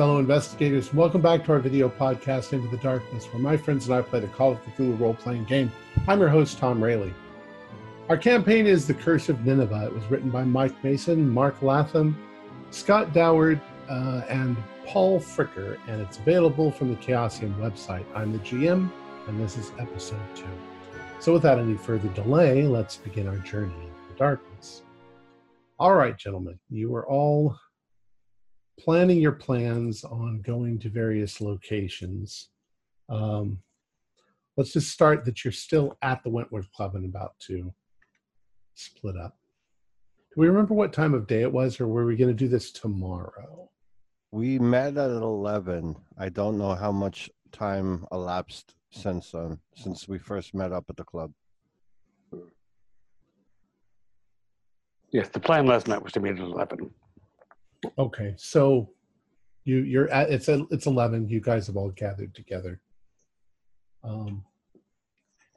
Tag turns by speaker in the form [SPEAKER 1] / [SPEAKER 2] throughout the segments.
[SPEAKER 1] fellow investigators. Welcome back to our video podcast, Into the Darkness, where my friends and I play the Call of Cthulhu role playing game. I'm your host, Tom Rayleigh. Our campaign is The Curse of Nineveh. It was written by Mike Mason, Mark Latham, Scott Dorward, uh, and Paul Fricker, and it's available from the Chaosium website. I'm the GM, and this is episode two. So, without any further delay, let's begin our journey into the darkness. All right, gentlemen, you are all planning your plans on going to various locations. Um, let's just start that you're still at the Wentworth Club and about to split up. Do we remember what time of day it was, or were we going to do this tomorrow?
[SPEAKER 2] We met at eleven. I don't know how much time elapsed since then, since we first met up at the club.
[SPEAKER 3] Yes, the plan last night was to meet at eleven.
[SPEAKER 1] Okay, so you you're at it's a, it's eleven. You guys have all gathered together. Um,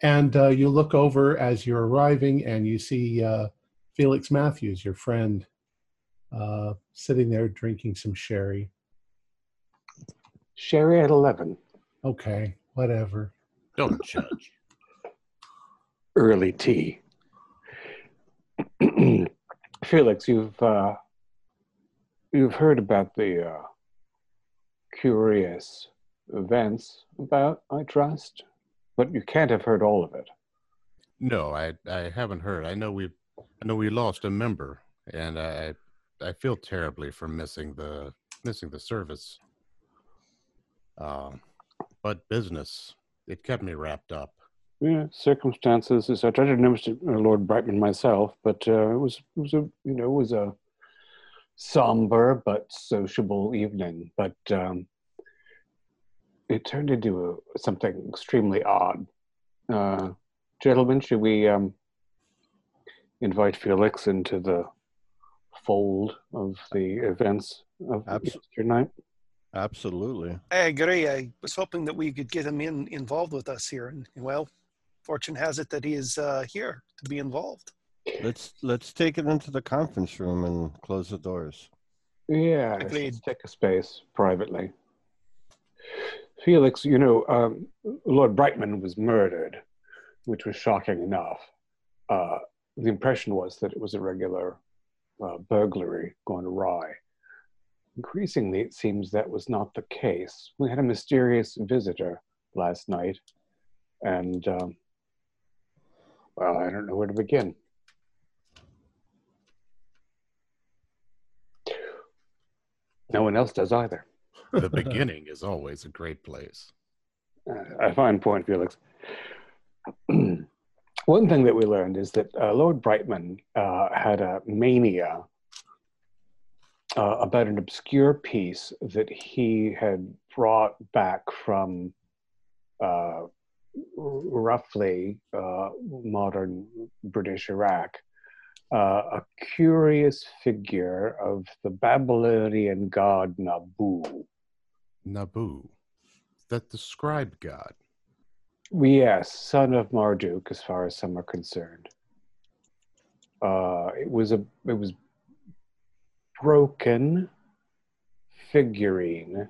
[SPEAKER 1] and uh, you look over as you're arriving, and you see uh, Felix Matthews, your friend, uh, sitting there drinking some sherry.
[SPEAKER 3] Sherry at eleven.
[SPEAKER 1] Okay, whatever.
[SPEAKER 4] Don't judge.
[SPEAKER 3] Early tea. Felix, you've uh, you've heard about the uh, curious events about, I trust, but you can't have heard all of it.
[SPEAKER 4] No, I I haven't heard. I know we I know we lost a member, and I I feel terribly for missing the missing the service. Uh, but business, it kept me wrapped up.
[SPEAKER 3] Yeah, circumstances. I tried to know Lord Brightman myself, but uh, it was it was a you know it was a somber but sociable evening. But um, it turned into a, something extremely odd. Uh, gentlemen, should we um, invite Felix into the fold of the events of
[SPEAKER 2] Abs-
[SPEAKER 3] yesterday night?
[SPEAKER 2] Absolutely.
[SPEAKER 5] I agree. I was hoping that we could get him in involved with us here, and well, fortune has it that he is uh, here to be involved.
[SPEAKER 2] Let's let's take it into the conference room and close the doors.
[SPEAKER 3] Yeah, please take a space privately. Felix, you know, um, Lord Brightman was murdered, which was shocking enough. Uh, the impression was that it was a regular uh, burglary gone awry. Increasingly, it seems that was not the case. We had a mysterious visitor last night, and, um, well, I don't know where to begin. No one else does either.
[SPEAKER 4] The beginning is always a great place.
[SPEAKER 3] Uh, a fine point, Felix. One thing that we learned is that uh, Lord Brightman uh, had a mania uh, about an obscure piece that he had brought back from uh, r- roughly uh, modern British Iraq. Uh, a curious figure of the Babylonian god Nabu.
[SPEAKER 4] Nabu, that the scribe god.
[SPEAKER 3] Yes, son of Marduk, as far as some are concerned. Uh, it was a it was broken figurine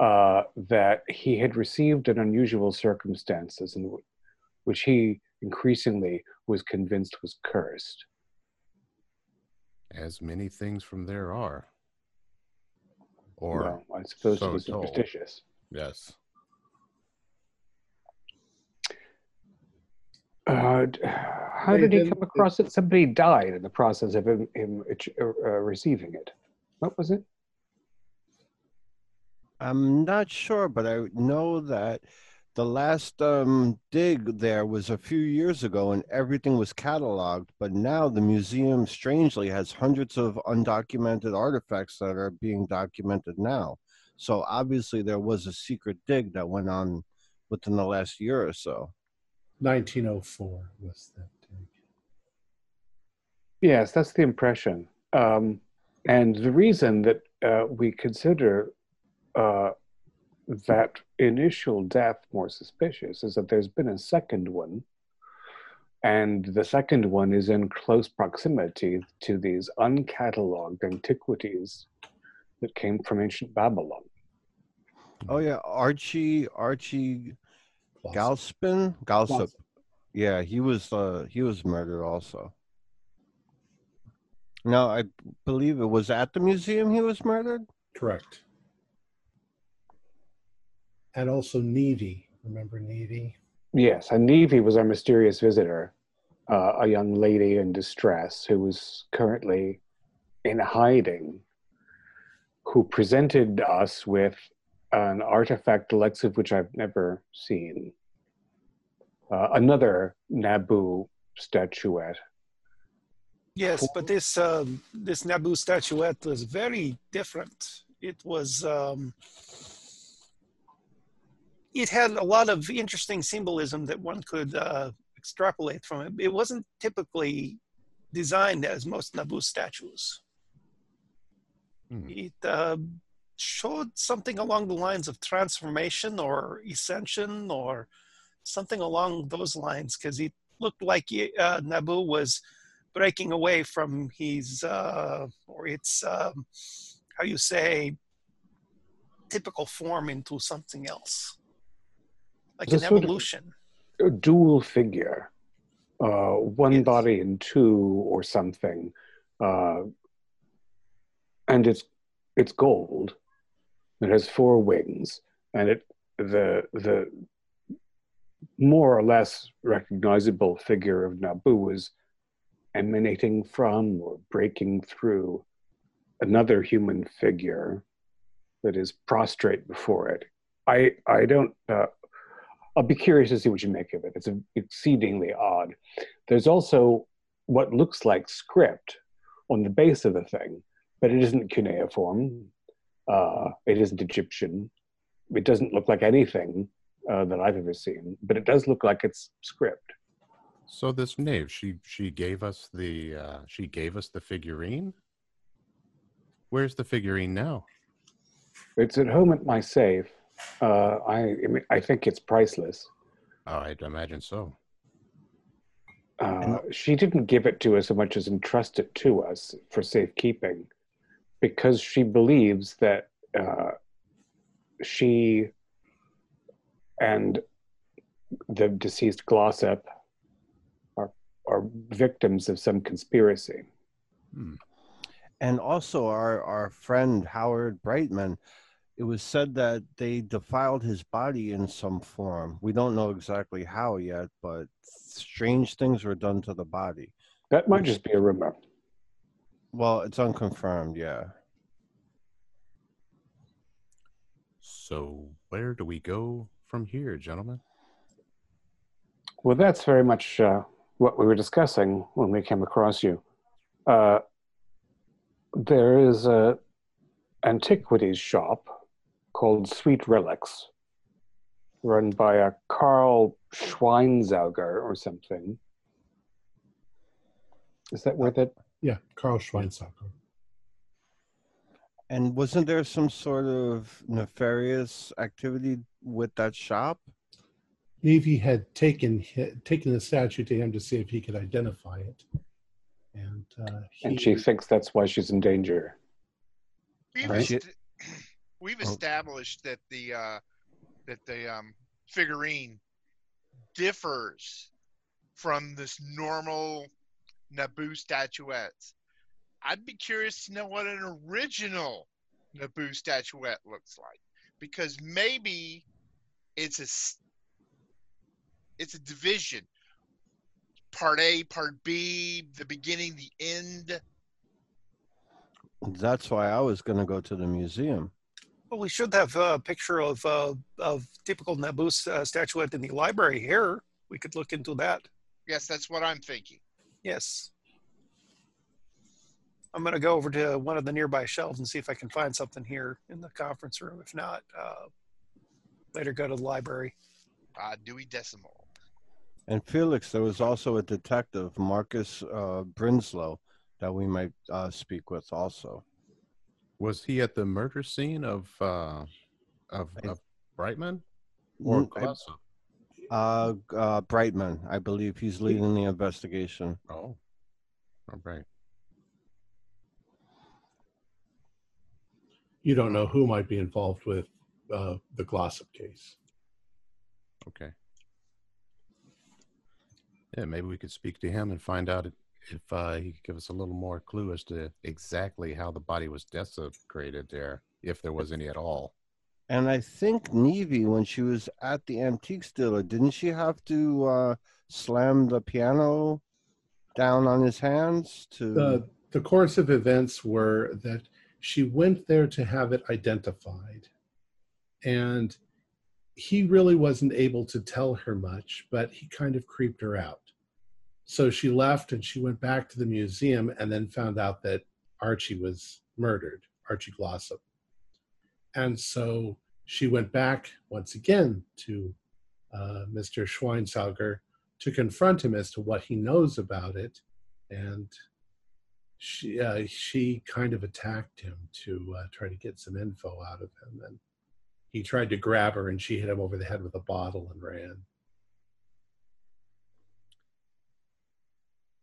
[SPEAKER 3] uh, that he had received in unusual circumstances, and which he increasingly was convinced was cursed.
[SPEAKER 4] As many things from there are. Or
[SPEAKER 3] well, I suppose
[SPEAKER 4] so
[SPEAKER 3] it was
[SPEAKER 4] told.
[SPEAKER 3] superstitious.
[SPEAKER 4] yes.
[SPEAKER 3] Uh, how
[SPEAKER 1] They
[SPEAKER 3] did he come across it? Somebody died in the process of him, him uh, receiving it. What was it?
[SPEAKER 2] I'm not sure, but I know that the last um, dig there was a few years ago and everything was cataloged. But now the museum, strangely, has hundreds of undocumented artifacts that are being documented now. So obviously, there was a secret dig that went on within the last year or so.
[SPEAKER 1] 1904 was that day.
[SPEAKER 3] Yes, that's the impression. Um, and the reason that uh, we consider uh, that initial death more suspicious is that there's been a second one, and the second one is in close proximity to these uncatalogued antiquities that came from ancient Babylon.
[SPEAKER 2] Oh yeah, Archie Archie
[SPEAKER 1] Lost.
[SPEAKER 2] Galspin Galsup. Yeah, he was uh he was murdered also. No, I believe it was at the museum he was murdered.
[SPEAKER 1] Correct. And also Nevi. Remember Nevi?
[SPEAKER 3] Yes, and Nevi was our mysterious visitor, uh, a young lady in distress who was currently in hiding, who presented us with an artifact, the likes of which I've never seen. Uh, another Nabu statuette.
[SPEAKER 5] Yes, but this um, this Nabu statuette was very different. It was um, it had a lot of interesting symbolism that one could uh, extrapolate from it. It wasn't typically designed as most Nabu statues.
[SPEAKER 4] Hmm.
[SPEAKER 5] It uh, showed something along the lines of transformation or ascension or something along those lines because it looked like uh, Nabu was breaking away from his uh, or its um, how you say typical form into something else, like an
[SPEAKER 3] a sort of-
[SPEAKER 5] evolution.
[SPEAKER 3] a dual figure, uh, one
[SPEAKER 5] Yes.
[SPEAKER 3] body and two or something, uh, and it's it's gold. It has four wings, and it the the more or less recognizable figure of Nabu is emanating from or breaking through another human figure that is prostrate before it. I I don't. Uh, I'll be curious to see what you make of it. It's exceedingly odd. There's also what looks like script on the base of the thing, but it isn't cuneiform. Uh, it isn't Egyptian. It doesn't look like anything uh, that I've ever seen, but it does look like it's script.
[SPEAKER 4] So this knave, she she gave us the uh, she gave us the figurine. Where's the figurine now?
[SPEAKER 3] It's at home at my safe. Uh, I, I mean, I think it's priceless.
[SPEAKER 4] Oh, I'd imagine so.
[SPEAKER 3] Uh, she didn't give it to us so much as entrust it to us for safekeeping because she believes that uh, she and the deceased Glossop are, are victims of some conspiracy.
[SPEAKER 4] Hmm.
[SPEAKER 2] And also our our friend Howard Brightman, it was said that they defiled his body in some form. We don't know exactly how yet, but strange things were done to the body.
[SPEAKER 3] That might just be a rumor.
[SPEAKER 2] Well, it's unconfirmed, yeah.
[SPEAKER 4] So where do we go from here, gentlemen?
[SPEAKER 3] Well, that's very much uh, what we were discussing when we came across you. Uh, there is a antiquities shop called Sweet Relics, run by a Karl Schweinsauger or something. Is that where that?
[SPEAKER 1] Yeah, Carl Schweinsacker.
[SPEAKER 2] And wasn't there some sort of nefarious activity with that shop?
[SPEAKER 1] Levy had taken had taken the statue to him to see if he could identify it, and uh, he,
[SPEAKER 3] And she thinks that's why she's in danger.
[SPEAKER 6] We've,
[SPEAKER 3] Right.
[SPEAKER 6] est- we've
[SPEAKER 2] Oh.
[SPEAKER 6] established that the uh, that the um, figurine differs from this normal Nabu statuettes. I'd be curious to know what an original Nabu statuette looks like, because maybe it's a it's a division. Part A, Part B, the beginning, the end.
[SPEAKER 2] That's why I was going to go to the museum.
[SPEAKER 5] Well, we should have a picture of uh, of typical Nabu uh, statuette in the library here. We could look into that.
[SPEAKER 6] Yes, that's what I'm thinking.
[SPEAKER 5] Yes. I'm going to go over to one of the nearby shelves and see if I can find something here in the conference room. If not, uh, later go to the library.
[SPEAKER 6] Uh, Dewey Decimal.
[SPEAKER 2] And Felix, there was also a detective, Marcus uh, Brinslow, that we might uh, speak with also.
[SPEAKER 4] Was he at the murder scene of uh, of,
[SPEAKER 2] I-
[SPEAKER 4] of Brightman or
[SPEAKER 2] Mm, I-
[SPEAKER 4] Glossop?
[SPEAKER 2] Uh, uh, Brightman, I believe he's leading the investigation.
[SPEAKER 4] Oh, all right.
[SPEAKER 1] you don't know who might be involved with uh, the Glossop case.
[SPEAKER 4] Okay. Yeah, maybe we could speak to him and find out if, if uh, he could give us a little more clue as to exactly how the body was desecrated there, if there was any at all.
[SPEAKER 2] And I think Nevy, when she was at the antique dealer, didn't she have to uh, slam the piano down on his hands to?
[SPEAKER 1] The, the course of events were that she went there to have it identified. And he really wasn't able to tell her much, but he kind of creeped her out. So she left and she went back to the museum and then found out that Archie was murdered, Archie Glossop. And so she went back once again to uh, Mr. Schweinsauger to confront him as to what he knows about it. And she, uh, she kind of attacked him to uh, try to get some info out of him. And he tried to grab her and she hit him over the head with a bottle and ran.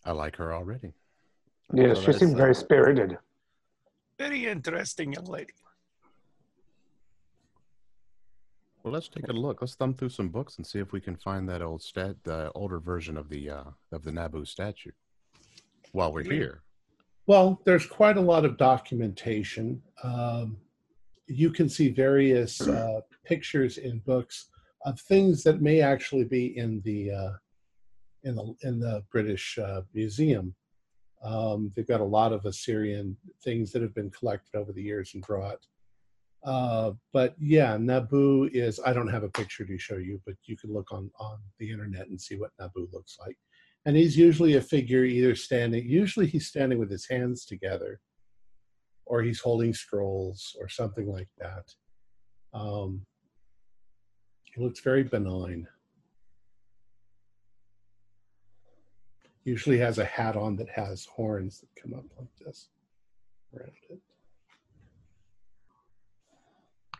[SPEAKER 4] I like her already.
[SPEAKER 3] Yes,
[SPEAKER 2] So
[SPEAKER 3] she
[SPEAKER 2] that's,
[SPEAKER 3] seemed
[SPEAKER 2] uh,
[SPEAKER 3] very spirited.
[SPEAKER 5] Very interesting young lady.
[SPEAKER 4] Well, let's take a look. Let's thumb through some books and see if we can find that old stat, the older version of the uh, of the Nabu statue. While we're here,
[SPEAKER 1] Well, there's quite a lot of documentation. Um, you can see various uh, pictures in books of things that may actually be in the uh, in the in the British uh, Museum. Um, they've got a lot of Assyrian things that have been collected over the years and brought. Uh, but yeah, Nabu is. I don't have a picture to show you, but you can look on on the internet and see what Nabu looks like. And he's usually a figure either standing. Usually he's standing with his hands together, or he's holding scrolls or something like that. Um, he looks very benign. Usually has a hat on that has horns that come up like this around it.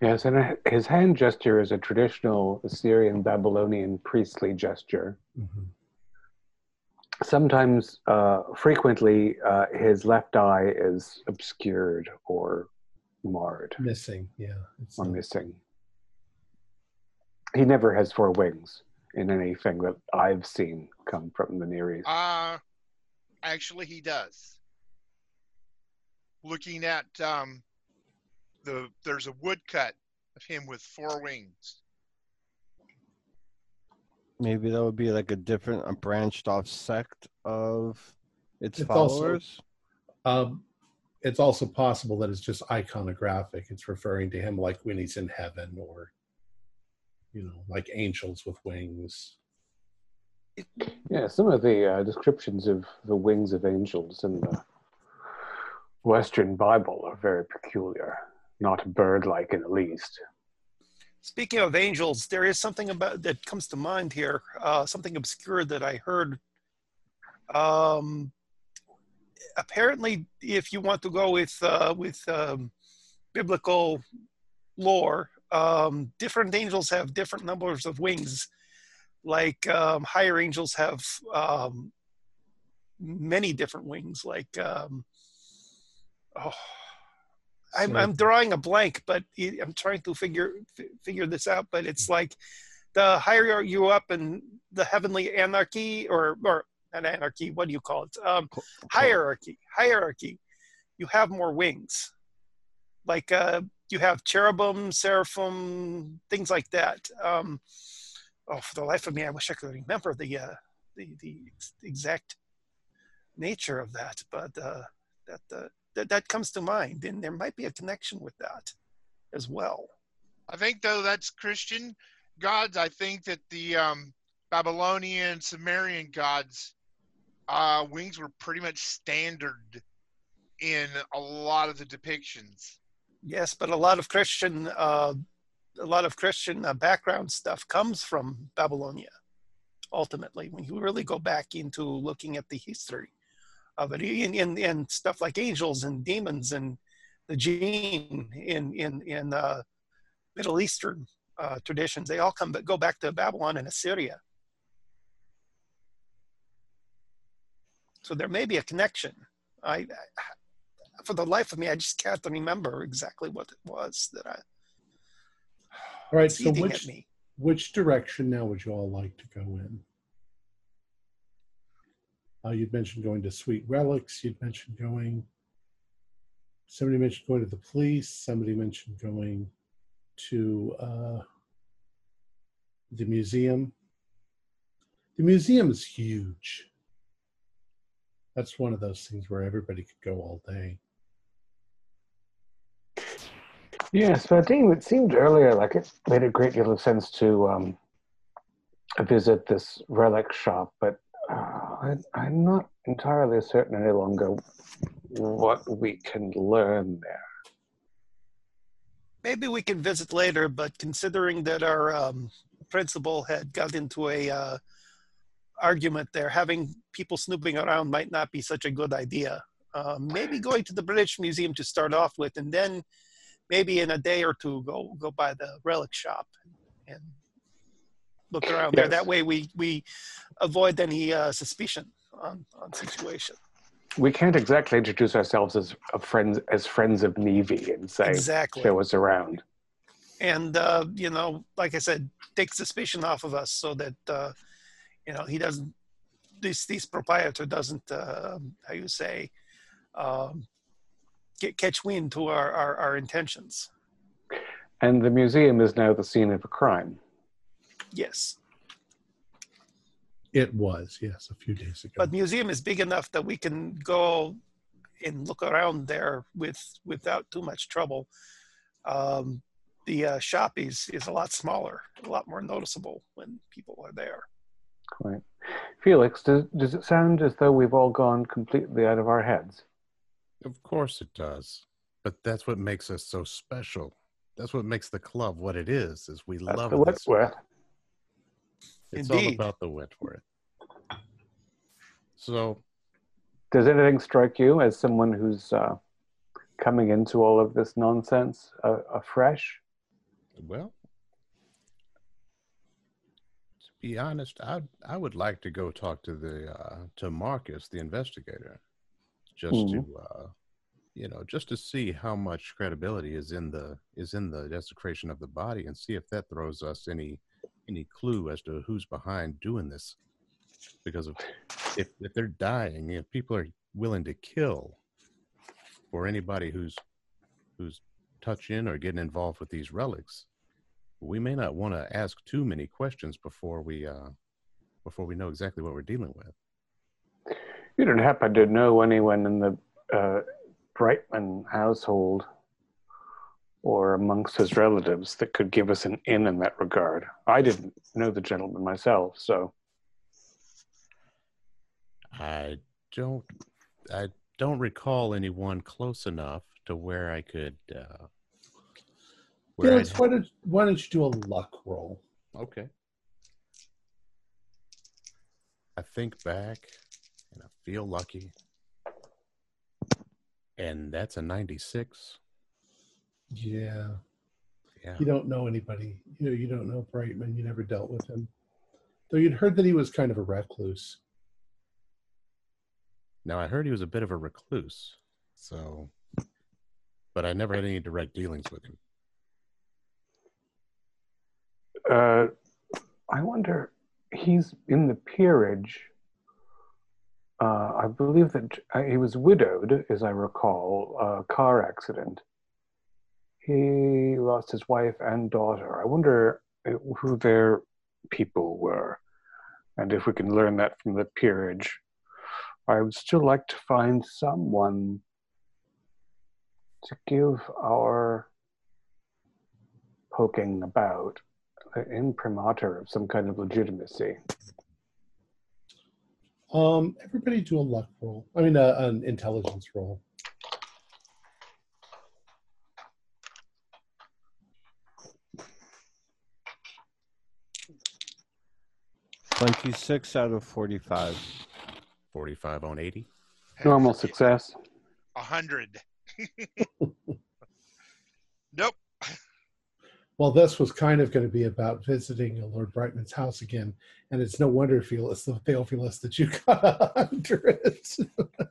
[SPEAKER 3] Yes, and his hand gesture is a traditional Assyrian Babylonian priestly gesture.
[SPEAKER 1] Mhm.
[SPEAKER 3] Sometimes, uh, frequently, uh, his left eye is obscured or marred
[SPEAKER 1] Missing, yeah. It's
[SPEAKER 3] or
[SPEAKER 1] not-
[SPEAKER 3] missing. He never has four wings in anything that I've seen come from the Near East.
[SPEAKER 6] Uh, actually, he does. Looking at um, the there's a woodcut of him with four wings.
[SPEAKER 2] Maybe that would be like a different, a branched off sect of its
[SPEAKER 1] It's also-
[SPEAKER 2] followers.
[SPEAKER 1] Um, it's also possible that it's just iconographic. It's referring to him like when he's in heaven or, you know, like angels with wings.
[SPEAKER 3] Yeah, some of the uh, descriptions of the wings of angels in the Western Bible are very peculiar, not bird-like in the least.
[SPEAKER 5] Speaking of angels, there is something about that comes to mind here. Uh, something obscure that I heard. Um, apparently, if you want to go with uh, with um, biblical lore, um, different angels have different numbers of wings. Like um, higher angels have um, many different wings. Like um, oh, I'm,
[SPEAKER 1] So-
[SPEAKER 5] I'm drawing a blank, but I'm trying to figure fi- figure this out. But it's like the higher you up in the heavenly anarchy, or or an anarchy, what do you call it? Um, hierarchy. Hierarchy. You have more wings. Like uh, you have cherubim, seraphim, things like that. Um, oh, for the life of me, I wish I could remember the uh, the the exact nature of that, but uh, that uh, that that comes to mind, and there might be a connection with that as well.
[SPEAKER 6] I think though that's Christian gods. I think that the um, Babylonian Sumerian gods uh, wings were pretty much standard in a lot of the depictions.
[SPEAKER 5] Yes, but a lot of Christian, uh, a lot of Christian uh, background stuff comes from Babylonia. Ultimately, when you really go back into looking at the history of it, and, in, in stuff like angels and demons and the jinn in in in uh, Middle Eastern uh, traditions, they all come but go back to Babylon and Assyria. So there may be a connection. I for the life of me, I just can't remember exactly what it was that I.
[SPEAKER 1] All right, so which
[SPEAKER 5] me.
[SPEAKER 1] which direction now would you all like to go in? Uh, you'd mentioned going to Sweet Relics. You'd mentioned going. Somebody mentioned going to the police. Somebody mentioned going to uh, the museum. The museum is huge. That's one of those things where everybody could go all day.
[SPEAKER 3] Yes, but Dean, it seemed earlier like it made a great deal of sense to um, visit this relic shop, but uh, I, I'm not entirely certain any longer what we can learn there.
[SPEAKER 5] Maybe we can visit later, but considering that our um, principal had got into a uh, argument there, having people snooping around might not be such a good idea. Uh, maybe going to the British Museum to start off with, and then maybe in a day or two go go by the relic shop and look around there. That way we we avoid any uh, suspicion on on situation.
[SPEAKER 3] We can't exactly introduce ourselves as a friends as friends of Navy and say
[SPEAKER 5] Exactly.
[SPEAKER 3] show us around.
[SPEAKER 5] and uh, you know, like I said, take suspicion off of us so that uh, you know he doesn't. This this proprietor doesn't uh, how you say um, get catch wind to our, our our intentions.
[SPEAKER 3] And the museum is now the scene of a crime.
[SPEAKER 5] Yes,
[SPEAKER 1] It was, yes, a few days ago.
[SPEAKER 5] but museum is big enough that we can go and look around there with without too much trouble. Um, the uh, shop is is a lot smaller, a lot more noticeable when people are there.
[SPEAKER 3] Quite. Felix, does, does it sound as though we've all gone completely out of our heads?
[SPEAKER 4] Of course it does. But that's what makes us so special. That's what makes the club what it is, is we
[SPEAKER 3] That's
[SPEAKER 4] love
[SPEAKER 3] the
[SPEAKER 4] this.
[SPEAKER 3] Wentworth.
[SPEAKER 4] It's all about the Wentworth. So
[SPEAKER 3] Does anything strike you as someone who's uh, coming into all of this nonsense uh, afresh?
[SPEAKER 4] Well, to be honest, I I would like to go talk to the uh, to Marcus, the investigator, just to uh, you know just to see how much credibility is in the is in the desecration of the body, and see if that throws us any any clue as to who's behind doing this. Because of if if they're dying, if people are willing to kill for anybody who's who's touching or getting involved with these relics, we may not want to ask too many questions before we uh, before we know exactly what we're dealing with.
[SPEAKER 3] You don't happen to know anyone in the uh, Brightman household or amongst his relatives that could give us an in in that regard. I didn't know the gentleman myself, so
[SPEAKER 4] I don't I don't recall anyone close enough to where I could. Uh,
[SPEAKER 1] Felix,
[SPEAKER 4] I'd-
[SPEAKER 1] why don't, why don't you do a luck roll?
[SPEAKER 4] okay. I think back and I feel lucky. And that's a 96.
[SPEAKER 1] Yeah.
[SPEAKER 4] Yeah.
[SPEAKER 1] You don't know anybody. You know, you don't know Brightman. You never dealt with him. Though you'd heard that he was kind of a recluse.
[SPEAKER 4] Now I heard he was a bit of a recluse, so but I never had any direct dealings with him.
[SPEAKER 3] Uh, I wonder. He's in the peerage. Uh, I believe that uh, he was widowed, as I recall, a car accident. He lost his wife and daughter. I wonder uh, who their people were, and if we can learn that from the peerage. I would still like to find someone to give our poking about an imprimatur of some kind of legitimacy.
[SPEAKER 1] Um, everybody do a luck roll. I mean, uh, an intelligence roll.
[SPEAKER 2] Twenty-six out of forty-five.
[SPEAKER 4] 45 on 80.
[SPEAKER 3] Normal success.
[SPEAKER 6] A hundred. nope.
[SPEAKER 1] Well, this was kind of going to be about visiting Lord Brightman's house again, and it's no wonder, Felix, the Theophilus, that you got a hundred.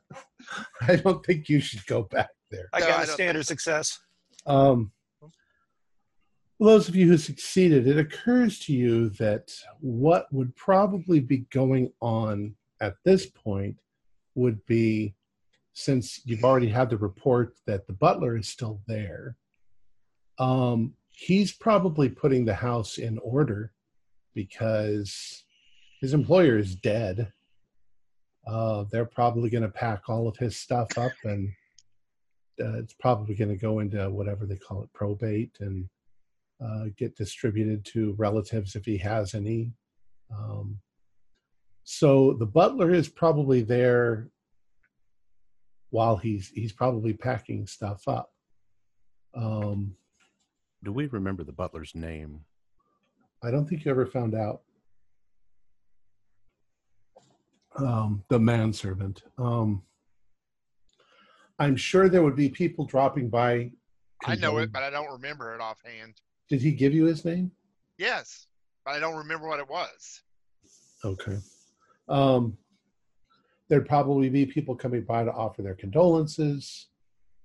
[SPEAKER 1] I don't think you should go back there.
[SPEAKER 5] I got
[SPEAKER 6] I
[SPEAKER 5] a
[SPEAKER 6] don't
[SPEAKER 5] standard
[SPEAKER 6] think
[SPEAKER 5] success.
[SPEAKER 1] Um, for those of you who succeeded, it occurs to you that what would probably be going on at this point would be since you've already had the report that the butler is still there, um, he's probably putting the house in order because his employer is dead. Uh, they're probably going to pack all of his stuff up and uh, it's probably going to go into whatever they call it probate and uh, get distributed to relatives if he has any. Um, so the butler is probably there while he's he's probably packing stuff up. Um,
[SPEAKER 4] Do we remember the butler's name?
[SPEAKER 1] I don't think you ever found out. Um, the manservant. Um, I'm sure there would be people dropping by.
[SPEAKER 6] I know it, but I don't remember it offhand.
[SPEAKER 1] Did he give you his name?
[SPEAKER 6] Yes, but I don't remember what it was.
[SPEAKER 1] Okay. Um, there'd probably be people coming by to offer their condolences.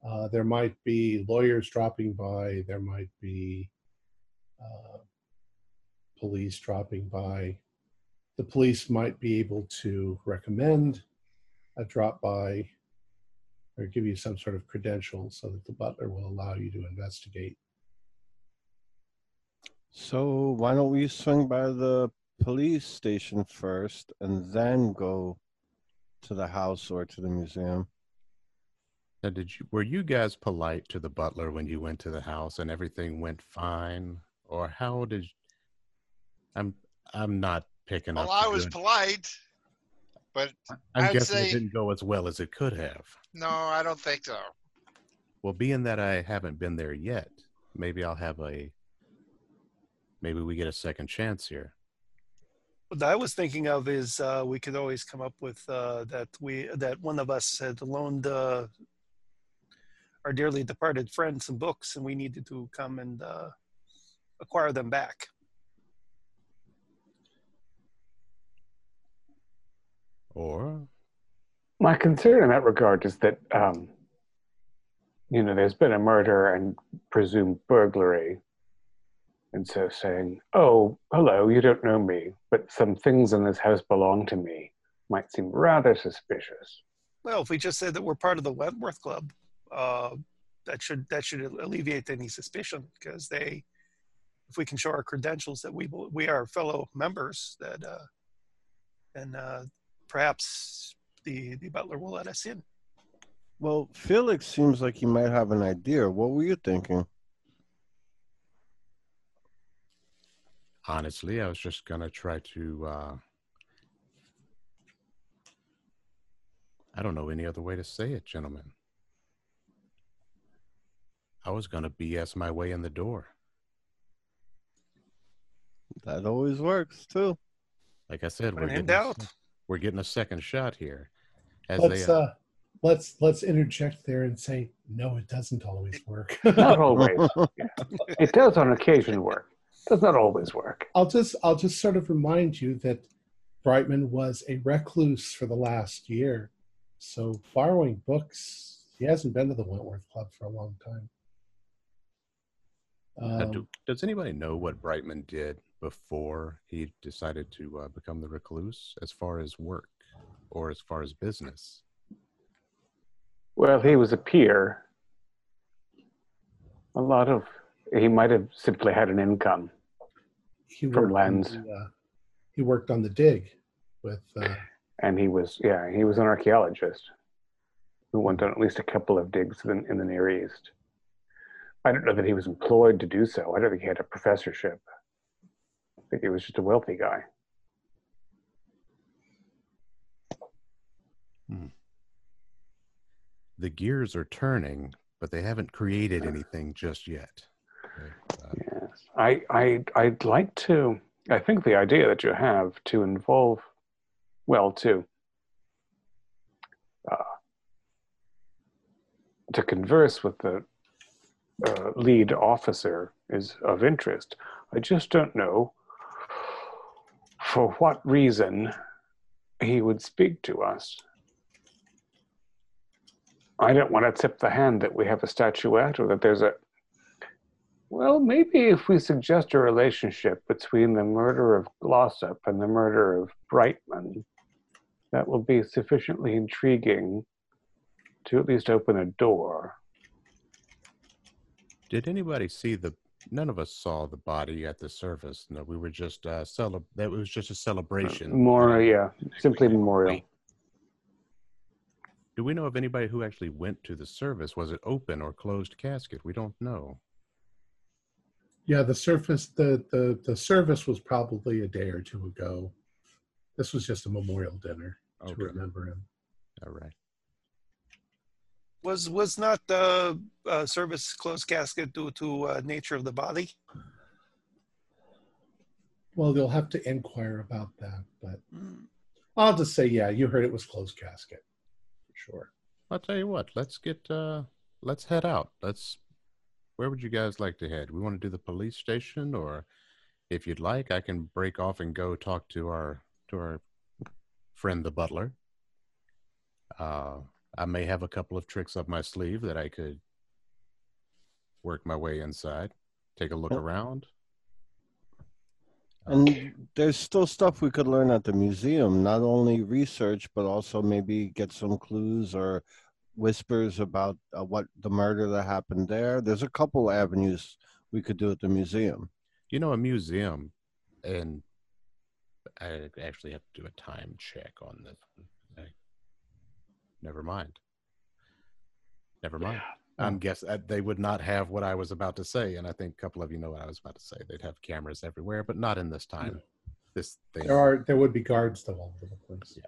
[SPEAKER 1] Uh, there might be lawyers dropping by. There might be uh, police dropping by. The police might be able to recommend a drop by or give you some sort of credential so that the butler will allow you to investigate.
[SPEAKER 2] So why don't we swing by the police station first and then go to the house or to the museum?
[SPEAKER 4] Now, did you were you guys polite to the butler when you went to the house and everything went fine, or how did? I'm I'm not picking
[SPEAKER 6] Well,
[SPEAKER 4] up.
[SPEAKER 6] I was polite, but
[SPEAKER 4] I'm
[SPEAKER 6] I'd
[SPEAKER 4] guessing
[SPEAKER 6] say-
[SPEAKER 4] it didn't go as well as it could have.
[SPEAKER 6] no, I don't think so.
[SPEAKER 4] Well, being that I haven't been there yet, maybe I'll have a. Maybe we get a second chance here.
[SPEAKER 5] What I was thinking of is uh, we could always come up with uh, that we that one of us had loaned uh, our dearly departed friend some books, and we needed to come and uh, acquire them back.
[SPEAKER 4] Or
[SPEAKER 3] My concern in that regard is that, um, you know, there's been a murder and presumed burglary. And so saying, oh, hello, you don't know me, but some things in this house belong to me might seem rather suspicious.
[SPEAKER 5] Well, if we just said that we're part of the Wentworth Club, uh, that should that should alleviate any suspicion because they, if we can show our credentials that we we are fellow members, that uh, and uh, perhaps the the butler will let us in.
[SPEAKER 2] Well, Felix seems like he might have an idea. What were you thinking?
[SPEAKER 4] honestly, I was just gonna try to. uh I don't know any other way to say it, gentlemen. I was gonna BS my way in the door.
[SPEAKER 2] That always works too.
[SPEAKER 4] Like I said, we're getting, a we're getting a second shot here. As
[SPEAKER 1] Let's
[SPEAKER 4] they,
[SPEAKER 1] uh, let's let's interject there and say no, it doesn't always work.
[SPEAKER 3] Not always. Yeah. It does on occasion work. Does not always work.
[SPEAKER 1] I'll just I'll just sort of remind you that Brightman was a recluse for the last year, so borrowing books. He hasn't been to the Wentworth Club for a long time.
[SPEAKER 4] Uh,
[SPEAKER 1] Um,
[SPEAKER 4] do, does anybody know what Brightman did before he decided to uh, become the recluse, as far as work or as far as business?
[SPEAKER 3] Well, he was a peer. A lot of, he might have simply had an income.
[SPEAKER 1] he
[SPEAKER 3] from
[SPEAKER 1] worked on the, uh, he worked on the dig with uh,
[SPEAKER 3] and he was yeah he was an archaeologist who went on at least a couple of digs in, in the near east i don't know that he was employed to do so. I don't think he had a professorship. I think he was just a wealthy guy.
[SPEAKER 4] The gears are turning, but they haven't created anything just yet. Okay, uh,
[SPEAKER 3] yes. I i i'd like to i think the idea that you have to involve well to uh, to converse with the uh, lead officer is of interest i just don't know for what reason he would speak to us I don't want to tip the hand that we have a statuette or that there's a. Well, maybe if we suggest a relationship between the murder of Glossop and the murder of Brightman, that will be sufficiently intriguing to at least open a door.
[SPEAKER 4] Did anybody see the? None of us saw the body at the service. No, we were just uh, celeb. That was just a celebration.
[SPEAKER 3] More, yeah, simply memorial.
[SPEAKER 4] Do we know of anybody who actually went to the service? Was it open or closed casket? We don't know.
[SPEAKER 1] Yeah, the surface the, the the service was probably a day or two ago. This was just a memorial dinner to remember him.
[SPEAKER 4] All right.
[SPEAKER 5] Was was not the uh, service closed casket due to uh, nature of the body?
[SPEAKER 1] Well, you'll have to inquire about that, but
[SPEAKER 5] Mm.
[SPEAKER 1] I'll just say, yeah, you heard it was closed casket. For sure.
[SPEAKER 4] I'll tell you what. Let's get. uh Let's head out. Let's. Where would you guys like to head? We want to do the police station, or if you'd like, I can break off and go talk to our to our friend the butler. Uh, I may have a couple of tricks up my sleeve that I could work my way inside, take a look
[SPEAKER 2] Yeah.
[SPEAKER 4] around.
[SPEAKER 2] And there's still stuff we could learn at the museum, not only research, but also maybe get some clues or whispers about uh, what the murder that happened there. There's a couple avenues we could do at the museum.
[SPEAKER 4] you know, a museum, and I actually have to do a time check on this. I, never mind. Never mind. I'm guess uh, they would not have what I was about to say, and I think a couple of you know what I was about to say. They'd have cameras everywhere, but not in this time. This thing.
[SPEAKER 1] There are there would be guards though all over the place.
[SPEAKER 4] Yes.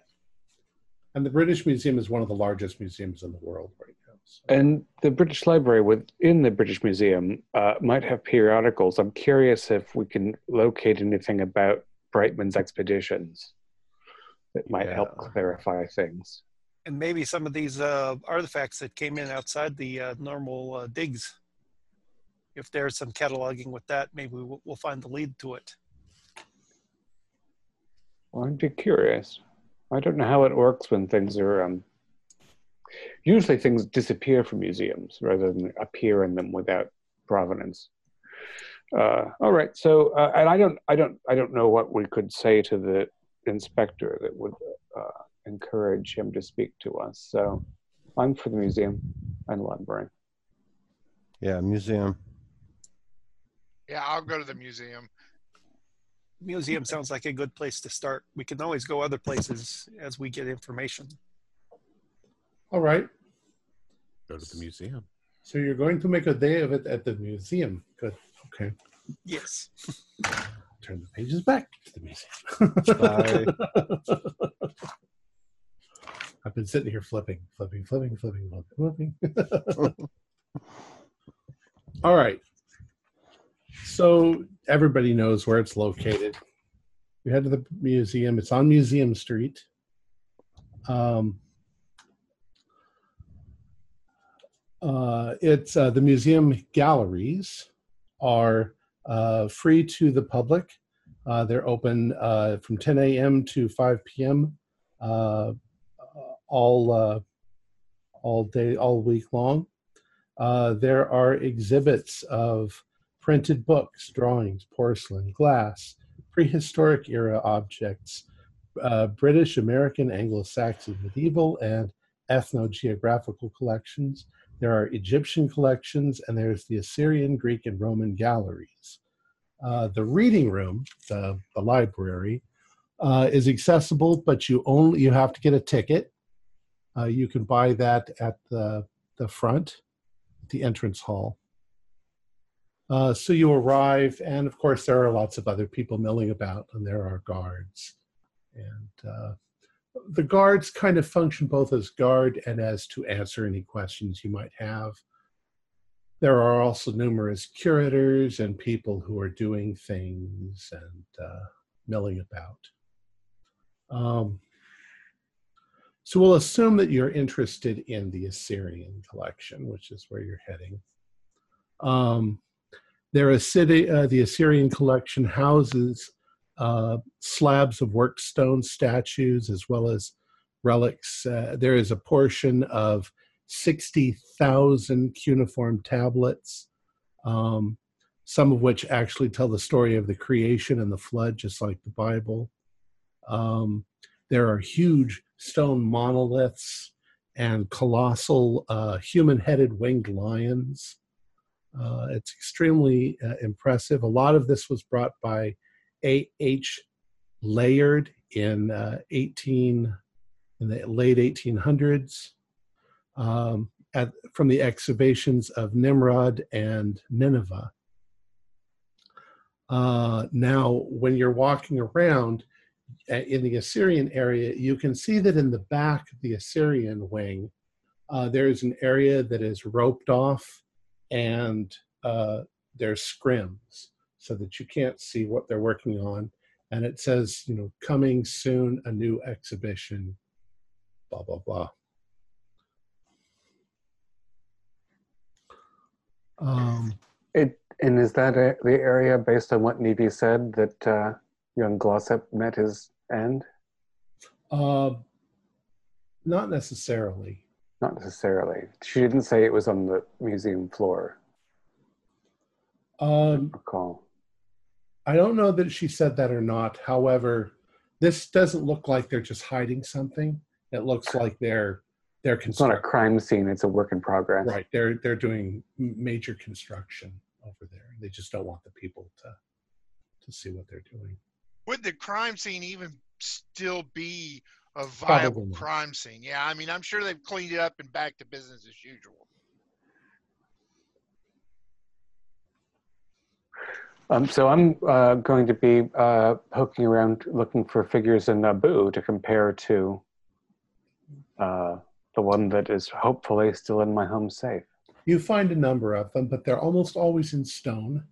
[SPEAKER 1] And the British Museum is one of the largest museums in the world right now. So.
[SPEAKER 3] And the British Library within the British Museum uh, might have periodicals. I'm curious if we can locate anything about Brightman's expeditions that might help clarify things.
[SPEAKER 5] And maybe some of these uh, artifacts that came in outside the uh, normal uh, digs. If there's some cataloging with that, maybe we'll, we'll find the lead to it.
[SPEAKER 3] Well, I'd be curious. I don't know how it works when things are. Um, usually, things disappear from museums rather than appear in them without provenance. Uh, all right. So, uh, and I don't, I don't, I don't know what we could say to the inspector that would uh, encourage him to speak to us. So, I'm for the museum and library.
[SPEAKER 2] Yeah, museum.
[SPEAKER 6] Yeah, I'll go to the museum.
[SPEAKER 5] Museum sounds like a good place to start. We can always go other places as we get information.
[SPEAKER 1] All right.
[SPEAKER 4] Go to the museum.
[SPEAKER 1] So you're going to make a day of it at the museum. Good. Okay.
[SPEAKER 5] Yes.
[SPEAKER 1] Turn the pages back to the museum. I've been sitting here flipping, flipping, flipping, flipping, flipping, flipping. All right. So everybody knows where it's located. We head to the museum. It's on Museum Street. Um, uh, it's uh, the museum galleries are uh, free to the public. Uh, they're open uh, from 10 a.m. to 5 p.m. All uh, all day, all week long. Uh, there are exhibits of printed books, drawings, porcelain, glass, prehistoric era objects, uh, British, American, Anglo-Saxon, medieval, and ethno-geographical collections. There are Egyptian collections, and there's the Assyrian, Greek, and Roman galleries. Uh, the reading room, the, the library, uh, is accessible, but you only you have to get a ticket. Uh, you can buy that at the the front, the entrance hall. Uh, so you arrive, and of course there are lots of other people milling about, and there are guards, and uh, the guards kind of function both as guard and as to answer any questions you might have. There are also numerous curators and people who are doing things and uh, milling about. Um, so we'll assume that you're interested in the Assyrian collection, which is where you're heading. Um, there is city, uh, the Assyrian collection houses uh, slabs of work stone statues as well as relics. Uh, there is a portion of 60,000 cuneiform tablets, um, some of which actually tell the story of the creation and the flood, just like the Bible. Um, there are huge stone monoliths and colossal uh, human headed winged lions. Uh, it's extremely uh, impressive. A lot of this was brought by A.H. Layard in uh, 18 in the late 1800s um, at, from the excavations of Nimrud and Nineveh. Uh, now, when you're walking around in the Assyrian area, you can see that in the back the Assyrian wing, uh, there's an area that is roped off and uh, there's scrims so that you can't see what they're working on. And it says, you know, coming soon, a new exhibition, blah, blah, blah. Um,
[SPEAKER 3] It and is that a, the area based on what Nevi said that uh, young Glossop met his end?
[SPEAKER 1] uh, not necessarily.
[SPEAKER 3] Not necessarily. She didn't say it was on the museum floor.
[SPEAKER 1] Um,
[SPEAKER 3] Recall.
[SPEAKER 1] I don't know that she said that or not. However, this doesn't look like they're just hiding something. It looks like they're they're
[SPEAKER 3] It's not a crime scene. It's a work in progress.
[SPEAKER 1] Right, they're they're doing major construction over there. They just don't want the people to to see what they're doing.
[SPEAKER 6] Would the crime scene even still be a viable
[SPEAKER 1] not.
[SPEAKER 6] crime scene? Yeah, I mean, I'm sure they've cleaned it up and back to business as usual.
[SPEAKER 3] Um, so I'm uh, going to be uh, poking around looking for figures in Nabu to compare to uh, the one that is hopefully still in my home safe.
[SPEAKER 1] You find a number of them, but they're almost always in stone.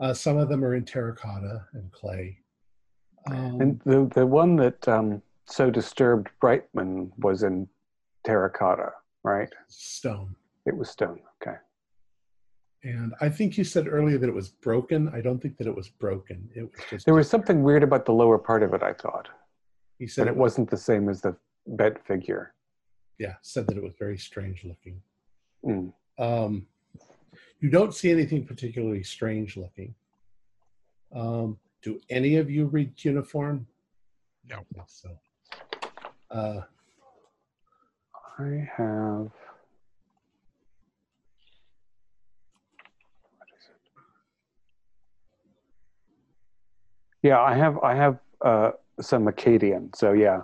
[SPEAKER 1] Uh, some of them are in terracotta and clay. Um,
[SPEAKER 3] And the the one that um, so disturbed Brightman was in terracotta, right?
[SPEAKER 1] stone.
[SPEAKER 3] It was stone. Okay.
[SPEAKER 1] And I think you said earlier that it was broken. I don't think that it was broken. It was just
[SPEAKER 3] There was something weird about the lower part of it. I thought,
[SPEAKER 1] he said
[SPEAKER 3] but it wasn't the same as the bed figure.
[SPEAKER 1] yeah, said that it was very strange looking.
[SPEAKER 3] Mm.
[SPEAKER 1] Um, you don't see anything particularly strange looking. Um, do any of you read cuneiform?
[SPEAKER 6] No.
[SPEAKER 1] I don't think so. Uh,
[SPEAKER 3] I have. What is it? Yeah, I have. I have uh, some Akkadian. So yeah,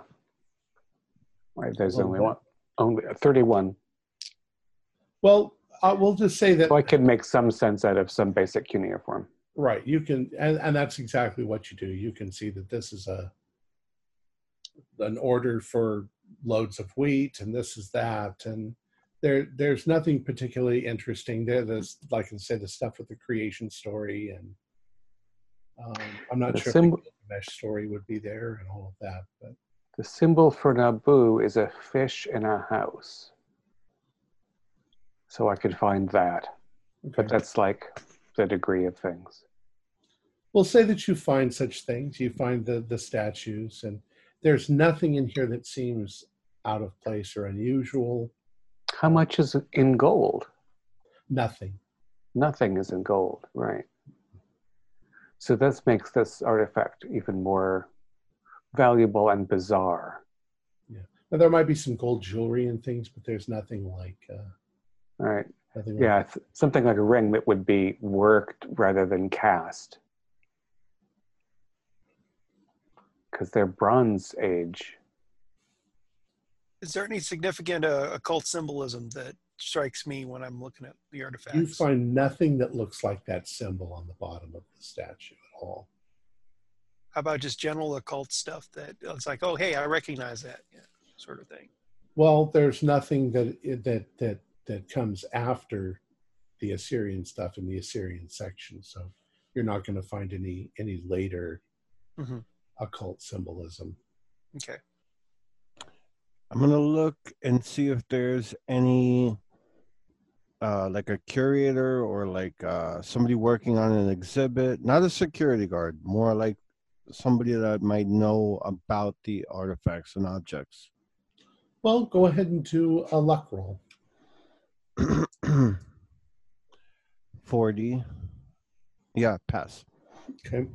[SPEAKER 3] Right, there's
[SPEAKER 1] Well,
[SPEAKER 3] only one. Only thirty-one.
[SPEAKER 1] well, uh, we'll just say that
[SPEAKER 3] So I can make some sense out of some basic cuneiform.
[SPEAKER 1] right. You can, and, and that's exactly what you do. You can see that this is a an order for loads of wheat, and this is that, and there there's nothing particularly interesting there. There's like I said, the stuff with the creation story, and um, I'm not
[SPEAKER 3] The
[SPEAKER 1] sure
[SPEAKER 3] symbol-
[SPEAKER 1] if the Gilgamesh story would be there and all of that, but
[SPEAKER 3] The symbol for Nabu is a fish in a house. So I could find that, but that's like the degree of things.
[SPEAKER 1] We'll say that you find such things. You find the the statues, and there's nothing in here that seems out of place or unusual.
[SPEAKER 3] How much is in gold?
[SPEAKER 1] Nothing.
[SPEAKER 3] Nothing is in gold, right? So this makes this artifact even more valuable and bizarre. Yeah.
[SPEAKER 1] Now, there might be some gold jewelry and things, but there's nothing like uh,
[SPEAKER 3] Right? Yeah, th- something like a ring that would be worked rather than cast. Because they're Bronze Age.
[SPEAKER 5] Is there any significant uh, occult symbolism that strikes me when I'm looking at the artifacts?
[SPEAKER 1] you find nothing that looks like that symbol on the bottom of the statue at all.
[SPEAKER 5] How about just general occult stuff that it's like, oh, hey, I recognize that, yeah, sort of thing.
[SPEAKER 1] Well, there's nothing that that that that comes after the Assyrian stuff in the Assyrian section, so you're not going to find any any later
[SPEAKER 5] Mhm.
[SPEAKER 1] occult symbolism.
[SPEAKER 5] Okay.
[SPEAKER 2] I'm gonna look and see if there's any uh like a curator or like uh somebody working on an exhibit, not a security guard, more like somebody that might know about the artifacts and objects.
[SPEAKER 1] Well, go ahead and do a luck roll.
[SPEAKER 2] 40. Yeah, pass.
[SPEAKER 1] Okay.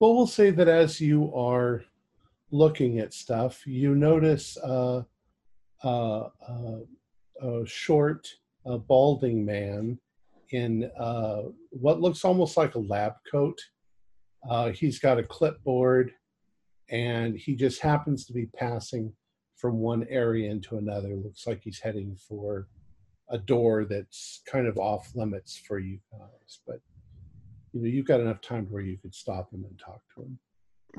[SPEAKER 1] Well, we'll say that as you are looking at stuff, you notice uh, uh, uh, a short, uh, balding man in uh, what looks almost like a lab coat. Uh, he's got a clipboard, and he just happens to be passing from one area into another. Looks like he's heading for a door that's kind of off limits for you guys, but you know you've got enough time to where you could stop him and talk to him.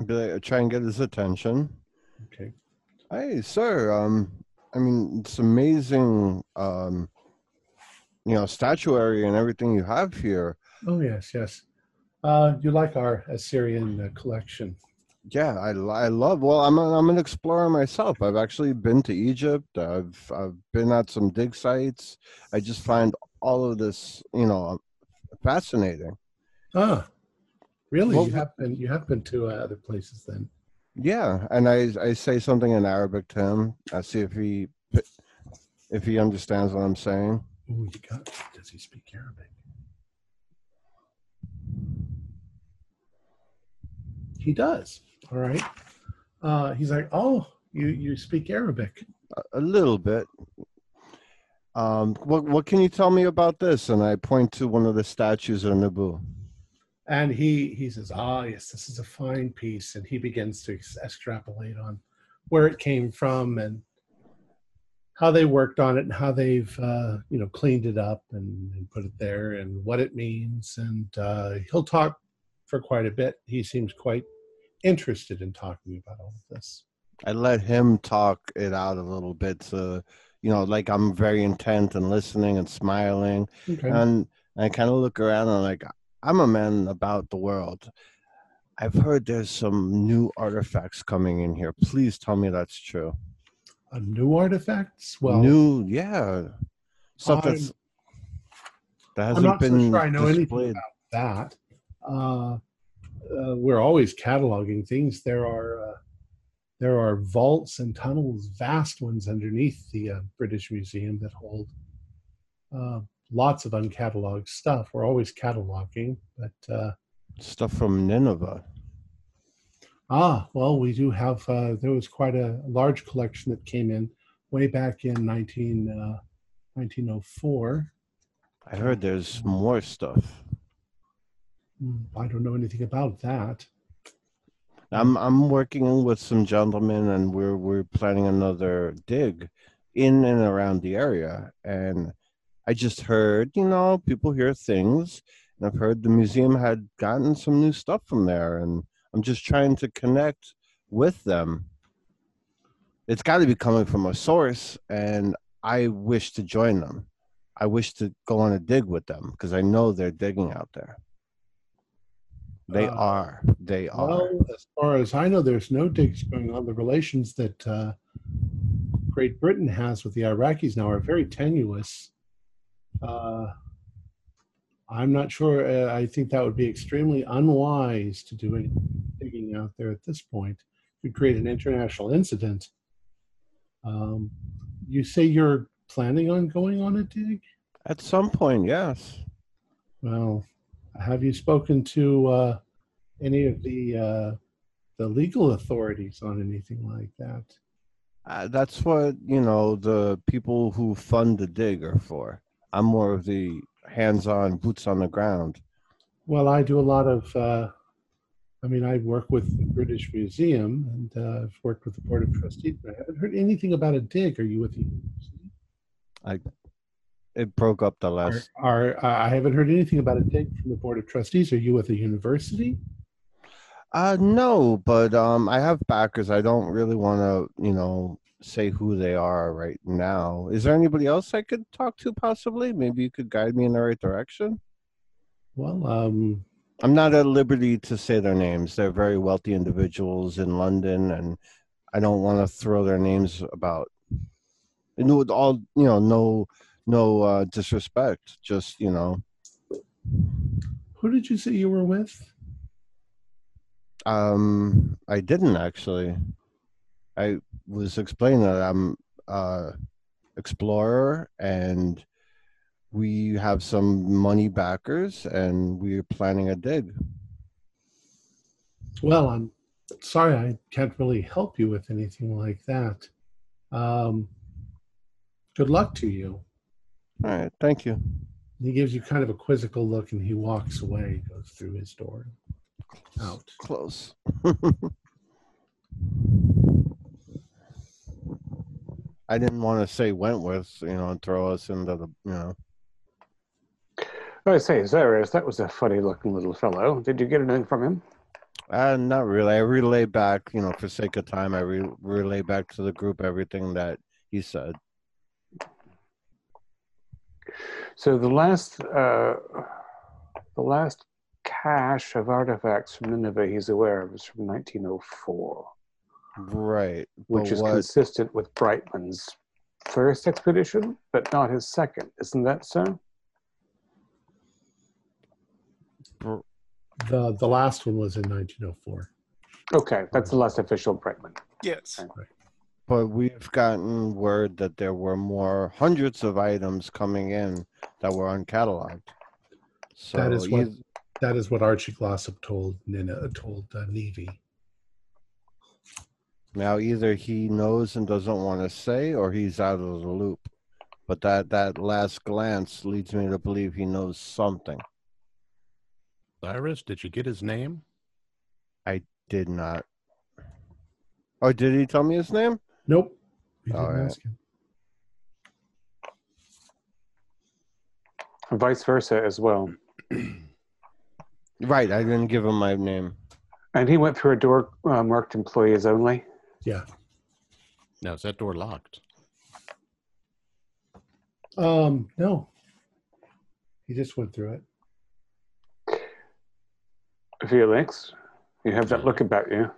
[SPEAKER 2] Be like, try and get his attention.
[SPEAKER 1] Okay.
[SPEAKER 2] Hey, sir. Um, I mean, it's amazing. Um, you know, statuary and everything you have here.
[SPEAKER 1] Oh yes, yes. Uh, you like our Assyrian uh, collection?
[SPEAKER 2] Yeah, I, I love. Well, I'm a, I'm an explorer myself. I've actually been to Egypt. I've I've been at some dig sites. I just find all of this, you know, fascinating.
[SPEAKER 1] Ah, really?
[SPEAKER 2] Well,
[SPEAKER 1] you have been you have been to uh, other places then?
[SPEAKER 2] Yeah, and I I say something in Arabic to him. I see if he if he understands what I'm saying.
[SPEAKER 1] Oh, you got. Does he speak Arabic? He does. All right. Uh, he's like, oh, you you speak Arabic.
[SPEAKER 2] A, little bit. Um, what what can you tell me about this? And I point to one of the statues of Nabu.
[SPEAKER 1] And he he says, ah, yes, this is a fine piece, and he begins to extrapolate on where it came from and how they worked on it and how they've uh, you know cleaned it up and, and put it there and what it means. And uh, he'll talk for quite a bit. He seems quite interested in talking about all of this.
[SPEAKER 2] I let him talk it out a little bit So, you know, like I'm very intent and listening and smiling.
[SPEAKER 1] Okay.
[SPEAKER 2] And I kind of look around and I'm like, I'm a man about the world. I've heard there's some new artifacts coming in here. Please tell me that's true.
[SPEAKER 1] A new artifacts? Well,
[SPEAKER 2] new, yeah, stuff that's that
[SPEAKER 1] I'm
[SPEAKER 2] hasn't
[SPEAKER 1] not so
[SPEAKER 2] been
[SPEAKER 1] sure I know anything
[SPEAKER 2] displayed.
[SPEAKER 1] about that. Uh, uh, we're always cataloging things. There are uh, there are vaults and tunnels, vast ones underneath the uh, British Museum that hold uh, lots of uncatalogued stuff. We're always cataloging, but uh,
[SPEAKER 2] Stuff from Nineveh.
[SPEAKER 1] ah, well, we do have. Uh, there was quite a large collection that came in way back in 19, uh, 1904.
[SPEAKER 2] I heard there's more stuff.
[SPEAKER 1] Hmm, I don't know anything about that.
[SPEAKER 2] I'm I'm working with some gentlemen, and we're we're planning another dig in and around the area. And I just heard, you know, people hear things, and I've heard the museum had gotten some new stuff from there, and I'm just trying to connect with them. It's got to be coming from a source, and I wish to join them. I wish to go on a dig with them because I know they're digging out there. They
[SPEAKER 1] Uh,
[SPEAKER 2] are. They are.
[SPEAKER 1] Well, as far as I know, there's no digs going on. The relations that uh, Great Britain has with the Iraqis now are very tenuous. Uh, I'm not sure. Uh, I think that would be extremely unwise to do any digging out there at this point. It could create an international incident. Um, you say you're planning on going on a dig?
[SPEAKER 2] At some point, yes.
[SPEAKER 1] Well, have you spoken to uh, any of the uh, the legal authorities on anything like that?
[SPEAKER 2] Uh, that's what you know the people who fund the dig are for. I'm more of the hands-on, boots on the ground.
[SPEAKER 1] Well, I do a lot of. Uh, I mean, I work with the British Museum, and uh, I've worked with the Board of Trustees, but I haven't heard anything about a dig. Are you with the university?
[SPEAKER 2] It broke up the last.
[SPEAKER 1] are uh, I haven't heard anything about a dig from the Board of Trustees. Are you with the university?
[SPEAKER 2] Uh, no, but um, I have backers. I don't really want to, you know, say who they are right now. Is there anybody else I could talk to? Possibly, maybe you could guide me in the right direction.
[SPEAKER 1] Well, um,
[SPEAKER 2] I'm not at liberty to say their names. They're very wealthy individuals in London, and I don't want to throw their names about. And with all you know, no, no uh, disrespect. Just you know,
[SPEAKER 1] who did you say you were with?
[SPEAKER 2] um, I didn't actually. I was explaining that I'm uh, explorer, and we have some money backers, and we're planning a dig.
[SPEAKER 1] Well, I'm sorry I can't really help you with anything like that. Um, good luck to you.
[SPEAKER 2] All right, thank you.
[SPEAKER 1] He gives you kind of a quizzical look and he walks away, goes through his door, out.
[SPEAKER 2] Close. I didn't want to say Wentworth, you know, and throw us into the, you know.
[SPEAKER 3] I say, Zarius, that was a funny looking little fellow. Did you get anything from him?
[SPEAKER 2] Uh, not really. I relay back, you know, for sake of time, I re- relay back to the group everything that he said.
[SPEAKER 3] So the last, uh, the last cache of artifacts from Nineveh he's aware of is from 1904,
[SPEAKER 2] Right.
[SPEAKER 3] which is
[SPEAKER 2] what,
[SPEAKER 3] consistent with Brightman's first expedition, but not his second. Isn't that so?
[SPEAKER 1] The the last one was in 1904.
[SPEAKER 3] Okay, that's the last official Brightman.
[SPEAKER 5] Yes.
[SPEAKER 2] But we've gotten word that there were more hundreds of items coming in that were uncatalogued. So
[SPEAKER 1] That is what-
[SPEAKER 2] eith-
[SPEAKER 1] That is what Archie Glossop told Nina told uh, Levy.
[SPEAKER 2] now either he knows and doesn't want to say, or he's out of the loop. But that that last glance leads me to believe he knows something.
[SPEAKER 4] Cyrus, did you get his name?
[SPEAKER 2] I did not. Oh, did he tell me his name?
[SPEAKER 1] Nope. We
[SPEAKER 2] All
[SPEAKER 1] didn't ask him.
[SPEAKER 3] Vice versa as well.
[SPEAKER 2] Right, I didn't give him my name.
[SPEAKER 3] And he went through a door uh, marked employees only.
[SPEAKER 1] Yeah.
[SPEAKER 4] Now, is that door locked?
[SPEAKER 1] Um, no. He just went through it.
[SPEAKER 3] Felix, you have that look about you.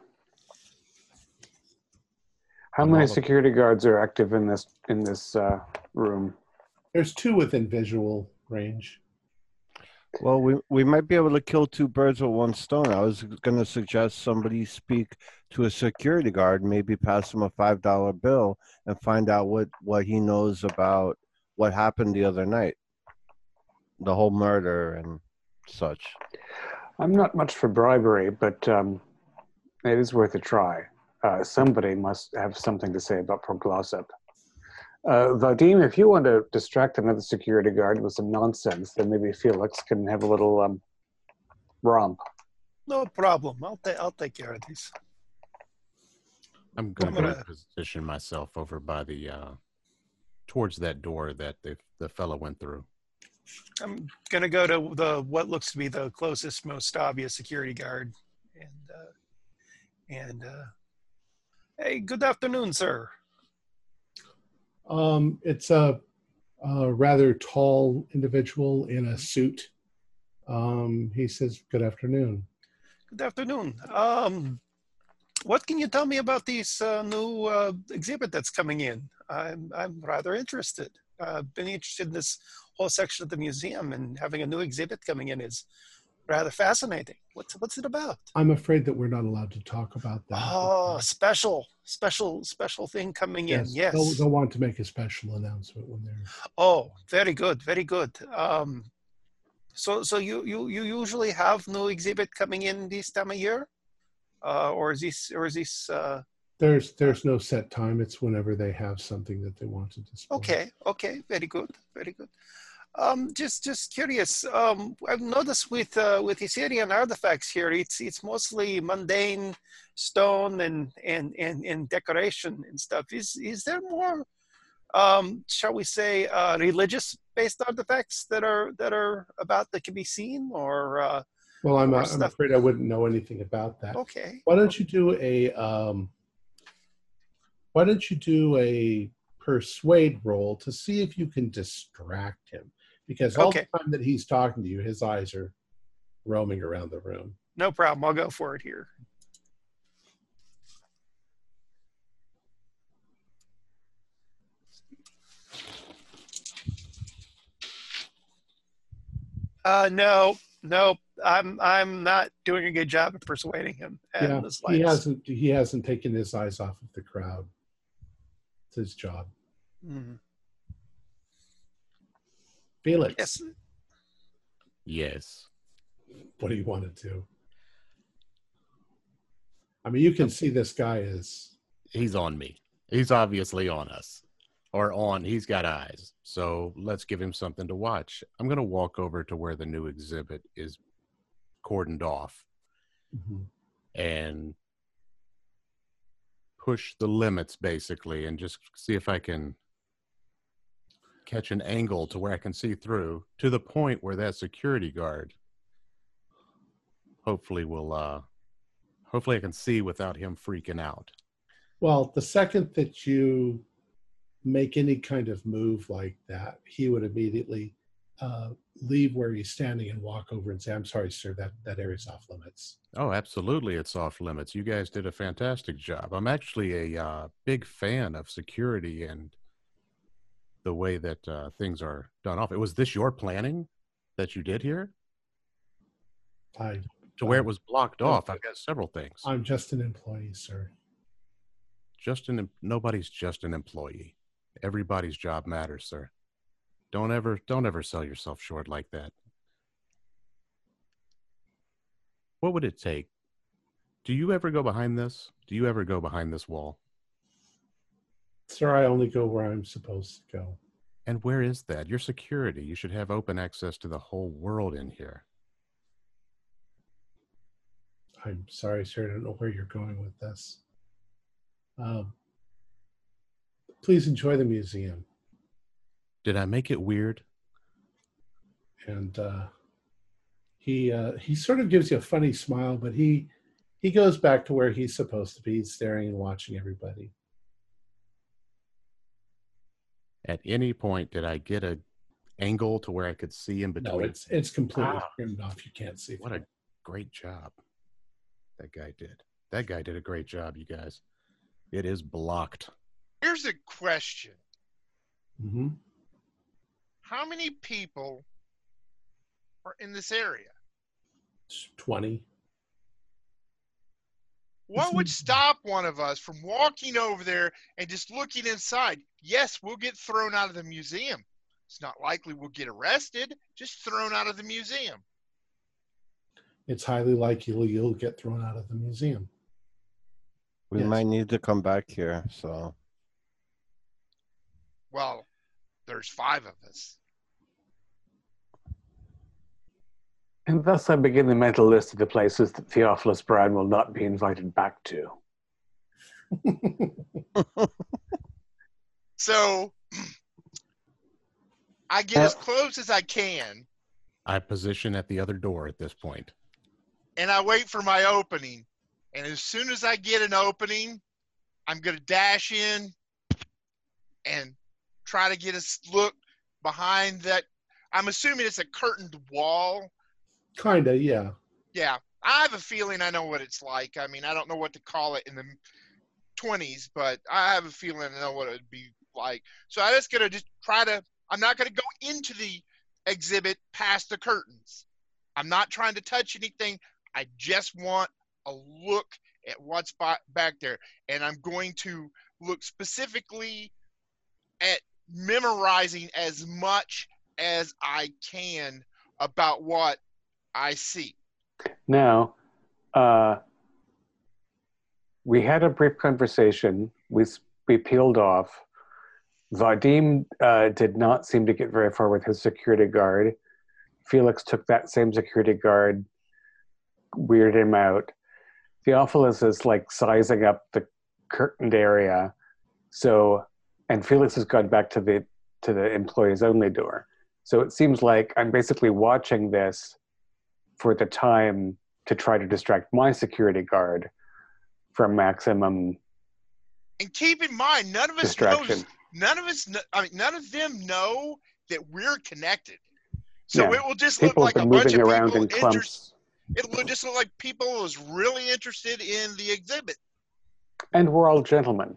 [SPEAKER 3] How many
[SPEAKER 4] all up-
[SPEAKER 3] security guards are active in this in this uh, room?
[SPEAKER 1] There's two within visual range.
[SPEAKER 2] Well, we we might be able to kill two birds with one stone. I was going to suggest somebody speak to a security guard, maybe pass him a five dollar bill, and find out what what he knows about what happened the other night, the whole murder and such.
[SPEAKER 3] I'm not much for bribery, but um, it is worth a try. Uh, somebody must have something to say about Proglossop. Uh, Vadim, if you want to distract another security guard with some nonsense, then maybe Felix can have a little um, romp.
[SPEAKER 5] No problem. I'll take I'll take care of these.
[SPEAKER 4] I'm going
[SPEAKER 5] I'm
[SPEAKER 4] to
[SPEAKER 5] gonna-
[SPEAKER 4] position myself over by the uh, towards that door that the the fellow went through.
[SPEAKER 5] I'm gonna go to the what looks to be the closest, most obvious security guard, and uh, and uh, hey, good afternoon, sir.
[SPEAKER 1] Um, it's a, a rather tall individual in a suit. Um, he says, "Good afternoon."
[SPEAKER 5] Good afternoon. Um, what can you tell me about this uh, new uh, exhibit that's coming in? I'm I'm rather interested. I've been interested in this whole section of the museum, and having a new exhibit coming in is rather fascinating. What's what's it about?
[SPEAKER 1] I'm afraid that we're not allowed to talk about that.
[SPEAKER 5] Oh, special, special, special thing coming in. Yes.
[SPEAKER 1] They'll, they'll want to make a special announcement when they're.
[SPEAKER 5] Oh, very good, very good. Um, so, so you, you, you usually have new exhibit coming in this time of year, uh, or is this, or is this? Uh,
[SPEAKER 1] There's there's no set time. It's whenever they have something that they want to display.
[SPEAKER 5] okay, okay, very good, very good. Um, just, just curious. Um, I've noticed with uh, with Assyrian artifacts here, it's it's mostly mundane stone and and and, and decoration and stuff. Is is there more? Um, shall we say uh, religious based artifacts that are that are about that can be seen or uh,
[SPEAKER 1] Well, I'm,
[SPEAKER 5] Or
[SPEAKER 1] I'm afraid I wouldn't know anything about that.
[SPEAKER 5] okay
[SPEAKER 1] Why don't you do a um, Why don't you do a persuade roll to see if you can distract him? Because all
[SPEAKER 5] Okay.
[SPEAKER 1] the time that he's talking to you, his eyes are roaming around the room.
[SPEAKER 5] no problem i'll go for it here uh no no i'm i'm not doing a good job of persuading him
[SPEAKER 1] yeah, he hasn't he hasn't taken his eyes off of the crowd. It's his job.
[SPEAKER 5] Mhm.
[SPEAKER 1] Felix,
[SPEAKER 5] Yes.
[SPEAKER 4] Yes.
[SPEAKER 1] what do you want to do? I mean, you can see this guy is
[SPEAKER 4] He's on me. He's obviously on us. Or on, he's got eyes. So let's give him something to watch. I'm going to walk over to where the new exhibit is cordoned off mm-hmm. and push the limits basically and just see if I can catch an angle to where I can see through to the point where that security guard hopefully will uh hopefully I can see without him freaking out.
[SPEAKER 1] Well, the second that you make any kind of move like that, he would immediately uh, leave where he's standing and walk over and say, "I'm sorry, sir, that that area's off limits."
[SPEAKER 4] Oh, absolutely. It's off limits. You guys did a fantastic job. I'm actually a uh, big fan of security and the way that uh, things are done off. It was this your planning that you did here
[SPEAKER 1] I,
[SPEAKER 4] to where it was blocked
[SPEAKER 1] Oh.
[SPEAKER 4] off? I've got several things.
[SPEAKER 1] I'm just an employee, sir.
[SPEAKER 4] Just an nobody's just an employee. Everybody's job matters, sir. Don't ever don't ever sell yourself short like that. What would it take? Do you ever go behind this? Do you ever go behind this wall?
[SPEAKER 1] Sir, I only go where I'm supposed to go.
[SPEAKER 4] And where is that? Your security. You should have open access to the whole world in here.
[SPEAKER 1] I'm sorry, sir. I don't know where you're going with this. Um, please enjoy the museum.
[SPEAKER 4] Did I make it weird?
[SPEAKER 1] And uh, he uh, he sort of gives you a funny smile, but he he goes back to where he's supposed to be, staring and watching everybody.
[SPEAKER 4] At any point did I get a angle to where I could see in between?
[SPEAKER 1] No,
[SPEAKER 4] between?
[SPEAKER 1] it's it's completely
[SPEAKER 4] Ah.
[SPEAKER 1] trimmed off. You can't see.
[SPEAKER 4] What a great job that guy did. That guy did a great job, you guys. It is blocked.
[SPEAKER 6] Here's a question:
[SPEAKER 1] hmm
[SPEAKER 6] How many people are in this area?
[SPEAKER 1] Twenty.
[SPEAKER 6] What would
[SPEAKER 1] mm-hmm.
[SPEAKER 6] stop one of us from walking over there and just looking inside? Yes, we'll get thrown out of the museum. It's not likely we'll get arrested, just thrown out of the museum.
[SPEAKER 1] It's highly likely you'll get thrown out of the museum.
[SPEAKER 2] We
[SPEAKER 1] Yes.
[SPEAKER 2] might need to come back here. So
[SPEAKER 6] Well, there's five of us.
[SPEAKER 3] And thus I begin the mental list of the places that Theophilus Brown will not be invited back to.
[SPEAKER 6] So I get uh, as close as I can
[SPEAKER 4] I position at the other door at this point.
[SPEAKER 6] and I wait for my opening. And as soon as I get an opening, I'm going to dash in and try to get a look behind that. I'm assuming it's a curtained wall.
[SPEAKER 1] Kinda, yeah.
[SPEAKER 6] Yeah, I have a feeling I know what it's like. I mean, I don't know what to call it in the 20s, but I have a feeling I know what it would be like. So I'm just going to just try to, I'm not going to go into the exhibit past the curtains. I'm not trying to touch anything. I just want a look at what's back there. And I'm going to look specifically at memorizing as much as I can about what I see.
[SPEAKER 3] Now, uh, we had a brief conversation. We, we peeled off. Vadim uh, did not seem to get very far with his security guard. Felix took that same security guard, weirded him out. Theophilus is like sizing up the curtained area. So, and Felix has gone back to the to the employees only door. So it seems like I'm basically watching this for the time to try to distract my security guard from maximum
[SPEAKER 6] And keep in mind, none of us
[SPEAKER 3] distraction.
[SPEAKER 6] knows. None of us. I mean, none of them know that we're connected. So
[SPEAKER 3] Yeah.
[SPEAKER 6] it will just look
[SPEAKER 3] People
[SPEAKER 6] like
[SPEAKER 3] have
[SPEAKER 6] a
[SPEAKER 3] been
[SPEAKER 6] bunch
[SPEAKER 3] moving
[SPEAKER 6] of
[SPEAKER 3] around
[SPEAKER 6] people
[SPEAKER 3] in
[SPEAKER 6] interested.
[SPEAKER 3] clumps,
[SPEAKER 6] It'll just look like people was really interested in the exhibit.
[SPEAKER 3] and we're all gentlemen.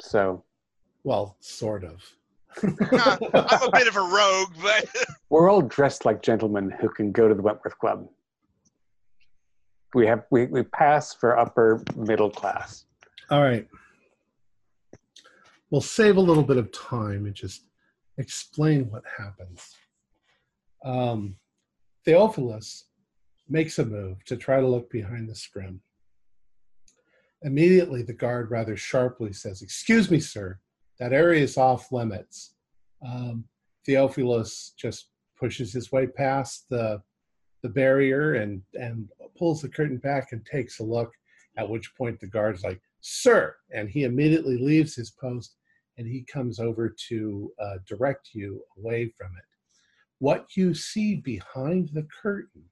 [SPEAKER 3] So
[SPEAKER 1] Well, sort of.
[SPEAKER 6] Uh, I'm a bit of a rogue, but
[SPEAKER 3] we're all dressed like gentlemen who can go to the Wentworth Club. We have we, we pass for upper middle class.
[SPEAKER 1] All right. we'll save a little bit of time and just explain what happens. Um, Theophilus makes a move to try to look behind the scrim. Immediately, the guard rather sharply says, Excuse me, sir, that area is off limits. Um, Theophilus just pushes his way past the, the barrier and, and pulls the curtain back and takes a look, at which point the guard's like, Sir! And he immediately leaves his post and he comes over to uh, direct you away from it. What you see behind the curtain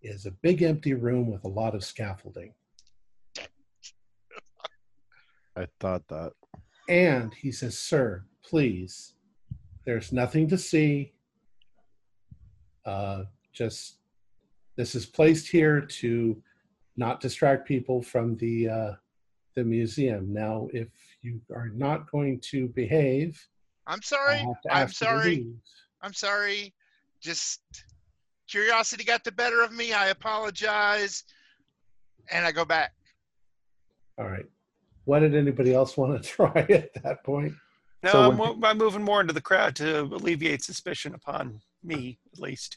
[SPEAKER 1] is a big empty room with a lot of scaffolding.
[SPEAKER 2] I thought that.
[SPEAKER 1] And he says, Sir, please, there's nothing to see. Uh, just this is placed here to not distract people from the uh, the museum. Now, if you are not going to behave,
[SPEAKER 6] I'm sorry.
[SPEAKER 1] I'll have to
[SPEAKER 6] I'm
[SPEAKER 1] ask you to
[SPEAKER 6] sorry. I'm sorry. Just curiosity got the better of me. I apologize. And I go back.
[SPEAKER 1] All right. What did anybody else want to try at that point?
[SPEAKER 5] No,
[SPEAKER 3] So
[SPEAKER 5] I'm,
[SPEAKER 3] when-
[SPEAKER 5] I'm moving more into the crowd to alleviate suspicion upon me, at least.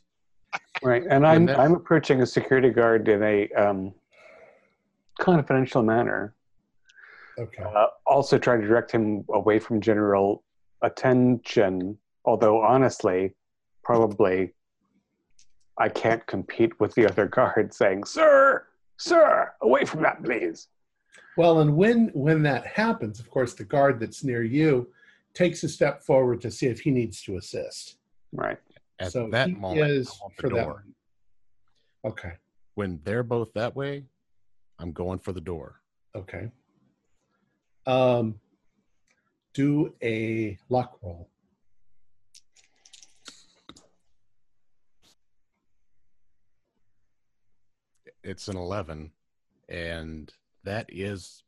[SPEAKER 3] Right, and I'm
[SPEAKER 2] that-
[SPEAKER 3] I'm approaching a security guard in a um, confidential manner.
[SPEAKER 1] Okay.
[SPEAKER 3] Uh, also, trying to direct him away from general attention. Although honestly, probably I can't compete with the other guard saying, "Sir, sir, away from that, please."
[SPEAKER 1] Well, and when when that happens, of course, the guard that's near you takes a step forward to see if he needs to assist.
[SPEAKER 3] Right.
[SPEAKER 4] At
[SPEAKER 1] so
[SPEAKER 4] that
[SPEAKER 1] he
[SPEAKER 4] moment,
[SPEAKER 1] is
[SPEAKER 4] I want the
[SPEAKER 1] for that.
[SPEAKER 4] door.
[SPEAKER 1] Okay.
[SPEAKER 4] When they're both that way, I'm going for the door.
[SPEAKER 1] Okay. Um, do a luck roll.
[SPEAKER 4] It's an 11, and that is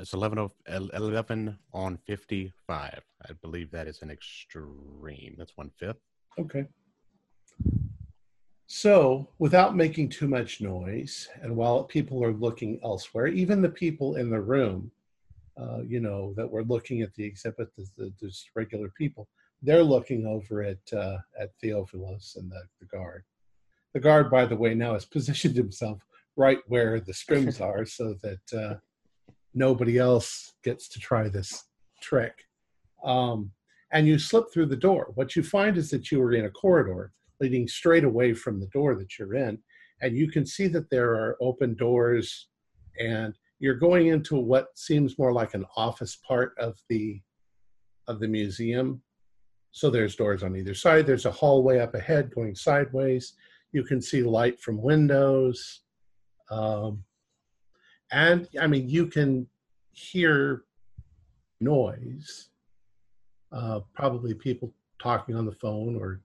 [SPEAKER 4] it's 11, 11 on 55. I believe that is an extreme. That's one fifth.
[SPEAKER 1] Okay. So, without making too much noise, and while people are looking elsewhere, even the people in the room, uh, you know, that were looking at the exhibit, the, the, just regular people, they're looking over at uh, at Theophilus and the, the guard. The guard, by the way, now has positioned himself right where the scrims are, so that uh, nobody else gets to try this trick. Um, and you slip through the door. What you find is that you are in a corridor leading straight away from the door that you're in, and you can see that there are open doors, and you're going into what seems more like an office part of the of the museum. So there's doors on either side. There's a hallway up ahead going sideways. You can see light from windows, um, and I mean you can hear noise uh, probably people talking on the phone or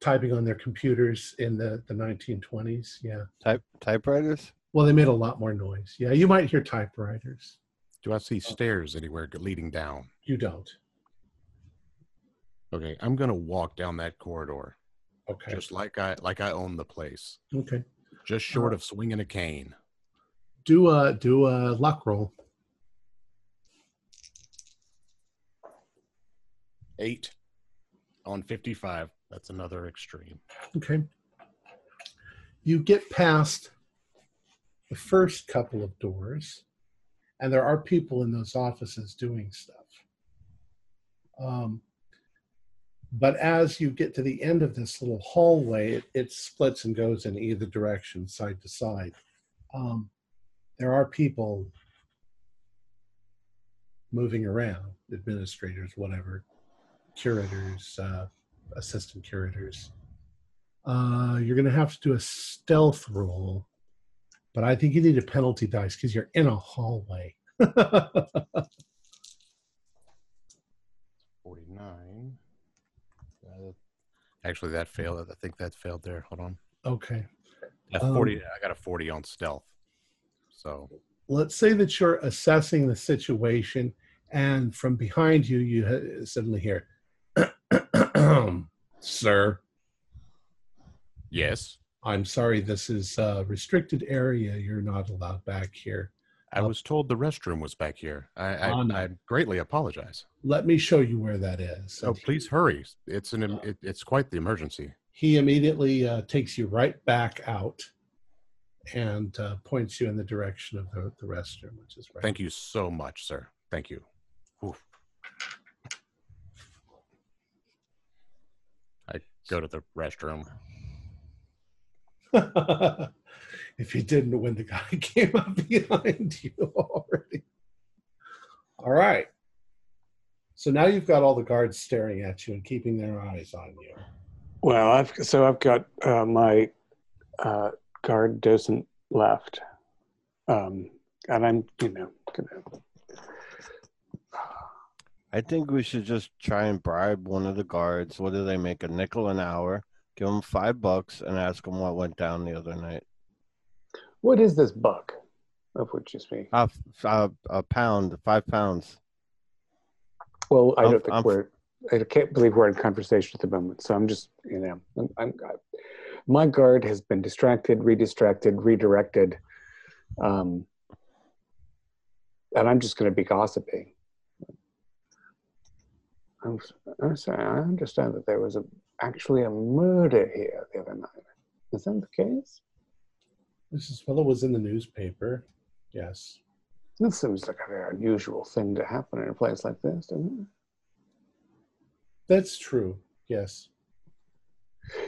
[SPEAKER 1] typing on their computers in the, the 1920s. Yeah.
[SPEAKER 2] Type typewriters?
[SPEAKER 1] Well, they made a lot more noise. Yeah, you might hear typewriters.
[SPEAKER 4] Do I see stairs anywhere leading down?
[SPEAKER 1] You don't.
[SPEAKER 4] Okay, I'm gonna walk down that corridor,
[SPEAKER 1] Okay.
[SPEAKER 4] just like I like I own the place,
[SPEAKER 1] okay.
[SPEAKER 4] Just short of swinging a cane.
[SPEAKER 1] Do a do a luck roll.
[SPEAKER 4] Eight on 55. That's another extreme.
[SPEAKER 1] Okay. You get past the first couple of doors, and there are people in those offices doing stuff. Um, but as you get to the end of this little hallway, it, it splits and goes in either direction, side to side. Um, there are people moving around, administrators, whatever, curators, uh, assistant curators. Uh, you're going to have to do a stealth roll, but I think you need a penalty dice because you're in a hallway.
[SPEAKER 4] 49. Actually, that failed. I think that failed there. Hold on.
[SPEAKER 1] okay.
[SPEAKER 4] At
[SPEAKER 1] Um,
[SPEAKER 4] 40, I got a 40 on stealth. So
[SPEAKER 1] Let's say that you're assessing the situation, and from behind you, you ha- suddenly hear, Sir,
[SPEAKER 4] yes.
[SPEAKER 1] I'm sorry, this is a restricted area. You're not allowed back here.
[SPEAKER 4] I
[SPEAKER 1] Uh,
[SPEAKER 4] was told the restroom was back here. I, I,
[SPEAKER 1] no.
[SPEAKER 4] I greatly apologize.
[SPEAKER 1] Let me show you where that is.
[SPEAKER 4] Oh, please hurry! It's an em- it, it's quite the emergency.
[SPEAKER 1] He immediately uh, takes you right back out and uh, points you in the direction of the, the restroom, which is right.
[SPEAKER 4] Thank you so much, sir. Thank you. Oof. I go to the restroom.
[SPEAKER 1] if you didn't, when the guy came up behind you already. All right. So now you've got all the guards staring at you and keeping their eyes on you.
[SPEAKER 3] Well, I've so I've got uh, my uh, guard docent left, um, and I'm you know gonna.
[SPEAKER 2] I think we should just try and bribe one of the guards. What do they make? A nickel an hour. Give them five bucks and ask them what went down the other night.
[SPEAKER 3] What is this buck of which you speak?
[SPEAKER 2] Uh, uh, a pound, five pounds.
[SPEAKER 3] Well, I
[SPEAKER 2] I'm-
[SPEAKER 3] don't think
[SPEAKER 2] I'm-
[SPEAKER 3] we're. I can't believe we're in conversation at the moment. So I'm just, you know, I'm, I'm, my guard has been distracted, redistracted, redirected, um, and I'm just going to be gossiping. I'm, I'm sorry. I understand that there was a actually a murder here the other night. Is that the case?
[SPEAKER 1] Mrs. Willow was in the newspaper. Yes.
[SPEAKER 3] That seems like a very unusual thing to happen in a place like this, doesn't it?
[SPEAKER 1] That's true. Yes.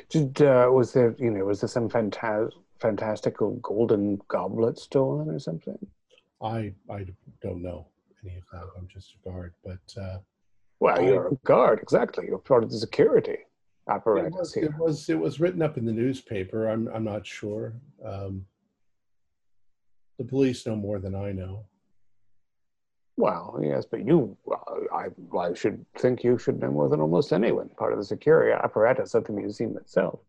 [SPEAKER 3] Did uh, was there you know was there some fantas- fantastical golden goblet stolen or something?
[SPEAKER 1] I I don't know any of that. I'm just a guard, but uh,
[SPEAKER 3] Well,
[SPEAKER 1] I-
[SPEAKER 3] you're a guard, exactly. You're part of the security
[SPEAKER 1] it
[SPEAKER 3] apparatus
[SPEAKER 1] was,
[SPEAKER 3] here.
[SPEAKER 1] it was it was written up in the newspaper. I'm I'm not sure. Um, the police know more than I know.
[SPEAKER 3] Well, yes, but you, I, I should think you should know more than almost anyone. Part of the security apparatus of the museum itself.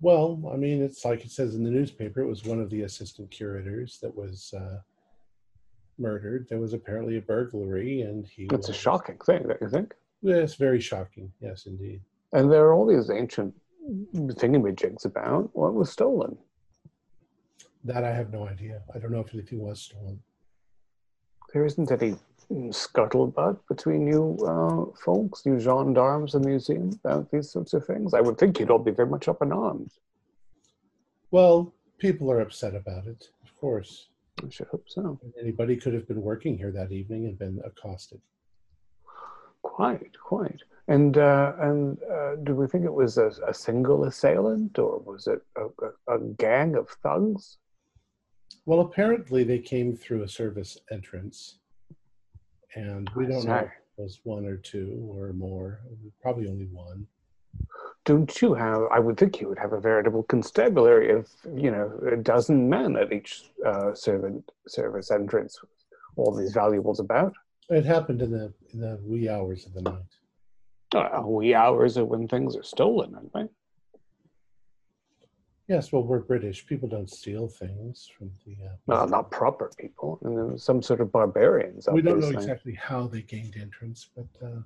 [SPEAKER 1] Well, I mean, it's like it says in the newspaper. It was one of the assistant curators that was uh, murdered. There was apparently a burglary, and he.
[SPEAKER 3] It's a shocking thing, don't you think?
[SPEAKER 1] Yes, very shocking. Yes, indeed.
[SPEAKER 3] And there are all these ancient thingamajigs about. What was stolen?
[SPEAKER 1] That I have no idea. I don't know if he was stolen.
[SPEAKER 3] There isn't any scuttlebutt between you uh, folks, you gendarmes and museum about these sorts of things. I would think you'd all be very much up in arms.
[SPEAKER 1] Well, people are upset about it, of course.
[SPEAKER 3] I should hope so.
[SPEAKER 1] Anybody could have been working here that evening and been accosted.
[SPEAKER 3] Quite, quite. And uh, and uh, do we think it was a, a single assailant, or was it a, a, a gang of thugs?
[SPEAKER 1] Well, apparently they came through a service entrance, and we don't know if it was one or two or more. Probably only one.
[SPEAKER 3] Don't you have? I would think you would have a veritable constabulary of you know a dozen men at each uh, servant service entrance, with all these valuables about.
[SPEAKER 1] It happened in the in the wee hours of the night.
[SPEAKER 3] Uh, wee hours of when things are stolen, aren't they?
[SPEAKER 1] Yes, well, we're British. People don't steal things from the. Uh,
[SPEAKER 3] Well, not proper people, and was some sort of barbarians.
[SPEAKER 1] we don't know exactly how they gained entrance, but uh,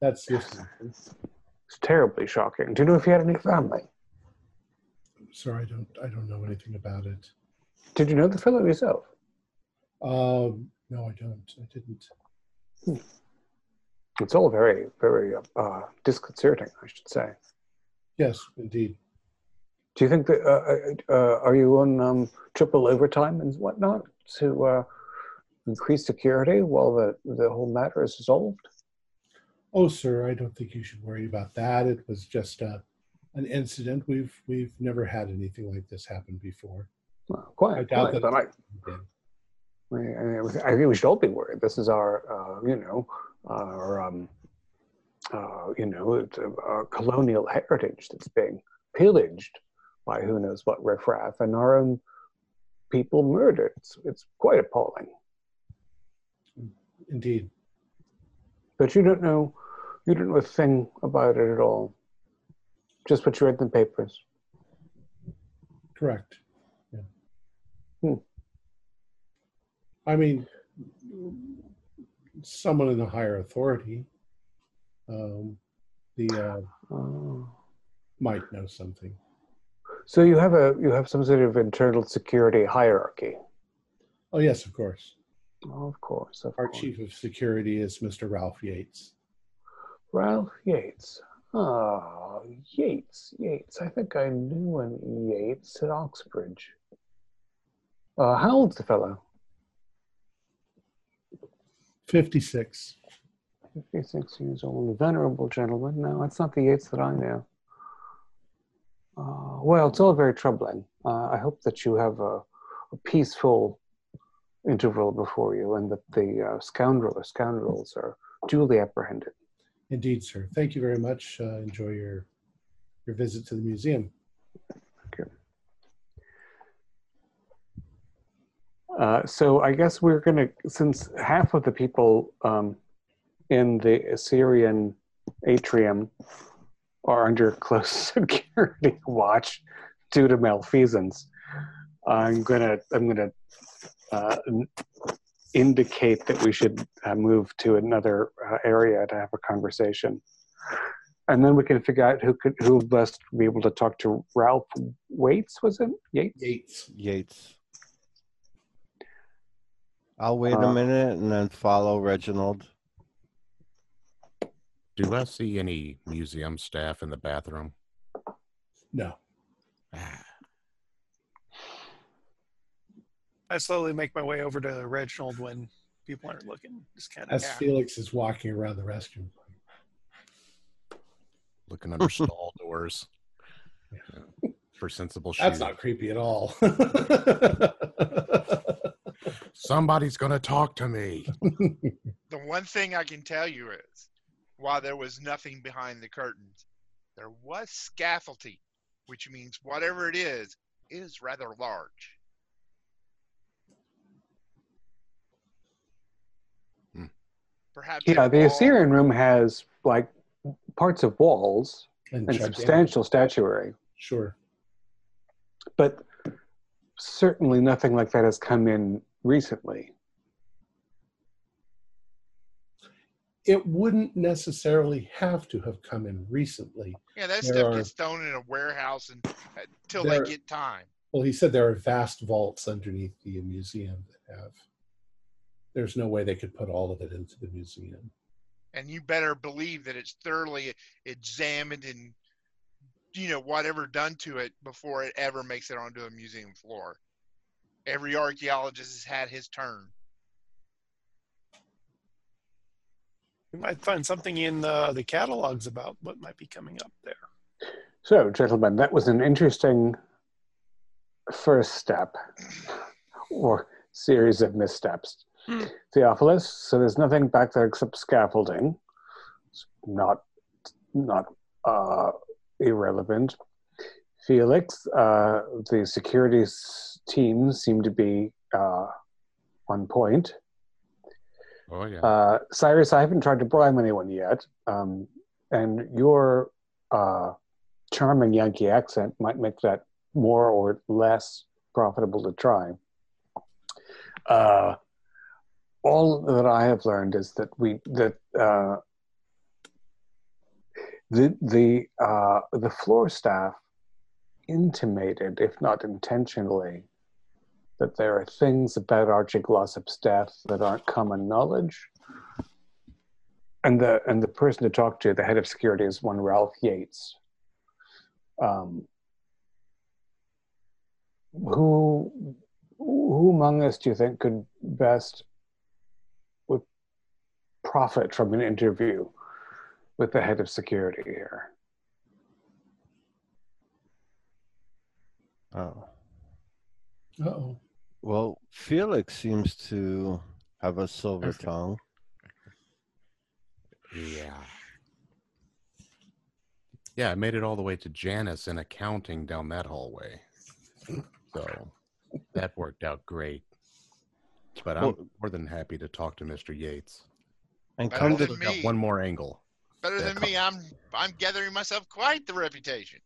[SPEAKER 1] that's just.
[SPEAKER 3] It's terribly shocking. Do you know if you had any family?
[SPEAKER 1] Sorry, I don't. I don't know anything about it.
[SPEAKER 3] Did you know the fellow yourself?
[SPEAKER 1] Um, no, I don't. I didn't.
[SPEAKER 3] It's all very, very uh, disconcerting, I should say.
[SPEAKER 1] Yes, indeed.
[SPEAKER 3] Do you think that uh, uh, are you on um, triple overtime and whatnot to uh, increase security while the the whole matter is resolved?
[SPEAKER 1] Oh, sir, I don't think you should worry about that. It was just uh, an incident. We've we've never had anything like this happen before.
[SPEAKER 3] Well, quite,
[SPEAKER 1] I doubt
[SPEAKER 3] quite,
[SPEAKER 1] that.
[SPEAKER 3] I. I, I think we should all be worried. This is our, uh, you know, our, um, uh, you know, uh, colonial heritage that's being pillaged by who knows what riffraff, and our own people murdered. It's, it's quite appalling.
[SPEAKER 1] Indeed.
[SPEAKER 3] But you don't know, you don't know a thing about it at all. Just what you read in the papers.
[SPEAKER 1] Correct. Yeah.
[SPEAKER 3] Hmm.
[SPEAKER 1] I mean, someone in a higher authority, um, the uh,
[SPEAKER 3] Oh.
[SPEAKER 1] might know something.
[SPEAKER 3] So you have a you have some sort of internal security hierarchy.
[SPEAKER 1] Oh, yes, of course.
[SPEAKER 3] Oh, of course, of
[SPEAKER 1] Our
[SPEAKER 3] course.
[SPEAKER 1] chief of security is Mr. Ralph Yates.
[SPEAKER 3] Ralph Yates. Ah, Yates, Yates. I think I knew an Yates at Oxbridge. Uh, how old's the fellow?
[SPEAKER 1] 56.
[SPEAKER 3] 56 years old, a venerable gentleman. No, it's not the Yates that I know. Uh, well, it's all very troubling. Uh, I hope that you have a, a peaceful interval before you and that the uh, scoundrel or scoundrels are duly apprehended.
[SPEAKER 1] Indeed, sir. Thank you very much. Uh, enjoy your your visit to the museum.
[SPEAKER 3] Uh, so I guess we're going to, since half of the people um, in the Assyrian atrium are under close security watch due to malfeasance, I'm gonna I'm gonna uh, indicate that we should uh, move to another uh, area to have a conversation, and then we can figure out who could who best be able to talk to Ralph Waits. Was it Yates?
[SPEAKER 1] Yates.
[SPEAKER 2] Yates. I'll wait
[SPEAKER 3] Uh,
[SPEAKER 2] a minute and then follow Reginald.
[SPEAKER 4] Do I see any museum staff in the bathroom?
[SPEAKER 1] No.
[SPEAKER 4] Ah,
[SPEAKER 5] I slowly make my way over to Reginald when people aren't looking. Just kind of
[SPEAKER 1] As Felix is walking around the restroom.
[SPEAKER 4] looking under stall doors Yeah. for sensible shoes.
[SPEAKER 1] That's not creepy at all.
[SPEAKER 4] Somebody's gonna talk to me.
[SPEAKER 6] The one thing I can tell you is, while there was nothing behind the curtains, there was scaffolding, which means whatever it is, it is rather large.
[SPEAKER 4] Hmm.
[SPEAKER 6] Perhaps.
[SPEAKER 3] Yeah, the Assyrian room has like parts of walls
[SPEAKER 1] and
[SPEAKER 3] and
[SPEAKER 1] gigantic.
[SPEAKER 3] substantial statuary,
[SPEAKER 1] Sure.
[SPEAKER 3] but certainly nothing like that has come in recently.
[SPEAKER 1] It wouldn't necessarily have to have come in recently.
[SPEAKER 6] Yeah, that
[SPEAKER 1] there
[SPEAKER 6] stuff
[SPEAKER 1] are-
[SPEAKER 6] gets thrown in a warehouse and, uh, until
[SPEAKER 1] There-
[SPEAKER 6] they get time.
[SPEAKER 1] Well, he said there are vast vaults underneath the museum that have. There's no way they could put all of it into the museum.
[SPEAKER 6] and you better believe that it's thoroughly examined and you know whatever done to it before it ever makes it onto a museum floor every archaeologist has had his turn
[SPEAKER 5] We might find something in uh, the catalogs about what might be coming up there.
[SPEAKER 3] So, gentlemen, that was an interesting first step or series of missteps.
[SPEAKER 5] Hmm.
[SPEAKER 3] Theophilus, so there's nothing back there except scaffolding. It's not not uh, irrelevant. Felix, uh, the security s- team seem to be uh, on point.
[SPEAKER 4] Oh yeah.
[SPEAKER 3] Uh, Cyrus, I haven't tried to bribe anyone yet, um, and your uh, charming Yankee accent might make that more or less profitable to try. Uh, all that I have learned is that we that uh, the the uh, the floor staff intimated, if not intentionally, that there are things about Archie Glossop's death that aren't common knowledge. And the and the person to talk to, the head of security, is one Ralph Yates. Um, who who among us do you think could best would profit from an interview with the head of security here?
[SPEAKER 2] Oh.
[SPEAKER 1] Oh.
[SPEAKER 2] Well, Felix seems to have a silver
[SPEAKER 4] Okay.
[SPEAKER 2] tongue.
[SPEAKER 4] Yeah. Yeah, I made it all the way to Janice in accounting down that hallway. So that worked out great. But I'm
[SPEAKER 2] Well-
[SPEAKER 4] more than happy to talk to Mr. Yates.
[SPEAKER 2] And
[SPEAKER 6] Better
[SPEAKER 2] come to
[SPEAKER 6] me.
[SPEAKER 4] one more angle.
[SPEAKER 6] better
[SPEAKER 4] Yeah,
[SPEAKER 6] than me i'm i'm gathering myself quite the reputation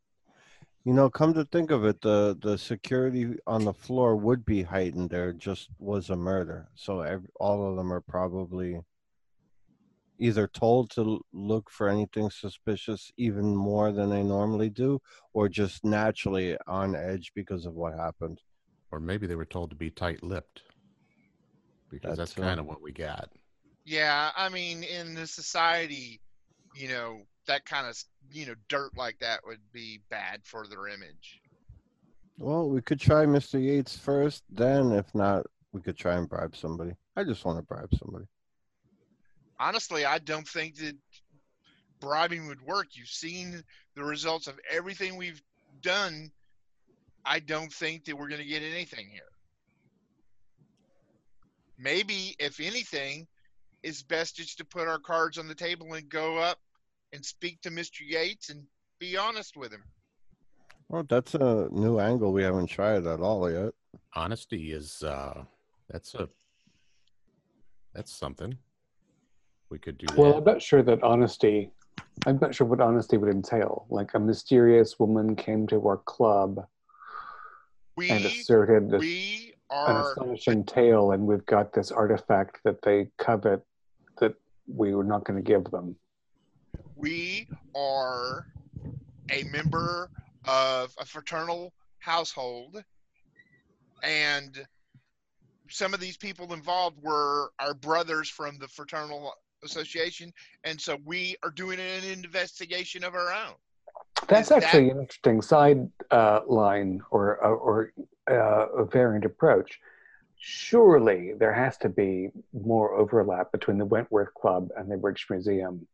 [SPEAKER 2] you know, come to think of it, the the security on the floor would be heightened. There just was a murder, so ev all of them are probably either told to look for anything suspicious even more than they normally do, or just naturally on edge because of what happened.
[SPEAKER 4] Or maybe they were told to be tight lipped. because that's,
[SPEAKER 2] That's,
[SPEAKER 4] kind of what we got.
[SPEAKER 6] Yeah, I mean, in the society, you know, that kind of you know dirt like that would be bad for their image.
[SPEAKER 2] Well, we could try Mr. Yates first. Then, if not, we could try and bribe somebody. I just want to bribe somebody.
[SPEAKER 6] Honestly, I don't think that bribing would work. You've seen the results of everything we've done. I don't think that we're going to get anything here. Maybe, if anything, it's best just to put our cards on the table and go up and speak to Mr. Yates and be honest with him.
[SPEAKER 2] Well, that's a new angle we haven't tried at all yet.
[SPEAKER 4] Honesty is uh, that's a that's something. We could do
[SPEAKER 3] Well,
[SPEAKER 4] that.
[SPEAKER 3] I'm not sure that honesty. I'm not sure what honesty would entail. Like a mysterious woman came to our club
[SPEAKER 6] We
[SPEAKER 3] and asserted this,
[SPEAKER 6] we
[SPEAKER 3] an astonishing tale, and we've got this artifact that they covet that we were not going to give them.
[SPEAKER 6] We are a member of a fraternal household. And some of these people involved were our brothers from the fraternal association. And so we are doing an investigation of our own.
[SPEAKER 3] That's
[SPEAKER 6] Is that-
[SPEAKER 3] actually an interesting side uh, line or or uh, a variant approach. Surely there has to be more overlap between the Wentworth Club and the British Museum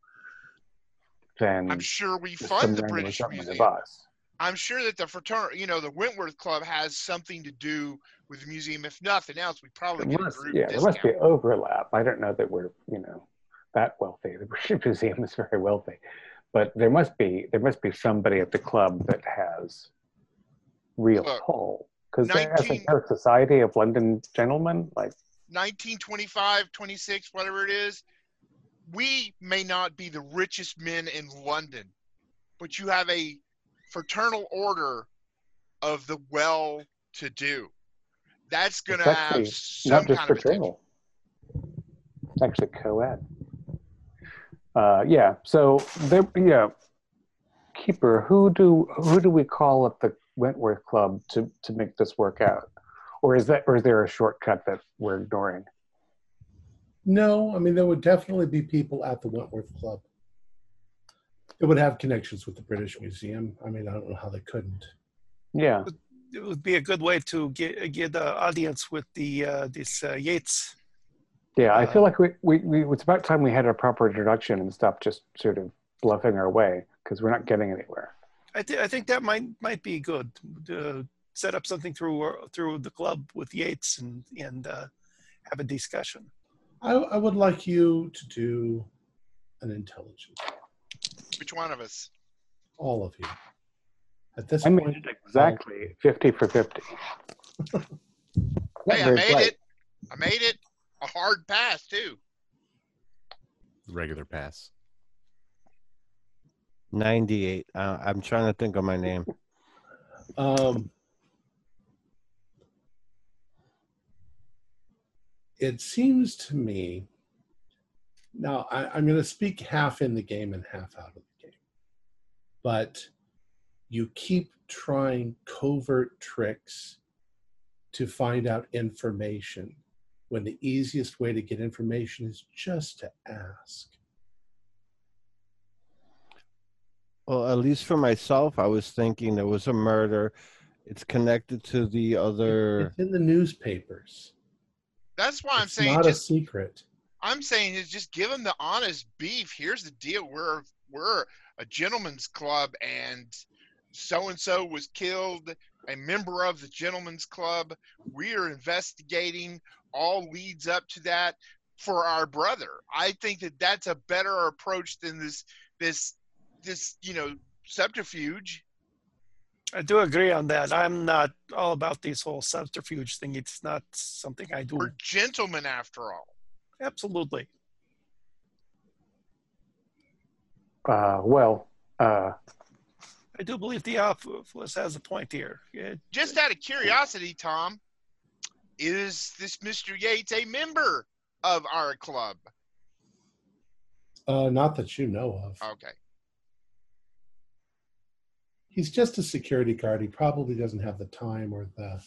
[SPEAKER 3] than
[SPEAKER 6] i'm sure we fund the british museum
[SPEAKER 3] us.
[SPEAKER 6] i'm sure that the fraternal you know the wentworth club has something to do with the museum if nothing else we probably
[SPEAKER 3] There must, yeah, there must be overlap. I don't know that we're you know that wealthy. The British Museum is very wealthy, but there must be there must be somebody at the club that has real
[SPEAKER 6] Look,
[SPEAKER 3] pull because as a
[SPEAKER 6] 19
[SPEAKER 3] Paris Society of London gentlemen, like
[SPEAKER 6] 1925, 26, whatever it is, we may not be the richest men in London, but you have a fraternal order of the well to do. That's going to have some
[SPEAKER 3] not just
[SPEAKER 6] kind
[SPEAKER 3] fraternal. It's actually co-ed. Uh, yeah. So there, yeah. Keeper, who do who do we call at the Wentworth Club to to make this work out, or is that or is there a shortcut that we're ignoring?
[SPEAKER 1] No, I mean there would definitely be people at the Wentworth Club. It would have connections with the British Museum. I mean, I don't know how they couldn't.
[SPEAKER 3] Yeah.
[SPEAKER 5] It would be a good way to get get the audience with the uh, this uh, Yates.
[SPEAKER 3] Yeah, I feel
[SPEAKER 5] Uh,
[SPEAKER 3] like we, we, we it's about time we had a proper introduction and stop just sort of bluffing our way because we're not getting anywhere.
[SPEAKER 5] I, th- I think that might might be good to set up something through uh, through the club with Yates and and uh, have a discussion.
[SPEAKER 1] I, I would like you to do an intelligence.
[SPEAKER 6] Which one of us?
[SPEAKER 1] All of you. At this
[SPEAKER 3] I made it exactly fifty for fifty.
[SPEAKER 6] Hey, I made
[SPEAKER 3] bright.
[SPEAKER 6] it. I made it. A hard pass, too.
[SPEAKER 4] Regular pass.
[SPEAKER 2] 98. Uh, I'm trying to think of my name.
[SPEAKER 1] Um, it seems to me. Now, I, I'm going to speak half in the game and half out of the game. But you keep trying covert tricks to find out information when the easiest way to get information is just to ask.
[SPEAKER 2] Well, at least for myself, I was thinking there was a murder. It's connected to the other.
[SPEAKER 1] It's in the newspapers.
[SPEAKER 6] That's why I'm
[SPEAKER 1] it's
[SPEAKER 6] saying
[SPEAKER 1] not
[SPEAKER 6] just
[SPEAKER 1] a secret.
[SPEAKER 6] I'm saying is just give them the honest beef. Here's the deal: we're we're a gentleman's club, and so and so was killed. A member of the gentleman's club. We are investigating. All leads up to that for our brother. I think that that's a better approach than this this this you know subterfuge.
[SPEAKER 5] I do agree on that. I'm not all about this whole subterfuge thing. It's not something I do.
[SPEAKER 6] We're gentlemen after all.
[SPEAKER 5] Absolutely.
[SPEAKER 3] Uh, well, uh,
[SPEAKER 5] I do believe Theophilus has a point here. It,
[SPEAKER 6] Just out of curiosity, Tom, is this Mr. Yates a member of our club?
[SPEAKER 1] Uh, not that you know of.
[SPEAKER 6] Okay.
[SPEAKER 1] He's just a security guard. He probably doesn't have the time or the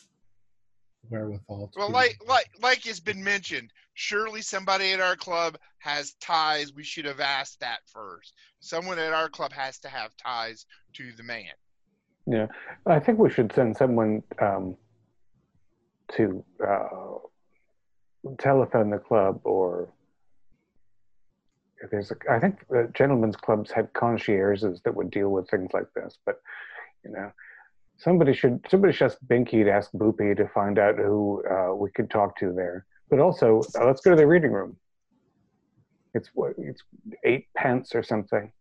[SPEAKER 1] wherewithal. To
[SPEAKER 6] Well, like like like has been mentioned, surely somebody at our club has ties. We should have asked that first. Someone at our club has to have ties to the man.
[SPEAKER 3] Yeah, I think we should send someone um, to uh, telephone the club, or if there's, a, I think the gentlemen's clubs had concierges that would deal with things like this. But you know, somebody should somebody should ask Binky to ask Boopy to find out who uh, we could talk to there. But also, uh, let's go to the reading room. It's what it's eight pence or something.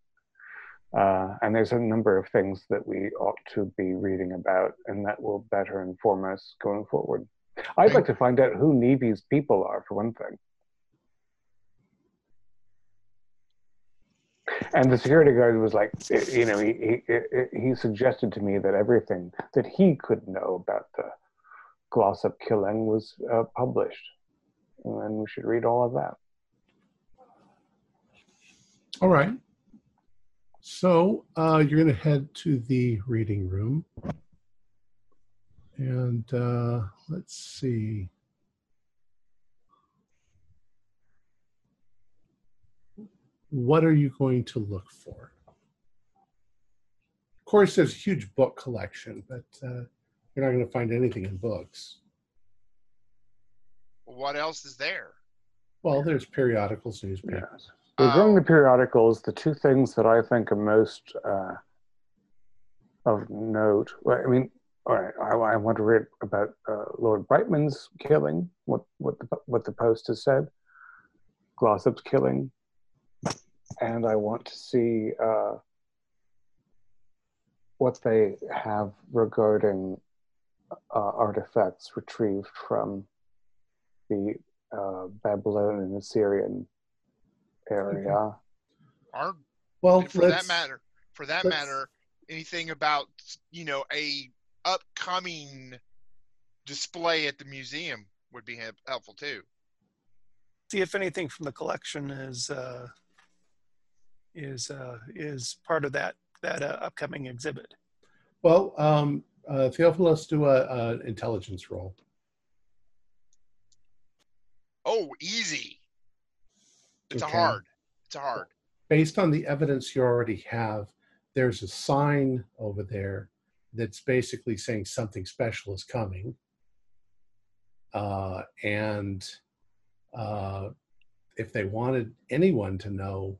[SPEAKER 3] Uh, and there's a number of things that we ought to be reading about, and that will better inform us going forward. I'd like to find out who Nevy's people are, for one thing. And the security guard was like, you know, he, he, he suggested to me that everything that he could know about the Glossop killing was uh, published. And we should read all of that.
[SPEAKER 1] All right. So uh, you're going to head to the reading room. And uh, let's see. What are you going to look for? Of course, there's a huge book collection, but uh, you're not going to find anything in books.
[SPEAKER 6] What else is there?
[SPEAKER 1] Well, there's periodicals, newspapers.
[SPEAKER 3] Yes. Regarding
[SPEAKER 6] Oh.
[SPEAKER 3] the periodicals, the two things that I think are most uh, of note, well, I mean, all right, I, I want to read about uh, Lord Brightman's killing, what, what, the, what the Post has said, Glossop's killing, and I want to see uh, what they have regarding uh, artifacts retrieved from the uh, Babylonian Assyrian area.
[SPEAKER 6] Our
[SPEAKER 1] Well,
[SPEAKER 6] for that matter, for that matter, anything about you know a upcoming display at the museum would be helpful too.
[SPEAKER 5] See if anything from the collection is uh, is uh, is part of that that uh, upcoming exhibit.
[SPEAKER 1] Well, um, uh, Theophilus, do a, a intelligence roll.
[SPEAKER 6] Oh, easy. It's
[SPEAKER 1] Okay.
[SPEAKER 6] a hard. It's a hard.
[SPEAKER 1] Based on the evidence you already have, there's a sign over there that's basically saying something special is coming. Uh, and uh, if they wanted anyone to know,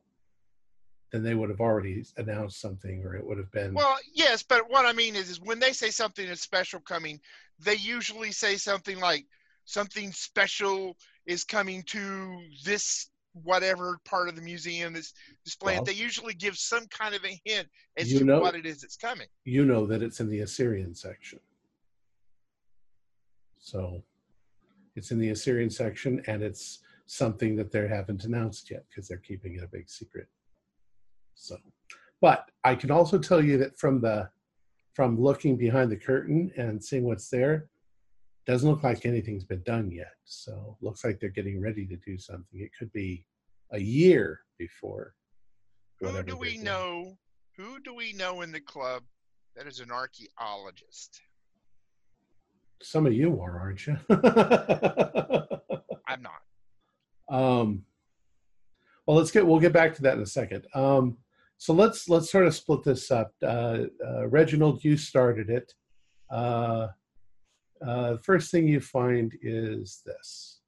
[SPEAKER 1] then they would have already announced something, or it would have been.
[SPEAKER 6] Well, yes, but what I mean is, is when they say something is special coming, they usually say something like something special is coming to this whatever part of the museum that's displayed
[SPEAKER 1] Well-
[SPEAKER 6] they usually give some kind of a hint as
[SPEAKER 1] You
[SPEAKER 6] to
[SPEAKER 1] know-
[SPEAKER 6] what it is that's coming.
[SPEAKER 1] you know that it's in the Assyrian section. So it's in the Assyrian section, and it's something that they haven't announced yet because they're keeping it a big secret. So, but I can also tell you that from the from looking behind the curtain and seeing what's there, doesn't look like anything's been done yet. So looks like they're getting ready to do something. It could be a year before.
[SPEAKER 6] Who do we know? Who do we know in the club that is an archaeologist?
[SPEAKER 1] Some of you are, aren't you?
[SPEAKER 6] I'm not.
[SPEAKER 1] Um, well, let's get we'll get back to that in a second. Um, so let's let's sort of split this up. Uh, uh, Reginald, you started it. Uh, uh, the first thing you find is this.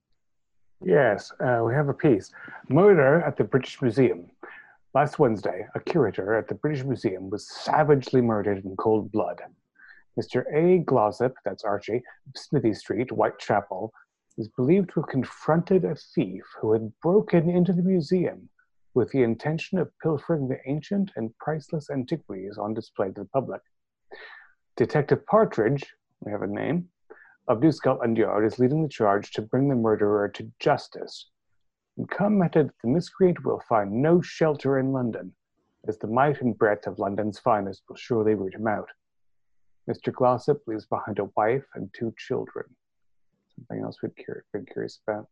[SPEAKER 3] Yes, uh, we have a piece. Murder at the British Museum. Last Wednesday, a curator at the British Museum was savagely murdered in cold blood. Mr. A. Glossop, that's Archie, Smithy Street, Whitechapel, is believed to have confronted a thief who had broken into the museum with the intention of pilfering the ancient and priceless antiquities on display to the public. Detective Partridge, we have a name, of New Scotland Yard is leading the charge to bring the murderer to justice. And commented that the miscreant will find no shelter in London, as the might and breadth of London's finest will surely root him out. Mr. Glossop leaves behind a wife and two children. Something else we'd been curious about.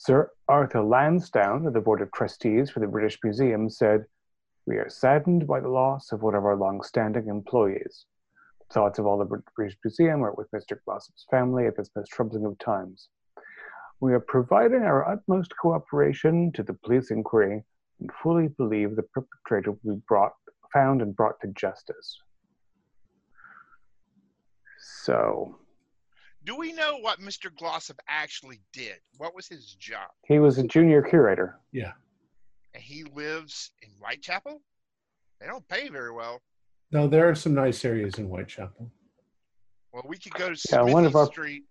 [SPEAKER 3] Sir Arthur Lansdowne of the Board of Trustees for the British Museum said, We are saddened by the loss of one of our long standing employees. thoughts of all the British Museum are with Mr. Glossop's family at this most troubling of times. We are providing our utmost cooperation to the police inquiry and fully believe the perpetrator will be brought, found and brought to justice. So,
[SPEAKER 6] Do we know what Mr. Glossop actually did? What was his job?
[SPEAKER 3] he was a junior curator.
[SPEAKER 1] Yeah.
[SPEAKER 6] And he lives in Whitechapel? They don't pay very well.
[SPEAKER 1] No, there are some nice areas in Whitechapel.
[SPEAKER 6] Well, we could go to
[SPEAKER 3] Yeah,
[SPEAKER 6] Smithy
[SPEAKER 3] one of our-
[SPEAKER 6] Street.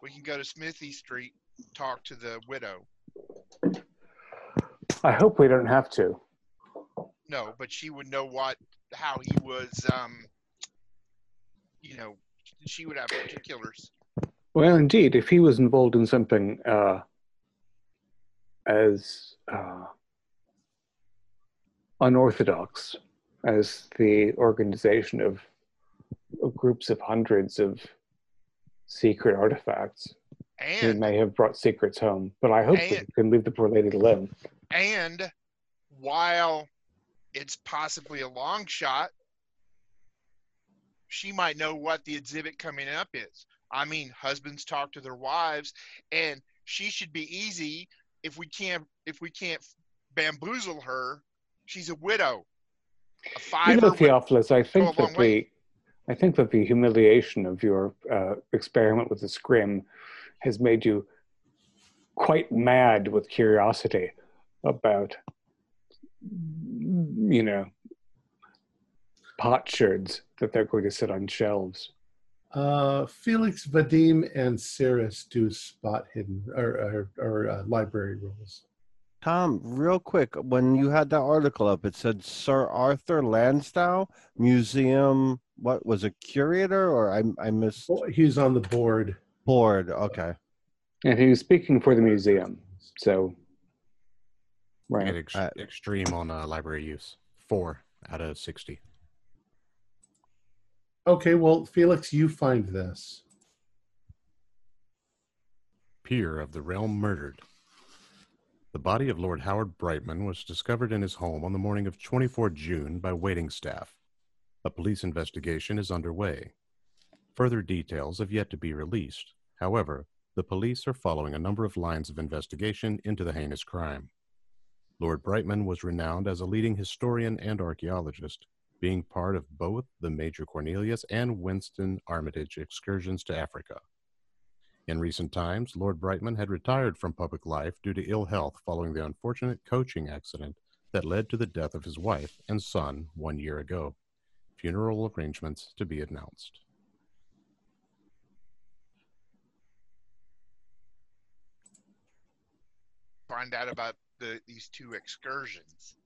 [SPEAKER 6] We can go to Smithy Street, talk to the widow.
[SPEAKER 3] I hope we don't have to.
[SPEAKER 6] No, but she would know what, how he was, um, you know, she would have particulars.
[SPEAKER 3] Well, indeed, if he was involved in something uh, as uh, unorthodox as the organization of, of groups of hundreds of secret artifacts, he may have brought secrets home. But I hope
[SPEAKER 6] And-
[SPEAKER 3] can leave the poor lady alone.
[SPEAKER 6] and while it's possibly a long shot, she might know what the exhibit coming up is. I mean, husbands talk to their wives, and she should be easy if we can't if we can't bamboozle her. She's a widow. A
[SPEAKER 3] You know, Theophilus, I think that
[SPEAKER 6] way.
[SPEAKER 3] the I think that the humiliation of your uh, experiment with the scrim has made you quite mad with curiosity about, you know, potsherds that they're going to sit on shelves.
[SPEAKER 1] Uh, Felix, Vadim, and Cyrus do spot hidden or, or, or uh, library rules.
[SPEAKER 2] Tom, real quick, when you had that article up, it said Sir Arthur Lansdowne Museum. What was a curator, or I I missed
[SPEAKER 1] Oh, He's on the board.
[SPEAKER 2] board? Okay,
[SPEAKER 3] And he was speaking for the museum. So, right.
[SPEAKER 4] ex-
[SPEAKER 2] Uh,
[SPEAKER 4] extreme on uh, library use. Four out of 60.
[SPEAKER 1] Okay, well, Felix, you find this.
[SPEAKER 4] Peer of the realm murdered. The body of Lord Howard Brightman was discovered in his home on the morning of 24 June by waiting staff. A police investigation is underway. Further details have yet to be released. However, the police are following a number of lines of investigation into the heinous crime. Lord Brightman was renowned as a leading historian and archaeologist, being part of both the Major Cornelius and Winston Armitage excursions to Africa. In recent times, Lord Brightman had retired from public life due to ill health following the unfortunate coaching accident that led to the death of his wife and son one year ago. Funeral arrangements to be announced.
[SPEAKER 6] Find out about the these two excursions.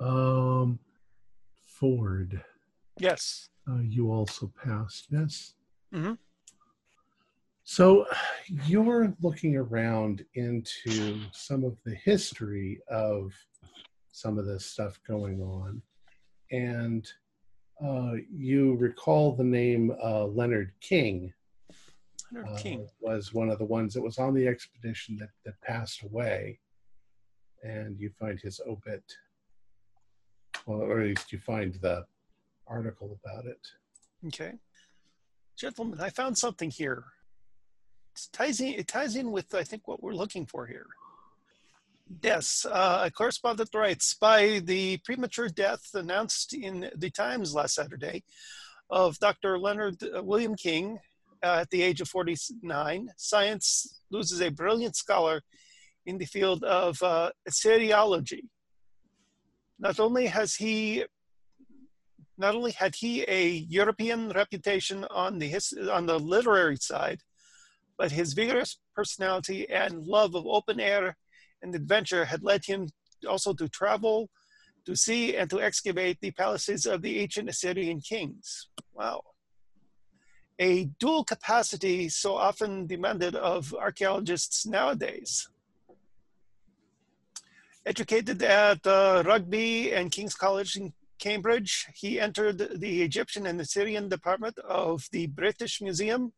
[SPEAKER 1] Um, Ford,
[SPEAKER 5] Yes.
[SPEAKER 1] uh, you also passed, yes?
[SPEAKER 5] Mhm.
[SPEAKER 1] So you're looking around into some of the history of some of this stuff going on, and uh, you recall the name uh, Leonard King.
[SPEAKER 5] Leonard
[SPEAKER 1] uh,
[SPEAKER 5] King.
[SPEAKER 1] was one of the ones that was on the expedition that, that passed away. And you find his obit, well, or at least you find the article about it.
[SPEAKER 5] Okay. Gentlemen, I found something here. It ties in, it ties in with, I think, what we're looking for here. Yes, uh, a correspondent writes by the premature death announced in the Times last Saturday of Dr. Leonard uh, William King uh, at the age of 49, science loses a brilliant scholar in the field of uh, Assyriology. Not only has he not only had he a European reputation on the his, on the literary side, but his vigorous personality and love of open air and adventure had led him also to travel, to see, and to excavate the palaces of the ancient Assyrian kings. Wow. A dual capacity so often demanded of archaeologists nowadays. Educated at uh, Rugby and King's College in Cambridge, he entered the Egyptian and Assyrian department of the British Museum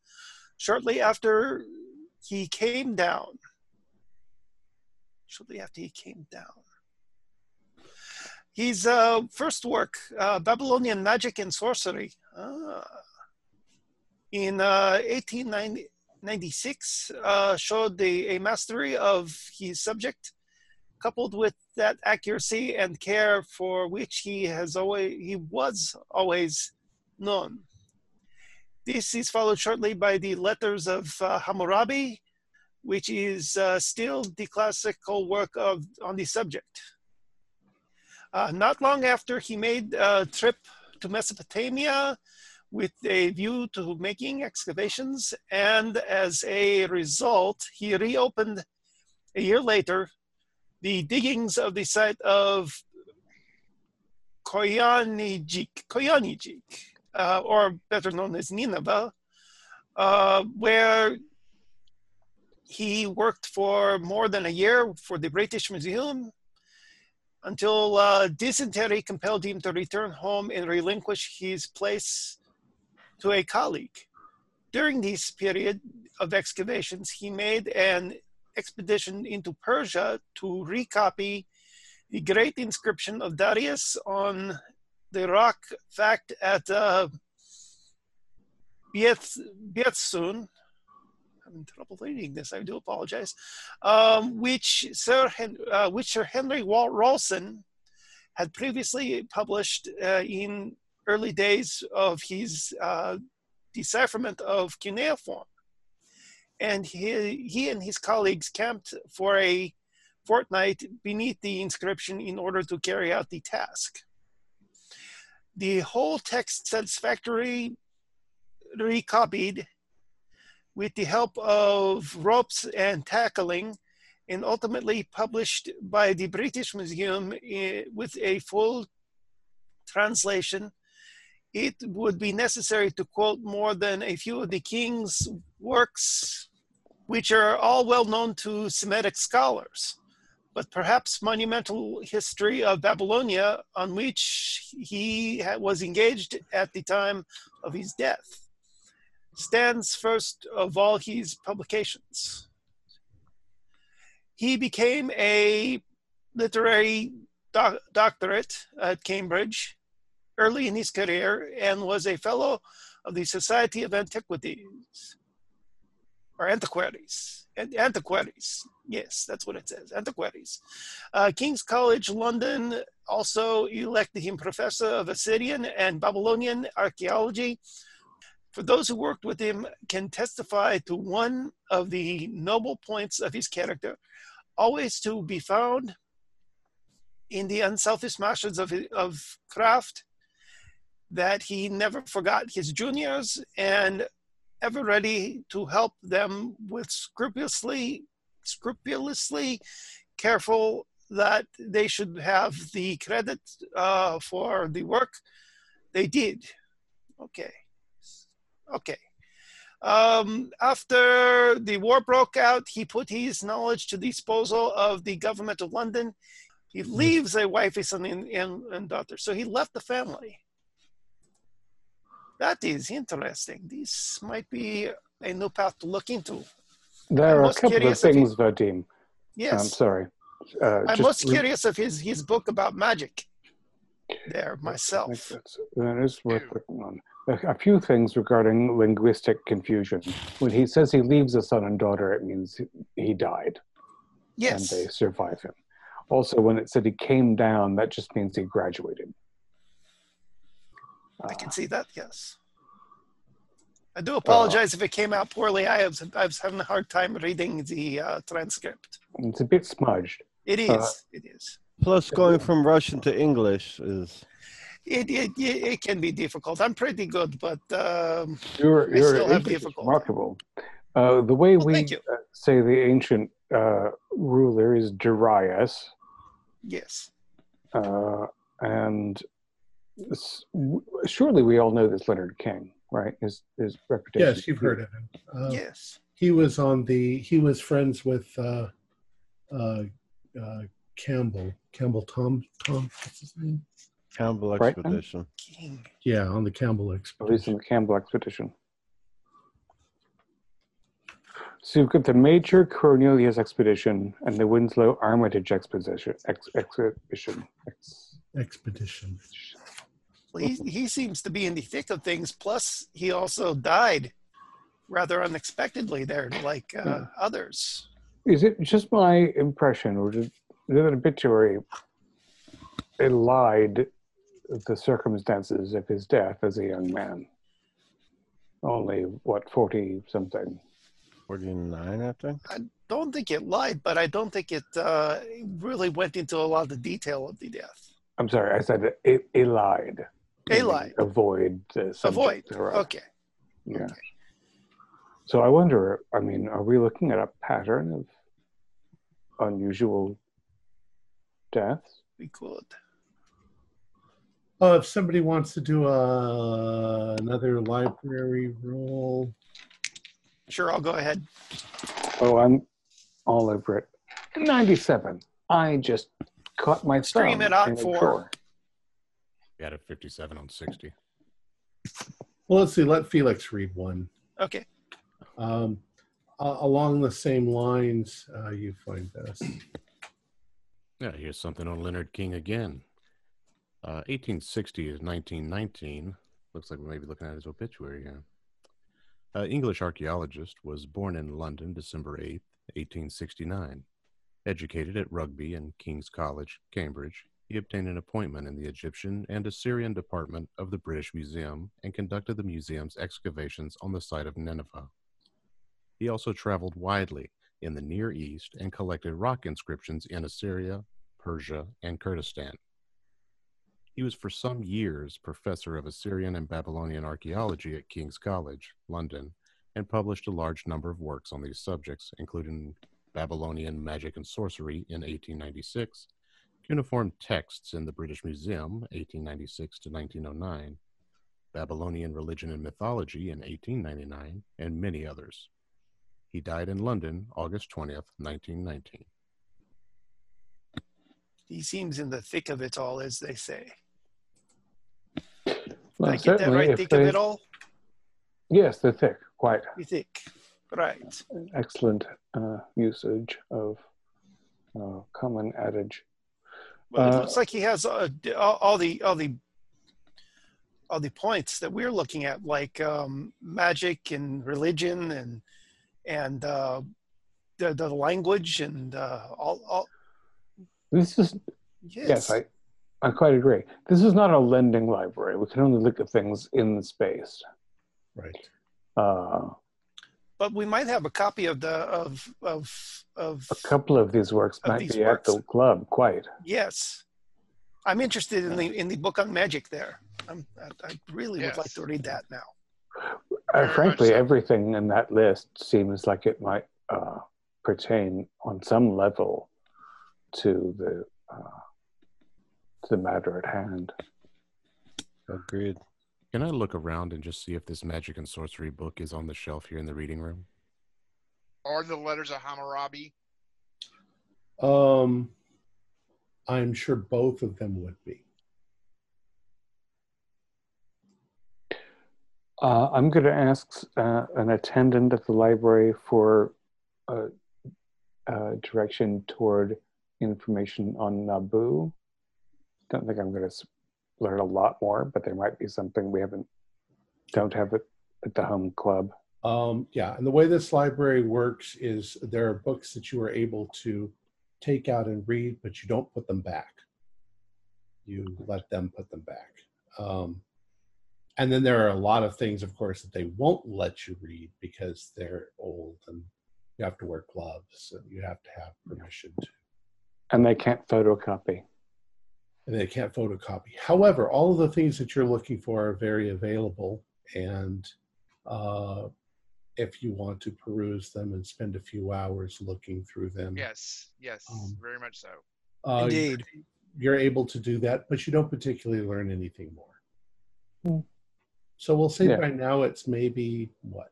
[SPEAKER 5] shortly after he came down. Shortly after he came down. His uh, first work, uh, Babylonian Magic and Sorcery, uh, in uh, 1896, uh, showed the, a mastery of his subject, coupled with that accuracy and care for which he has always he was always known. This is followed shortly by the Letters of uh, Hammurabi, which is uh, still the classical work of on the subject. Uh, not long after he made a trip to Mesopotamia with a view to making excavations, and as a result, he reopened a year later the diggings of the site of Kuyunjik, Kuyunjik uh, or better known as Nineveh, uh, where he worked for more than a year for the British Museum until uh, dysentery compelled him to return home and relinquish his place to a colleague. During this period of excavations, he made an expedition into Persia to recopy the great inscription of Darius on the rock fact at uh, Bethsun. I'm in trouble reading this. I do apologize. Um, which Sir Hen- uh, which Sir Henry Wal- Rawson had previously published uh, in early days of his uh, decipherment of cuneiform and he, he and his colleagues camped for a fortnight beneath the inscription in order to carry out the task. The whole text satisfactorily recopied with the help of ropes and tackling and ultimately published by the British Museum eh, with a full translation it would be necessary to quote more than a few of the king's works, which are all well known to Semitic scholars. But perhaps monumental history of Babylonia, on which he was engaged at the time of his death, stands first of all his publications. He became a literary doc- doctorate at Cambridge early in his career and was a fellow of the Society of Antiquities or Antiquaries. Antiquaries, yes, that's what it says, Antiquaries. Uh, King's College London also elected him professor of Assyrian and Babylonian archaeology. For those who worked with him, can testify to one of the noble points of his character, always to be found in the unselfish masters of, of craft that he never forgot his juniors and ever ready to help them with scrupulously scrupulously careful that they should have the credit uh, for the work they did. Okay. Okay. Um, after the war broke out, he put his knowledge to the disposal of the government of London. He hmm. leaves a wife, a son, and, and, and daughter. So he left the family. That is interesting. This might be a new path to look into.
[SPEAKER 3] There I'm are a couple of things, Vadim.
[SPEAKER 5] Yes.
[SPEAKER 3] I'm sorry.
[SPEAKER 5] Uh, I'm most re- curious of his, his book about magic there myself.
[SPEAKER 3] That is worth looking on. A, a few things regarding linguistic confusion. When he says he leaves a son and daughter, it means he died.
[SPEAKER 5] Yes.
[SPEAKER 3] And they survive him. Also, when it said he came down, that just means he graduated.
[SPEAKER 5] I can see that. Yes. I do apologize uh, if it came out poorly. I was I was having a hard time reading the uh, transcript.
[SPEAKER 3] It's a bit smudged.
[SPEAKER 5] It is. Uh, it is.
[SPEAKER 2] Plus, going from Russian to English is.
[SPEAKER 5] It, it, it can be difficult. I'm pretty good, but um,
[SPEAKER 3] you're, you're, I still have difficult. Remarkable. Uh, the way well, we uh, say the ancient uh, ruler is Darius.
[SPEAKER 5] Yes.
[SPEAKER 3] Uh, and surely we all know this Leonard King, right? His his reputation.
[SPEAKER 1] Yes, you've heard of him.
[SPEAKER 5] Uh, yes,
[SPEAKER 1] he was on the. He was friends with uh, uh, uh Campbell. Campbell Tom Tom. What's his name?
[SPEAKER 2] Campbell Expedition.
[SPEAKER 1] King. Yeah, on the Campbell Expedition.
[SPEAKER 3] At least on the Campbell Expedition. So you've got the Major Cornelius Expedition and the Winslow Armitage Expedition. Ex, exhibition. Ex,
[SPEAKER 1] expedition.
[SPEAKER 5] Well, he, he seems to be in the thick of things. Plus, he also died rather unexpectedly there, like uh, others.
[SPEAKER 3] Is it just my impression, or did did an obituary elide the circumstances of his death as a young man? Only what forty something.
[SPEAKER 2] 49, I think.
[SPEAKER 5] I don't think it lied, but I don't think it uh, really went into a lot of the detail of the death.
[SPEAKER 3] I'm sorry, I said it elide.
[SPEAKER 5] Elide.
[SPEAKER 3] Avoid the subject.
[SPEAKER 5] Avoid.
[SPEAKER 3] thereof.
[SPEAKER 5] Okay.
[SPEAKER 3] Yeah.
[SPEAKER 5] okay.
[SPEAKER 3] So I wonder. I mean, are we looking at a pattern of unusual deaths?
[SPEAKER 5] We could.
[SPEAKER 1] Oh, if somebody wants to do a, another library roll,
[SPEAKER 5] Sure, I'll go ahead.
[SPEAKER 3] Oh, I'm all over it. Ninety-seven. I just caught my
[SPEAKER 5] Stream
[SPEAKER 3] thumb
[SPEAKER 5] it out
[SPEAKER 3] in a
[SPEAKER 5] for-
[SPEAKER 3] drawer.
[SPEAKER 4] Got a 57 on 60.
[SPEAKER 1] well, let's see. Let Felix read one.
[SPEAKER 5] Okay.
[SPEAKER 1] Um, a- along the same lines, uh, you find this.
[SPEAKER 4] Yeah, here's something on Leonard King again. Uh, 1860 is 1919. Looks like we may be looking at his obituary here. Uh, English archaeologist was born in London December 8th, 1869. Educated at Rugby and King's College, Cambridge, he obtained an appointment in the Egyptian and Assyrian department of the British Museum and conducted the museum's excavations on the site of Nineveh. He also traveled widely in the Near East and collected rock inscriptions in Assyria, Persia, and Kurdistan. He was for some years professor of Assyrian and Babylonian archaeology at King's College, London, and published a large number of works on these subjects, including Babylonian Magic and Sorcery in 1896, Cuneiform Texts in the British Museum, 1896 to 1909, Babylonian Religion and Mythology in 1899, and many others. He died in London August 20th, 1919.
[SPEAKER 5] He seems in the thick of it all, as they say.
[SPEAKER 3] Well,
[SPEAKER 5] Did I get that
[SPEAKER 3] certainly
[SPEAKER 5] right?
[SPEAKER 3] if
[SPEAKER 5] Thick
[SPEAKER 3] they-
[SPEAKER 5] of it all?
[SPEAKER 3] Yes, they're thick. Quite
[SPEAKER 5] You thick. Right.
[SPEAKER 3] excellent uh, usage of uh, common adage.
[SPEAKER 5] Well, it
[SPEAKER 3] Uh,
[SPEAKER 5] looks like he has uh, all, all the all the all the points that we're looking at, like um, magic and religion and and uh, the the language and uh, all all.
[SPEAKER 3] This is
[SPEAKER 5] Yes.
[SPEAKER 3] yes, I I quite agree. This is not a lending library. We can only look at things in the space.
[SPEAKER 1] Right.
[SPEAKER 3] Uh,
[SPEAKER 5] but we might have a copy of the of of of.
[SPEAKER 3] a couple of these works
[SPEAKER 5] Of
[SPEAKER 3] might
[SPEAKER 5] these
[SPEAKER 3] be
[SPEAKER 5] works.
[SPEAKER 3] at the club. Quite.
[SPEAKER 5] Yes, I'm interested in the in the book on magic. There, I'm, I, I really would like to read that now.
[SPEAKER 3] Uh, frankly,
[SPEAKER 6] so.
[SPEAKER 3] everything in that list seems like it might uh, pertain on some level to the uh, to the matter at hand.
[SPEAKER 2] Agreed.
[SPEAKER 4] Can I look around and just see if this magic and sorcery book is on the shelf here in the reading room?
[SPEAKER 6] Are the letters of Hammurabi.
[SPEAKER 1] Um, I'm sure both of them would be.
[SPEAKER 3] Uh, I'm going to ask uh, an attendant at the library for uh, uh, direction toward information on Nabu. Don't think I'm going to learn a lot more, but there might be something we haven't don't have it at the home club.
[SPEAKER 1] Um, yeah, and the way this library works is there are books that you are able to take out and read, but you don't put them back. You let them put them back. Um, and then there are a lot of things, of course, that they won't let you read because they're old and you have to wear gloves and you have to have permission to.
[SPEAKER 3] And they can't photocopy.
[SPEAKER 1] And they can't photocopy. However, all of the things that you're looking for are very available, and uh, if you want to peruse them and spend a few hours looking through them,
[SPEAKER 6] Yes, yes,
[SPEAKER 1] Um,
[SPEAKER 6] very much so.
[SPEAKER 1] uh,
[SPEAKER 5] Indeed.
[SPEAKER 1] you're able to do that, but you don't particularly learn anything more.
[SPEAKER 3] Hmm.
[SPEAKER 1] So we'll say
[SPEAKER 3] Yeah.
[SPEAKER 1] by now it's maybe what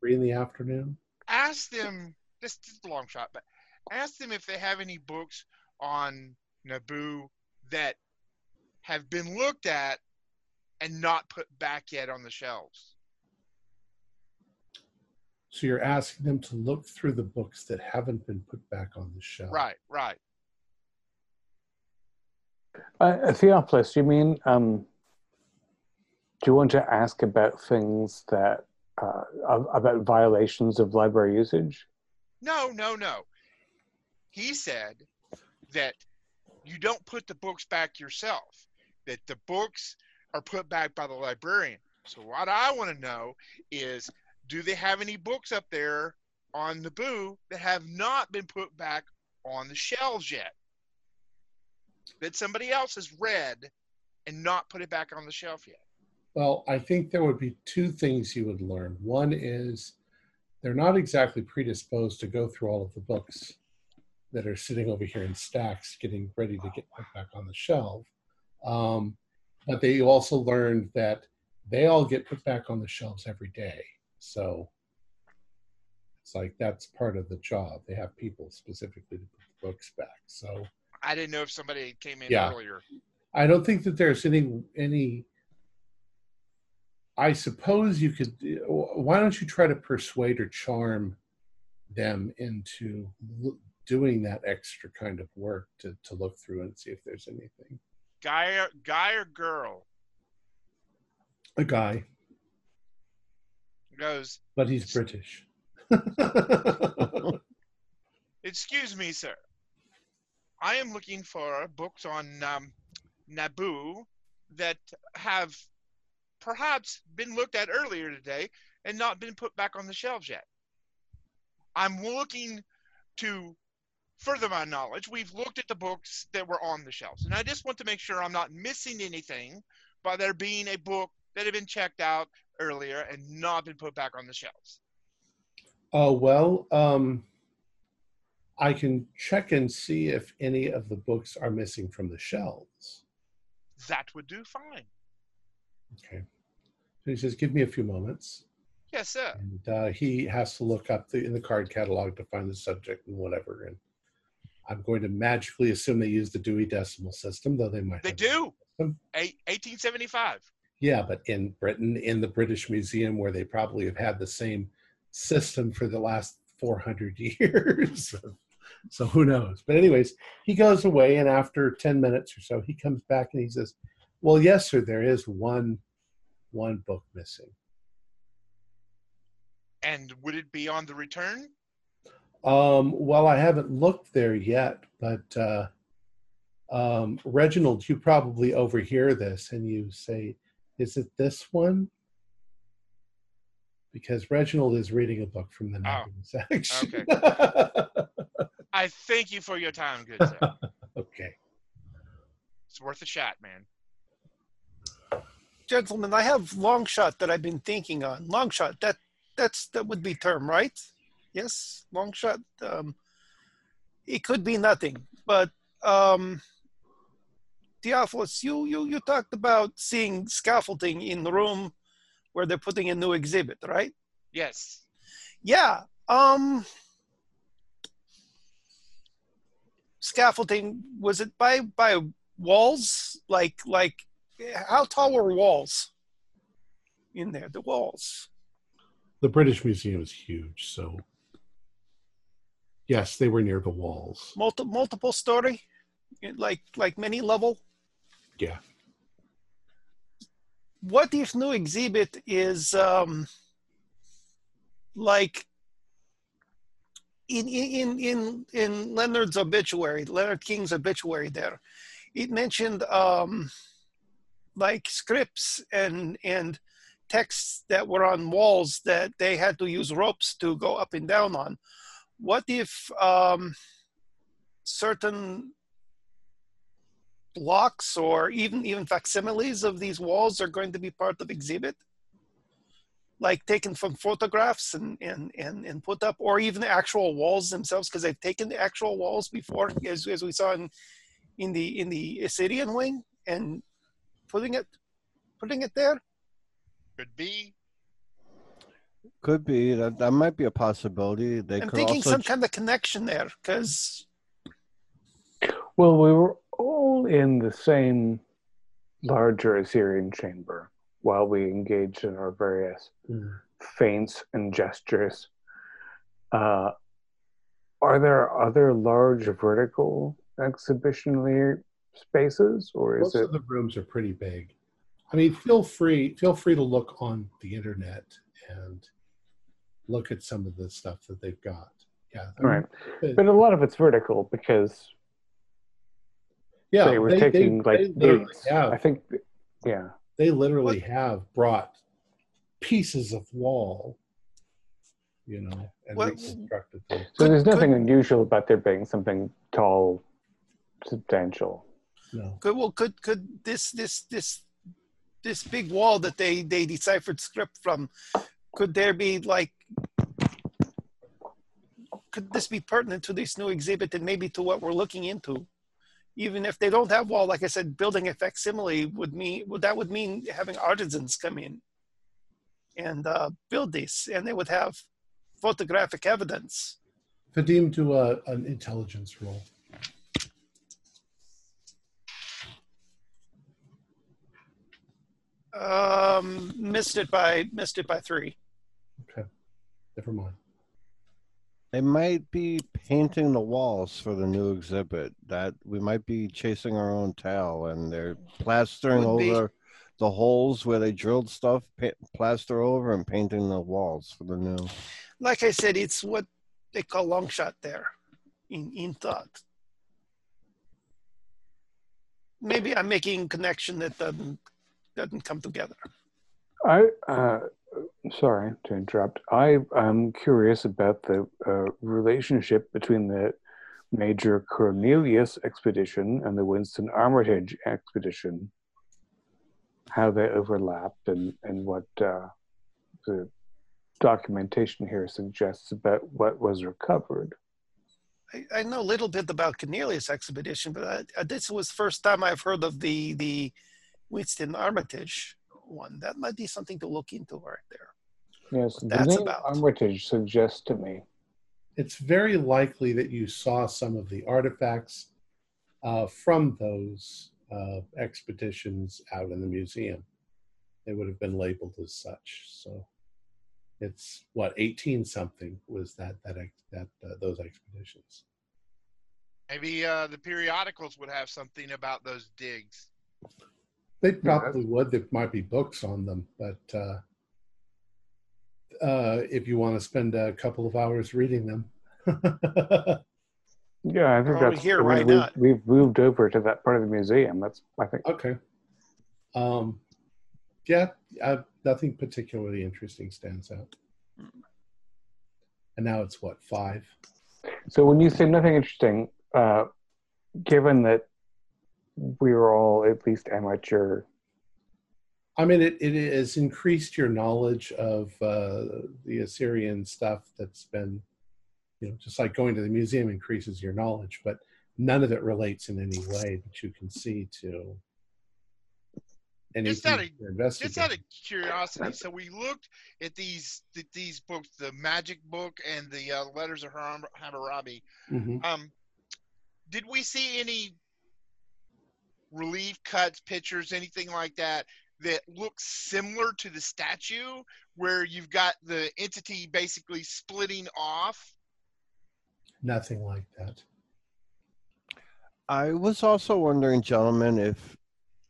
[SPEAKER 1] three in the afternoon.
[SPEAKER 6] Ask them. This, this is a long shot, but ask them if they have any books on Nabu that have been looked at and not put back yet on the shelves.
[SPEAKER 1] So you're asking them to look through the books that haven't been put back on the shelf.
[SPEAKER 6] Right, right.
[SPEAKER 3] Uh, Theophilus, you mean, um, do you want to ask about things that, uh, about violations of library usage?
[SPEAKER 6] No, no, no. He said that you don't put the books back yourself, that the books are put back by the librarian. So, what I want to know is do they have any books up there on the boo that have not been put back on the shelves yet? That somebody else has read and not put it back on the shelf yet?
[SPEAKER 1] Well, I think there would be two things you would learn. One is they're not exactly predisposed to go through all of the books that are sitting over here in stacks, getting ready to get put back on the shelf. Um, but they also learned that they all get put back on the shelves every day. So it's like that's part of the job. They have people specifically to put the books back. So
[SPEAKER 6] I didn't know if somebody came in
[SPEAKER 1] Yeah.
[SPEAKER 6] earlier.
[SPEAKER 1] I don't think that there's any any. I suppose you could. Why don't you try to persuade or charm them into doing that extra kind of work to to look through and see if there's anything.
[SPEAKER 6] Guy or, guy or girl
[SPEAKER 1] A guy,
[SPEAKER 6] goes,
[SPEAKER 1] but he's British.
[SPEAKER 6] Excuse me, sir. I am looking for books on um, Nabu that have perhaps been looked at earlier today and not been put back on the shelves yet. I'm looking to further my knowledge. We've looked at the books that were on the shelves, and I just want to make sure I'm not missing anything by there being a book that had been checked out earlier and not been put back on the shelves.
[SPEAKER 1] Oh well, um, I can check and see if any of the books are missing from the shelves.
[SPEAKER 6] That would do fine.
[SPEAKER 1] Okay. So he says, "Give me a few moments."
[SPEAKER 6] Yes, sir.
[SPEAKER 1] and uh, he has to look up the, in the card catalog to find the subject and whatever. And I'm going to magically assume they use the Dewey Decimal System, though they might.
[SPEAKER 6] They do.
[SPEAKER 1] Um,
[SPEAKER 6] Eight, 1875.
[SPEAKER 1] Yeah, but in Britain, in the British Museum, where they probably have had the same system for the last 400 years. so who knows? But anyways, he goes away, and after 10 minutes or so, he comes back and he says, "Well, yes, sir, there is one, one book missing."
[SPEAKER 6] And would it be on the return?
[SPEAKER 1] Um, well, I haven't looked there yet, but uh, um, Reginald, you probably overhear this and you say, "Is it this one?" Because Reginald is reading a book from the
[SPEAKER 6] Oh,
[SPEAKER 1] Nabu section.
[SPEAKER 6] I thank you for your time, good sir.
[SPEAKER 1] okay.
[SPEAKER 6] it's worth a shot, man.
[SPEAKER 5] Gentlemen, I have long shot that I've been thinking on. Long shot. That that's that would be term, right? Yes, long shot. Um, it could be nothing, but um, Theophilus, you you you talked about seeing scaffolding in the room where they're putting a new exhibit, right?
[SPEAKER 6] Yes.
[SPEAKER 5] Yeah. Um, scaffolding was it by by walls? Like like how tall were walls in there? The walls.
[SPEAKER 1] The British Museum is huge, so yes, they were near the walls.
[SPEAKER 5] Multi, multiple story, like like many level.
[SPEAKER 1] Yeah.
[SPEAKER 5] What if new exhibit is um, like in in in in Leonard's obituary, Leonard King's obituary? There, it mentioned um, like scripts and and texts that were on walls that they had to use ropes to go up and down on. What if um, certain blocks or even even facsimiles of these walls are going to be part of exhibit? Like taken from photographs and and and, and put up or even actual walls themselves? Because they've taken the actual walls before as, as we saw in in the in the assyrian wing and putting it putting it there?
[SPEAKER 6] Could be.
[SPEAKER 2] Could be that that might be a possibility. They
[SPEAKER 5] i'm
[SPEAKER 2] could
[SPEAKER 5] thinking
[SPEAKER 2] also
[SPEAKER 5] some
[SPEAKER 2] ch-
[SPEAKER 5] kind of connection there because
[SPEAKER 3] Well, we were all in the same larger Assyrian chamber while we engaged in our various feints and gestures. Uh, are there other large vertical exhibition spaces, or is
[SPEAKER 1] Most
[SPEAKER 3] it?
[SPEAKER 1] of the rooms are pretty big. I mean, feel free feel free to look on the internet and look at some of the stuff that they've got. Yeah, I mean,
[SPEAKER 3] Right,
[SPEAKER 1] it-
[SPEAKER 3] but a lot of it's vertical because
[SPEAKER 1] yeah,
[SPEAKER 3] they were taking like
[SPEAKER 1] they literally have
[SPEAKER 3] I think, yeah.
[SPEAKER 1] they literally have brought pieces of wall, you know, and
[SPEAKER 5] What-
[SPEAKER 1] reconstructed them.
[SPEAKER 3] So
[SPEAKER 5] Could-
[SPEAKER 3] there's
[SPEAKER 5] could-
[SPEAKER 3] nothing unusual about there being something tall, substantial.
[SPEAKER 1] No,
[SPEAKER 5] Could well could could this this this this big wall that they they deciphered script from could there be like could this be pertinent to this new exhibit and maybe to what we're looking into? Even if they don't have wall like i said building a facsimile would mean would that would mean having artisans come in and uh, build this and they would have photographic evidence.
[SPEAKER 1] Vadim, do a, an intelligence roll.
[SPEAKER 5] um missed it by missed it by three
[SPEAKER 1] Okay, never mind.
[SPEAKER 2] They might be painting the walls for the new exhibit. That we might be chasing our own tail, and they're plastering
[SPEAKER 5] Would be.
[SPEAKER 2] over the holes where they drilled stuff, pa- plaster over, and painting the walls for the new.
[SPEAKER 5] like I said, it's what they call long shot there in, in thought. Maybe I'm making connection that doesn't doesn't come together.
[SPEAKER 3] I, uh, sorry to interrupt. I am curious about the uh, relationship between the Major Cornelius expedition and the Winston Armitage expedition. How they overlapped and and what uh, the documentation here suggests about what was recovered.
[SPEAKER 5] I, I know a little bit about Cornelius expedition, but I, this was first time I've heard of the the Winston Armitage one. That might be something to look into right there.
[SPEAKER 3] Yes, the
[SPEAKER 5] That's
[SPEAKER 3] name
[SPEAKER 5] about.
[SPEAKER 3] Armitage suggests to me.
[SPEAKER 1] It's very likely that you saw some of the artifacts uh, from those uh, expeditions out in the museum. They would have been labeled as such. So it's what 18 something was that that that uh, those expeditions.
[SPEAKER 6] Maybe uh, the periodicals would have something about those digs.
[SPEAKER 1] They probably would. There might be books on them, but uh, uh, if you want to spend a couple of hours reading them,
[SPEAKER 3] Yeah, I think that's
[SPEAKER 5] here,
[SPEAKER 3] I mean,
[SPEAKER 5] why
[SPEAKER 3] we've,
[SPEAKER 5] not?
[SPEAKER 3] We've moved over to that part of the museum. That's I think.
[SPEAKER 1] okay. Um, yeah, uh, nothing particularly interesting stands out. And now it's what five?
[SPEAKER 3] So when you say nothing interesting, uh, given that we were all at least amateur,
[SPEAKER 1] I mean, it, it has increased your knowledge of uh, the Assyrian stuff that's been, you know, just like going to the museum increases your knowledge, but none of it relates in any way that you can see to anything
[SPEAKER 6] out of-
[SPEAKER 1] you're
[SPEAKER 6] Just out of curiosity, so we looked at these th- these books, the Magic Book and the uh, Letters of Haram- Hammurabi.
[SPEAKER 1] Mhm.
[SPEAKER 6] Um, did we see any relief cuts, pictures, anything like that that looks similar to the statue, where you've got the entity basically splitting off?
[SPEAKER 1] Nothing like that.
[SPEAKER 2] I was also wondering, gentlemen, if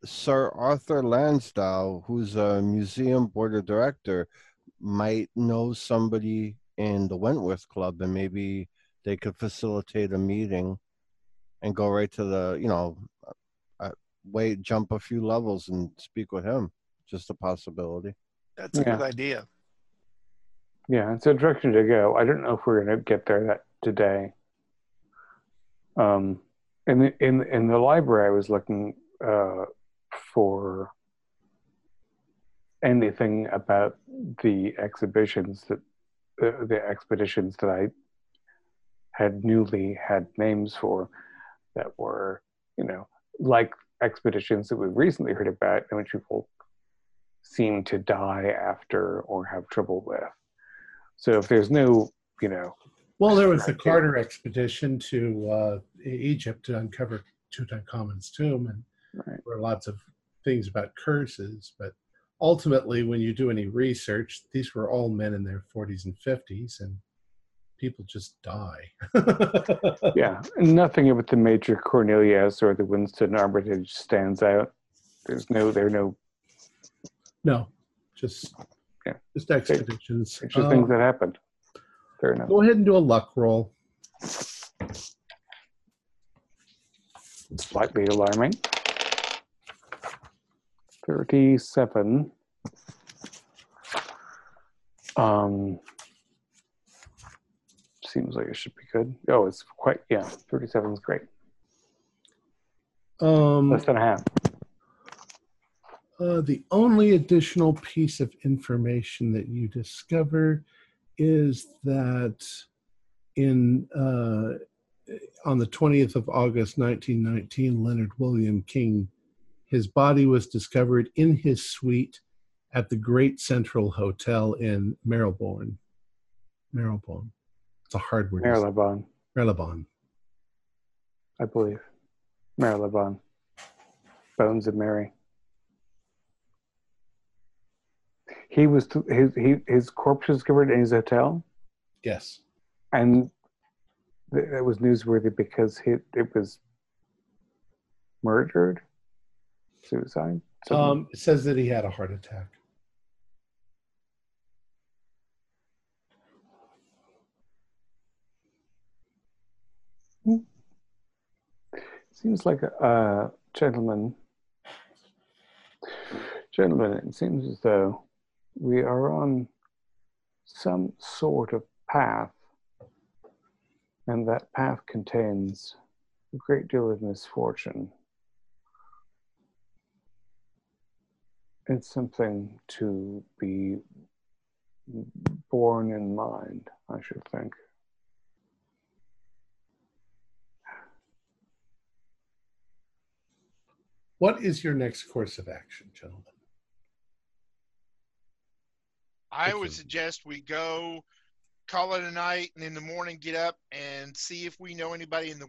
[SPEAKER 2] Sir Arthur Lansdowne, who's a museum board of director, might know somebody in the Wentworth Club, and maybe they could facilitate a meeting and go right to the, you know, wait, jump a few levels and speak with him. Just a possibility.
[SPEAKER 5] That's a
[SPEAKER 3] Yeah.
[SPEAKER 5] good idea.
[SPEAKER 3] yeah, it's a direction to go. I don't know if we're going to get there that today. Um, in the in in the library, I was looking uh, for anything about the exhibitions that uh, the expeditions that I had newly had names for that were, you know, like expeditions that we've recently heard about in which people seem to die after or have trouble with. So if there's no, you know,
[SPEAKER 1] Well, there was the Carter expedition to uh, Egypt to uncover Tutankhamun's tomb, and
[SPEAKER 3] right,
[SPEAKER 1] there were lots of things about curses. But ultimately, when you do any research, these were all men in their 40s and 50s, and people just die.
[SPEAKER 3] Yeah, nothing about the Major Cornelius or the Winston Armitage stands out. There's no, there are no,
[SPEAKER 1] No, just
[SPEAKER 3] Yeah.
[SPEAKER 1] just expeditions.
[SPEAKER 3] it's just things that happened. Fair enough.
[SPEAKER 1] go ahead and do a luck roll.
[SPEAKER 3] Slightly alarming. 37. Um, seems like it should be good. Oh, it's quite, yeah, 37 is great.
[SPEAKER 1] Um,
[SPEAKER 3] Less than a half.
[SPEAKER 1] Uh, the only additional piece of information that you discover is that in uh, on the 20th of August 1919, Leonard William King, his body was discovered in his suite at the Great Central Hotel in Marylebone. Marylebone. It's a hard word. to say.
[SPEAKER 3] Marylebone,
[SPEAKER 1] Marylebone.
[SPEAKER 3] I believe. Marylebone. Bones of Mary. He was his he, his corpse was discovered in his hotel,
[SPEAKER 1] Yes.
[SPEAKER 3] and th- that was newsworthy because he, it was murdered, suicide. something.
[SPEAKER 1] Um, it says that he had a heart attack.
[SPEAKER 3] Seems like a, gentleman. Gentlemen, it seems as though we are on some sort of path, and that path contains a great deal of misfortune. It's something to be borne in mind, I should think.
[SPEAKER 1] What is your next course of action, gentlemen?
[SPEAKER 6] I would suggest we go call it a night and in the morning get up and see if we know anybody in the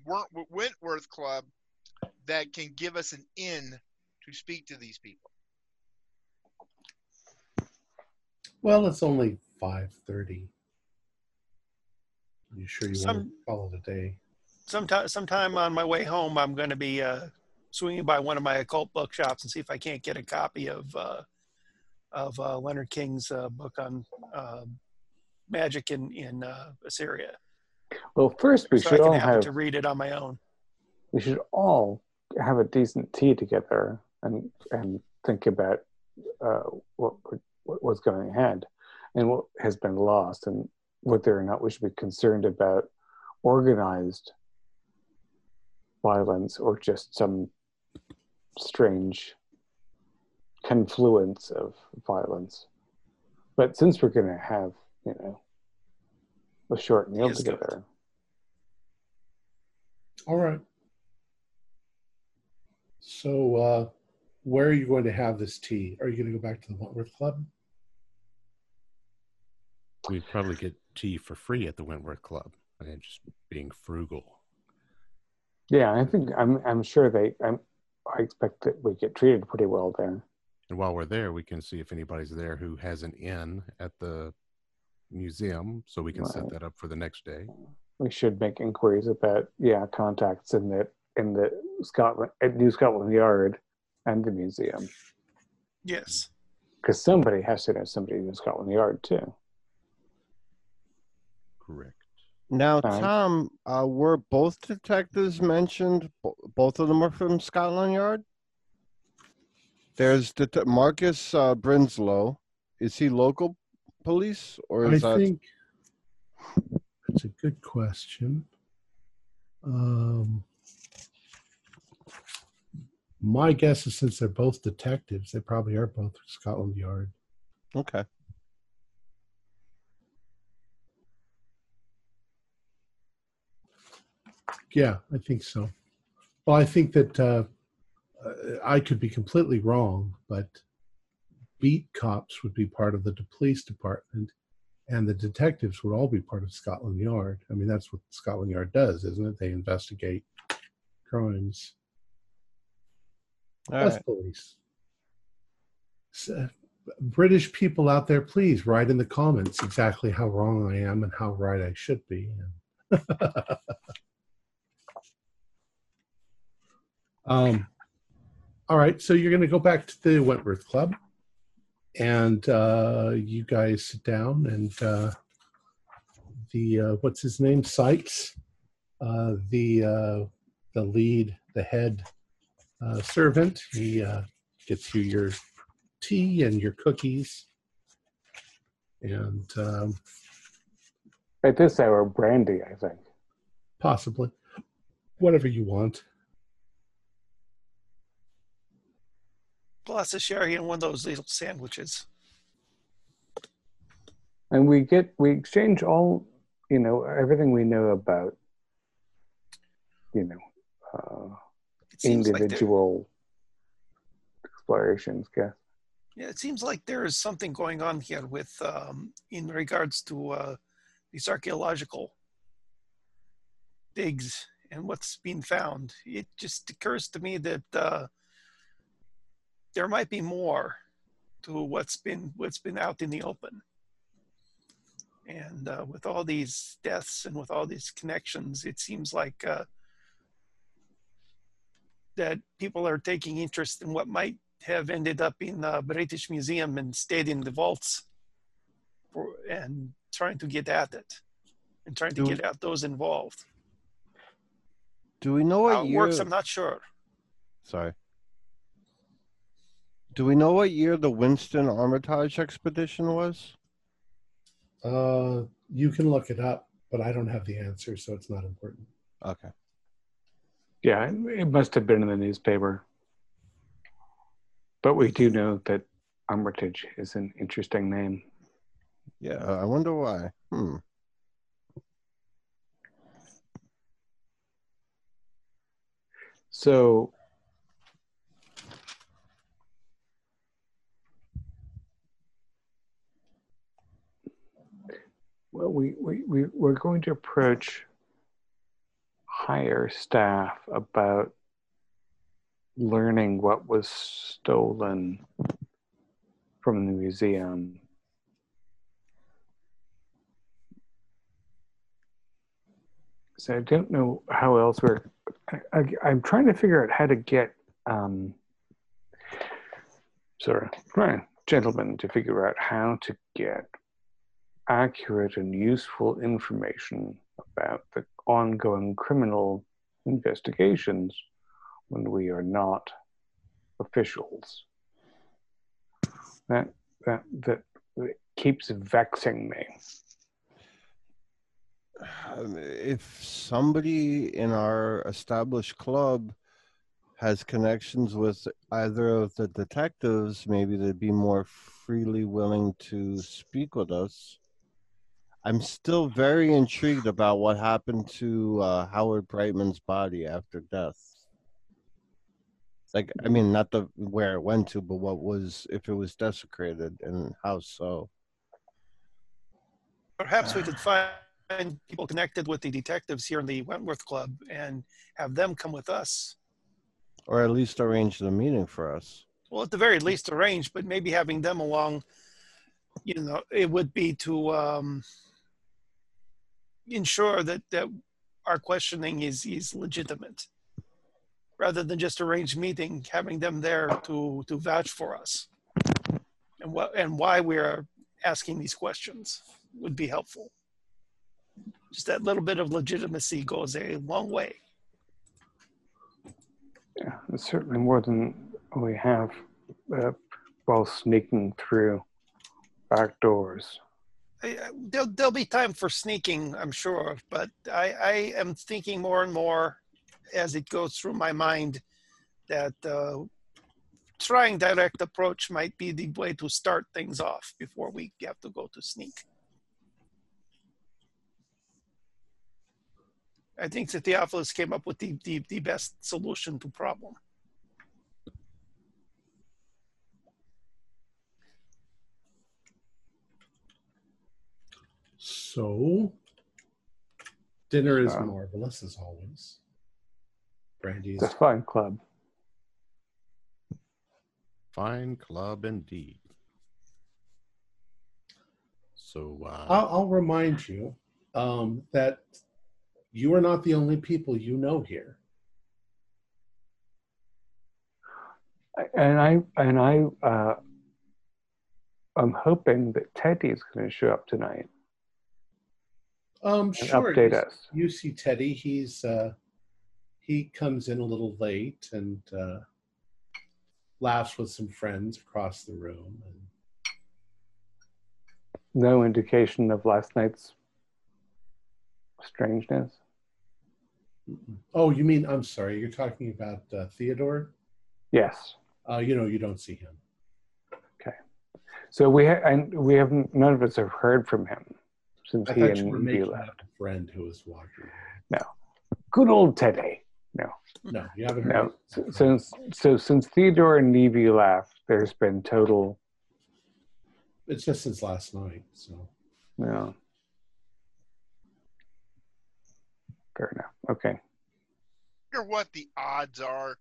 [SPEAKER 6] Wentworth Club that can give us an in to speak to these people.
[SPEAKER 1] Well, it's only five thirty. You sure you want
[SPEAKER 5] Some-
[SPEAKER 1] to call it a day?
[SPEAKER 5] sometime sometime on my way home i'm going to be uh, swinging by one of my occult bookshops and see if i can't get a copy of uh, of uh, leonard king's uh, book on uh, magic in in uh, assyria.
[SPEAKER 3] Well, first we
[SPEAKER 5] so i
[SPEAKER 3] should all
[SPEAKER 5] have to read it on my own.
[SPEAKER 3] we should all have a decent tea together and and think about uh, what what was going ahead and what has been lost and whether or not we should be concerned about organized violence or just some strange confluence of violence. But since we're going to have, you know, a short meal
[SPEAKER 5] Yes,
[SPEAKER 3] together,
[SPEAKER 1] All right. So, uh, where are you going to have this tea? Are you going to go back to the Wentworth Club?
[SPEAKER 4] We'd probably get tea for free at the Wentworth Club. And then just being frugal.
[SPEAKER 3] yeah, I think I'm I'm sure they I'm I expect that we get treated pretty well there.
[SPEAKER 4] And while we're there, we can see if anybody's there who has an inn at the museum, so we can set that up for the next day.
[SPEAKER 3] We should make inquiries about yeah contacts in the in the Scotland at New Scotland Yard and the museum
[SPEAKER 5] yes
[SPEAKER 3] because somebody has to know somebody in Scotland Yard too.
[SPEAKER 4] Correct.
[SPEAKER 2] Now,
[SPEAKER 3] Fine.
[SPEAKER 2] Tom, uh, were both detectives mentioned? Both of them are from Scotland Yard. There's Det- Marcus uh, Brinslow. Is he local police or
[SPEAKER 1] I
[SPEAKER 2] is that?
[SPEAKER 1] think that's a good question. Um, my guess is since they're both detectives, they probably are both Scotland Yard.
[SPEAKER 2] Okay.
[SPEAKER 1] Yeah, I think so. Well, I think that uh, uh, I could be completely wrong, but beat cops would be part of the police department, and the detectives would all be part of Scotland Yard. I mean, that's what Scotland Yard does, isn't it? They investigate crimes.
[SPEAKER 2] All
[SPEAKER 1] That's
[SPEAKER 2] right.
[SPEAKER 1] police. So, British people out there, please write in the comments exactly how wrong I am and how right I should be. um, all right, so you're going to go back to the Wentworth Club, and uh, you guys sit down, and uh, the uh, what's his name, Sykes, uh, the uh, the lead, the head uh, servant, he uh, gets you your tea and your cookies, and um,
[SPEAKER 3] At this hour, brandy, I think.
[SPEAKER 1] possibly whatever you want.
[SPEAKER 5] Glass of sherry and one of those little sandwiches.
[SPEAKER 3] And we get we exchange all you know everything we know about you know uh,
[SPEAKER 5] seems like
[SPEAKER 3] individual explorations. Yeah.
[SPEAKER 5] yeah, it seems like there is something going on here with um, in regards to uh, these archaeological digs and what's being found. It just occurs to me that uh, there might be more to what's been what's been out in the open. And uh, with all these deaths and with all these connections, it seems like uh, that people are taking interest in what might have ended up in the British Museum and stayed in the vaults for, and trying to get at it and trying to
[SPEAKER 2] Do-
[SPEAKER 5] get at those involved.
[SPEAKER 2] Do we know what
[SPEAKER 5] How it
[SPEAKER 2] year?
[SPEAKER 5] works, I'm not sure.
[SPEAKER 2] Sorry. Do we know what year the Winston Armitage expedition was?
[SPEAKER 1] Uh, you can look it up, but I don't have the answer, so it's not important.
[SPEAKER 2] Okay.
[SPEAKER 3] Yeah, it it must have been in the newspaper. But we do know that Armitage is an interesting name.
[SPEAKER 2] Yeah, I wonder why. Hmm.
[SPEAKER 3] So well we, we, we we're going to approach higher staff about learning what was stolen from the museum. So i don't know how else we're I, I'm trying to figure out how to get, um, sorry, right, gentlemen, to figure out how to get accurate and useful information about the ongoing criminal investigations when we are not officials. That that that keeps vexing me.
[SPEAKER 2] Um, if somebody in our established club has connections with either of the detectives, maybe they'd be more freely willing to speak with us. I'm still very intrigued about what happened to uh, Howard Brightman's body after death. Like, I mean, not the where it went to, but what was if it was desecrated and how so?
[SPEAKER 5] Perhaps we could find people connected with the detectives here in the Wentworth Club and have them come with us.
[SPEAKER 2] Or at least arrange the meeting for us.
[SPEAKER 5] Well, at the very least, arrange, but maybe having them along, you know, it would be to um, ensure that that our questioning is is legitimate, rather than just arrange meeting, having them there to to vouch for us, and what and why we are asking these questions would be helpful. Just that little bit of legitimacy goes a long way.
[SPEAKER 3] Yeah, it's certainly more than we have uh, while sneaking through back doors.
[SPEAKER 5] There'll, there'll be time for sneaking, I'm sure, but I, I am thinking more and more as it goes through my mind that uh, trying direct approach might be the way to start things off before we have to go to sneak. I think that Theophilus came up with the, the, the best solution to problem.
[SPEAKER 1] So, dinner is
[SPEAKER 3] Um,
[SPEAKER 1] marvelous as always. Brandy is
[SPEAKER 3] a fine club.
[SPEAKER 4] Fine club indeed. So uh,
[SPEAKER 1] I'll, I'll remind you um, that you are not the only people you know here.
[SPEAKER 3] And I and I uh, I'm hoping that Teddy's going to show up tonight
[SPEAKER 1] Um, sure.
[SPEAKER 3] update
[SPEAKER 1] you,
[SPEAKER 3] us.
[SPEAKER 1] you see Teddy. He's uh, he comes in a little late and uh, laughs with some friends across the room. And
[SPEAKER 3] No indication of last night's strangeness.
[SPEAKER 1] oh, you mean I'm sorry. You're talking about uh, Theodore.
[SPEAKER 3] Yes.
[SPEAKER 1] Uh, you know, you don't see him. Okay.
[SPEAKER 3] So we ha- and we haven't. None of us have heard from him since
[SPEAKER 1] I
[SPEAKER 3] he
[SPEAKER 1] thought you were
[SPEAKER 3] and
[SPEAKER 1] making
[SPEAKER 3] Evie left.
[SPEAKER 1] a friend who was walking.
[SPEAKER 3] Good old Teddy.
[SPEAKER 1] No, no, you haven't heard.
[SPEAKER 3] No, s- since so since Theodore and Evie left, there's been total.
[SPEAKER 1] It's just since last night. So
[SPEAKER 3] No. Fair enough. Okay.
[SPEAKER 6] wonder what the odds are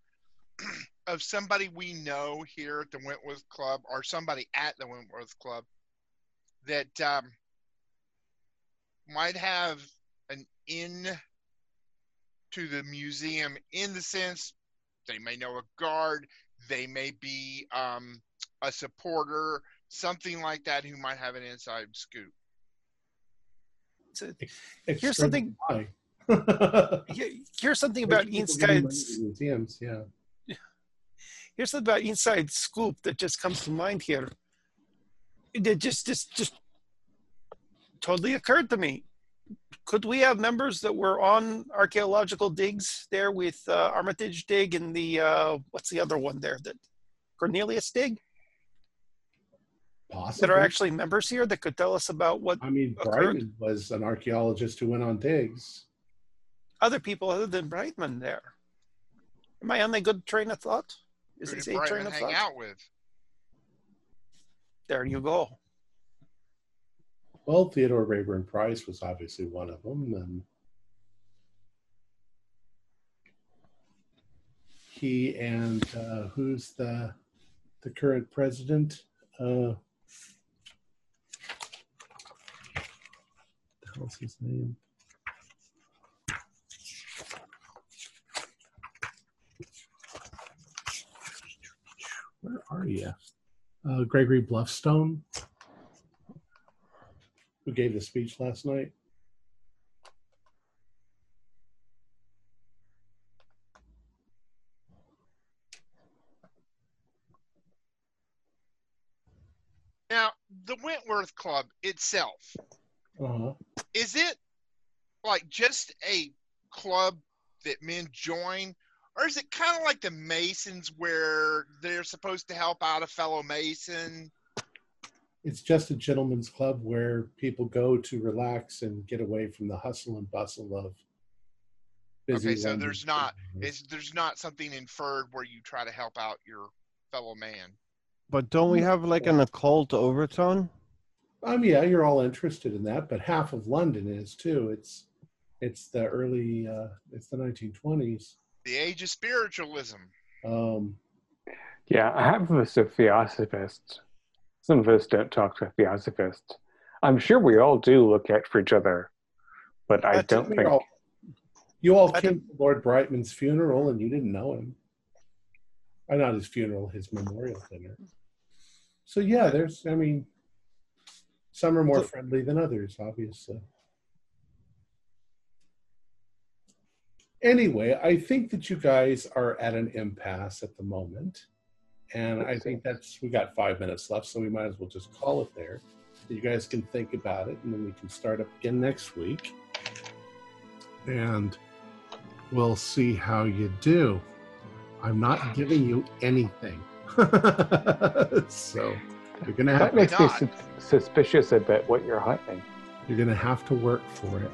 [SPEAKER 6] of somebody we know here at the Wentworth Club or somebody at the Wentworth Club that um, might have an in to the museum in the sense they may know a guard, they may be um, a supporter, something like that, who might have an inside scoop.
[SPEAKER 5] So,
[SPEAKER 1] It's
[SPEAKER 5] Here's something-
[SPEAKER 1] by.
[SPEAKER 5] here's something about
[SPEAKER 1] Rich people giving money
[SPEAKER 5] inside.
[SPEAKER 1] to museums. Yeah.
[SPEAKER 5] Here's something about inside scoop that just comes to mind here. It just just just totally occurred to me. Could we have members that were on archaeological digs there with uh, Armitage dig and the uh, what's the other one there that Cornelius dig
[SPEAKER 1] Possibly.
[SPEAKER 5] that are actually members here that could tell us about what
[SPEAKER 1] I mean,
[SPEAKER 5] occurred.
[SPEAKER 1] Brightman was an archaeologist who went on digs.
[SPEAKER 5] other people other than Brightman there. Am I on a good train of thought? Is
[SPEAKER 6] Who
[SPEAKER 5] this
[SPEAKER 6] did
[SPEAKER 5] a train
[SPEAKER 6] Brightman
[SPEAKER 5] of
[SPEAKER 6] hang
[SPEAKER 5] thought?
[SPEAKER 6] out with?
[SPEAKER 5] There you go.
[SPEAKER 1] Well, Theodore Rayburn Price was obviously one of them, and he and uh, who's the the current president? Uh, the hell's his name? Where are you? Uh, Gregory Bluffstone who gave the speech last night.
[SPEAKER 6] Now, the Wentworth Club itself,
[SPEAKER 1] Uh-huh.
[SPEAKER 6] is it like just a club that men join or is it kind of like the masons where they're supposed to help out a fellow mason
[SPEAKER 1] It's just a gentleman's club where people go to relax and get away from the hustle and bustle of busy.
[SPEAKER 6] Okay, so there's not- is there's not something inferred where you try to help out your fellow man
[SPEAKER 2] But don't we have like an occult overtone?
[SPEAKER 1] Um, yeah, you're all interested in that, but half of London is too. It's it's the early, uh, it's the 1920s.
[SPEAKER 6] the age of spiritualism
[SPEAKER 1] Um,
[SPEAKER 3] Yeah, half of us are theosophists. Some of us don't talk to theosophists. I'm sure we all do look out for each other, but I
[SPEAKER 5] That's-
[SPEAKER 3] don't think.
[SPEAKER 1] all, you all
[SPEAKER 5] I
[SPEAKER 1] came to Lord Brightman's funeral and you didn't know him. Uh, not his funeral, his memorial dinner. So yeah, there's. I mean, some are more
[SPEAKER 2] So-
[SPEAKER 1] friendly than others, obviously. Anyway, I think that you guys are at an impasse at the moment, and I think that's we got five minutes left, so we might as well just call it there. You guys can think about it, and then we can start up again next week, and we'll see how you do. I'm not giving you anything, so you're gonna have
[SPEAKER 3] That makes me
[SPEAKER 6] not?
[SPEAKER 3] sus- suspicious about what you're hunting.
[SPEAKER 1] you're gonna have to work for it.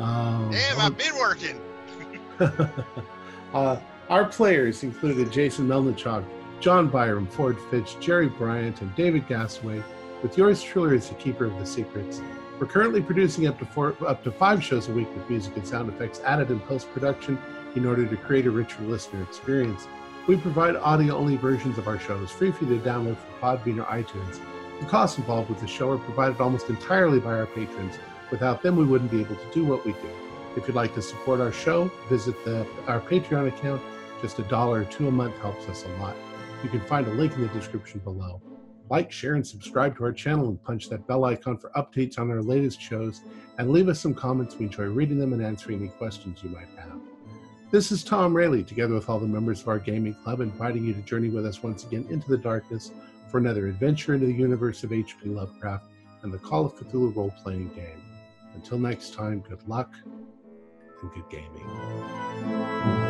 [SPEAKER 1] Um,
[SPEAKER 6] damn i've been working
[SPEAKER 1] uh, our players included Jason Melnichuk, John Byram, Ford Fitch, Jerry Bryant, and David Gasaway, with yours truly as the keeper of the secrets. We're currently producing up to four, up to five shows a week with music and sound effects added in post production in order to create a richer listener experience. We provide audio only versions of our shows free for you to download from Podbean or iTunes. The costs involved with the show are provided almost entirely by our patrons. Without them, we wouldn't be able to do what we do. If you'd like to support our show, visit the, our Patreon account. Just a dollar or two a month helps us a lot. You can find a link in the description below. Like, share, and subscribe to our channel and punch that bell icon for updates on our latest shows. And leave us some comments. We enjoy reading them and answering any questions you might have. This is Tom Rayleigh, together with all the members of our gaming club, inviting you to journey with us once again into the darkness for another adventure into the universe of H.P. Lovecraft and the Call of Cthulhu role playing game. Until next time, good luck and good gaming.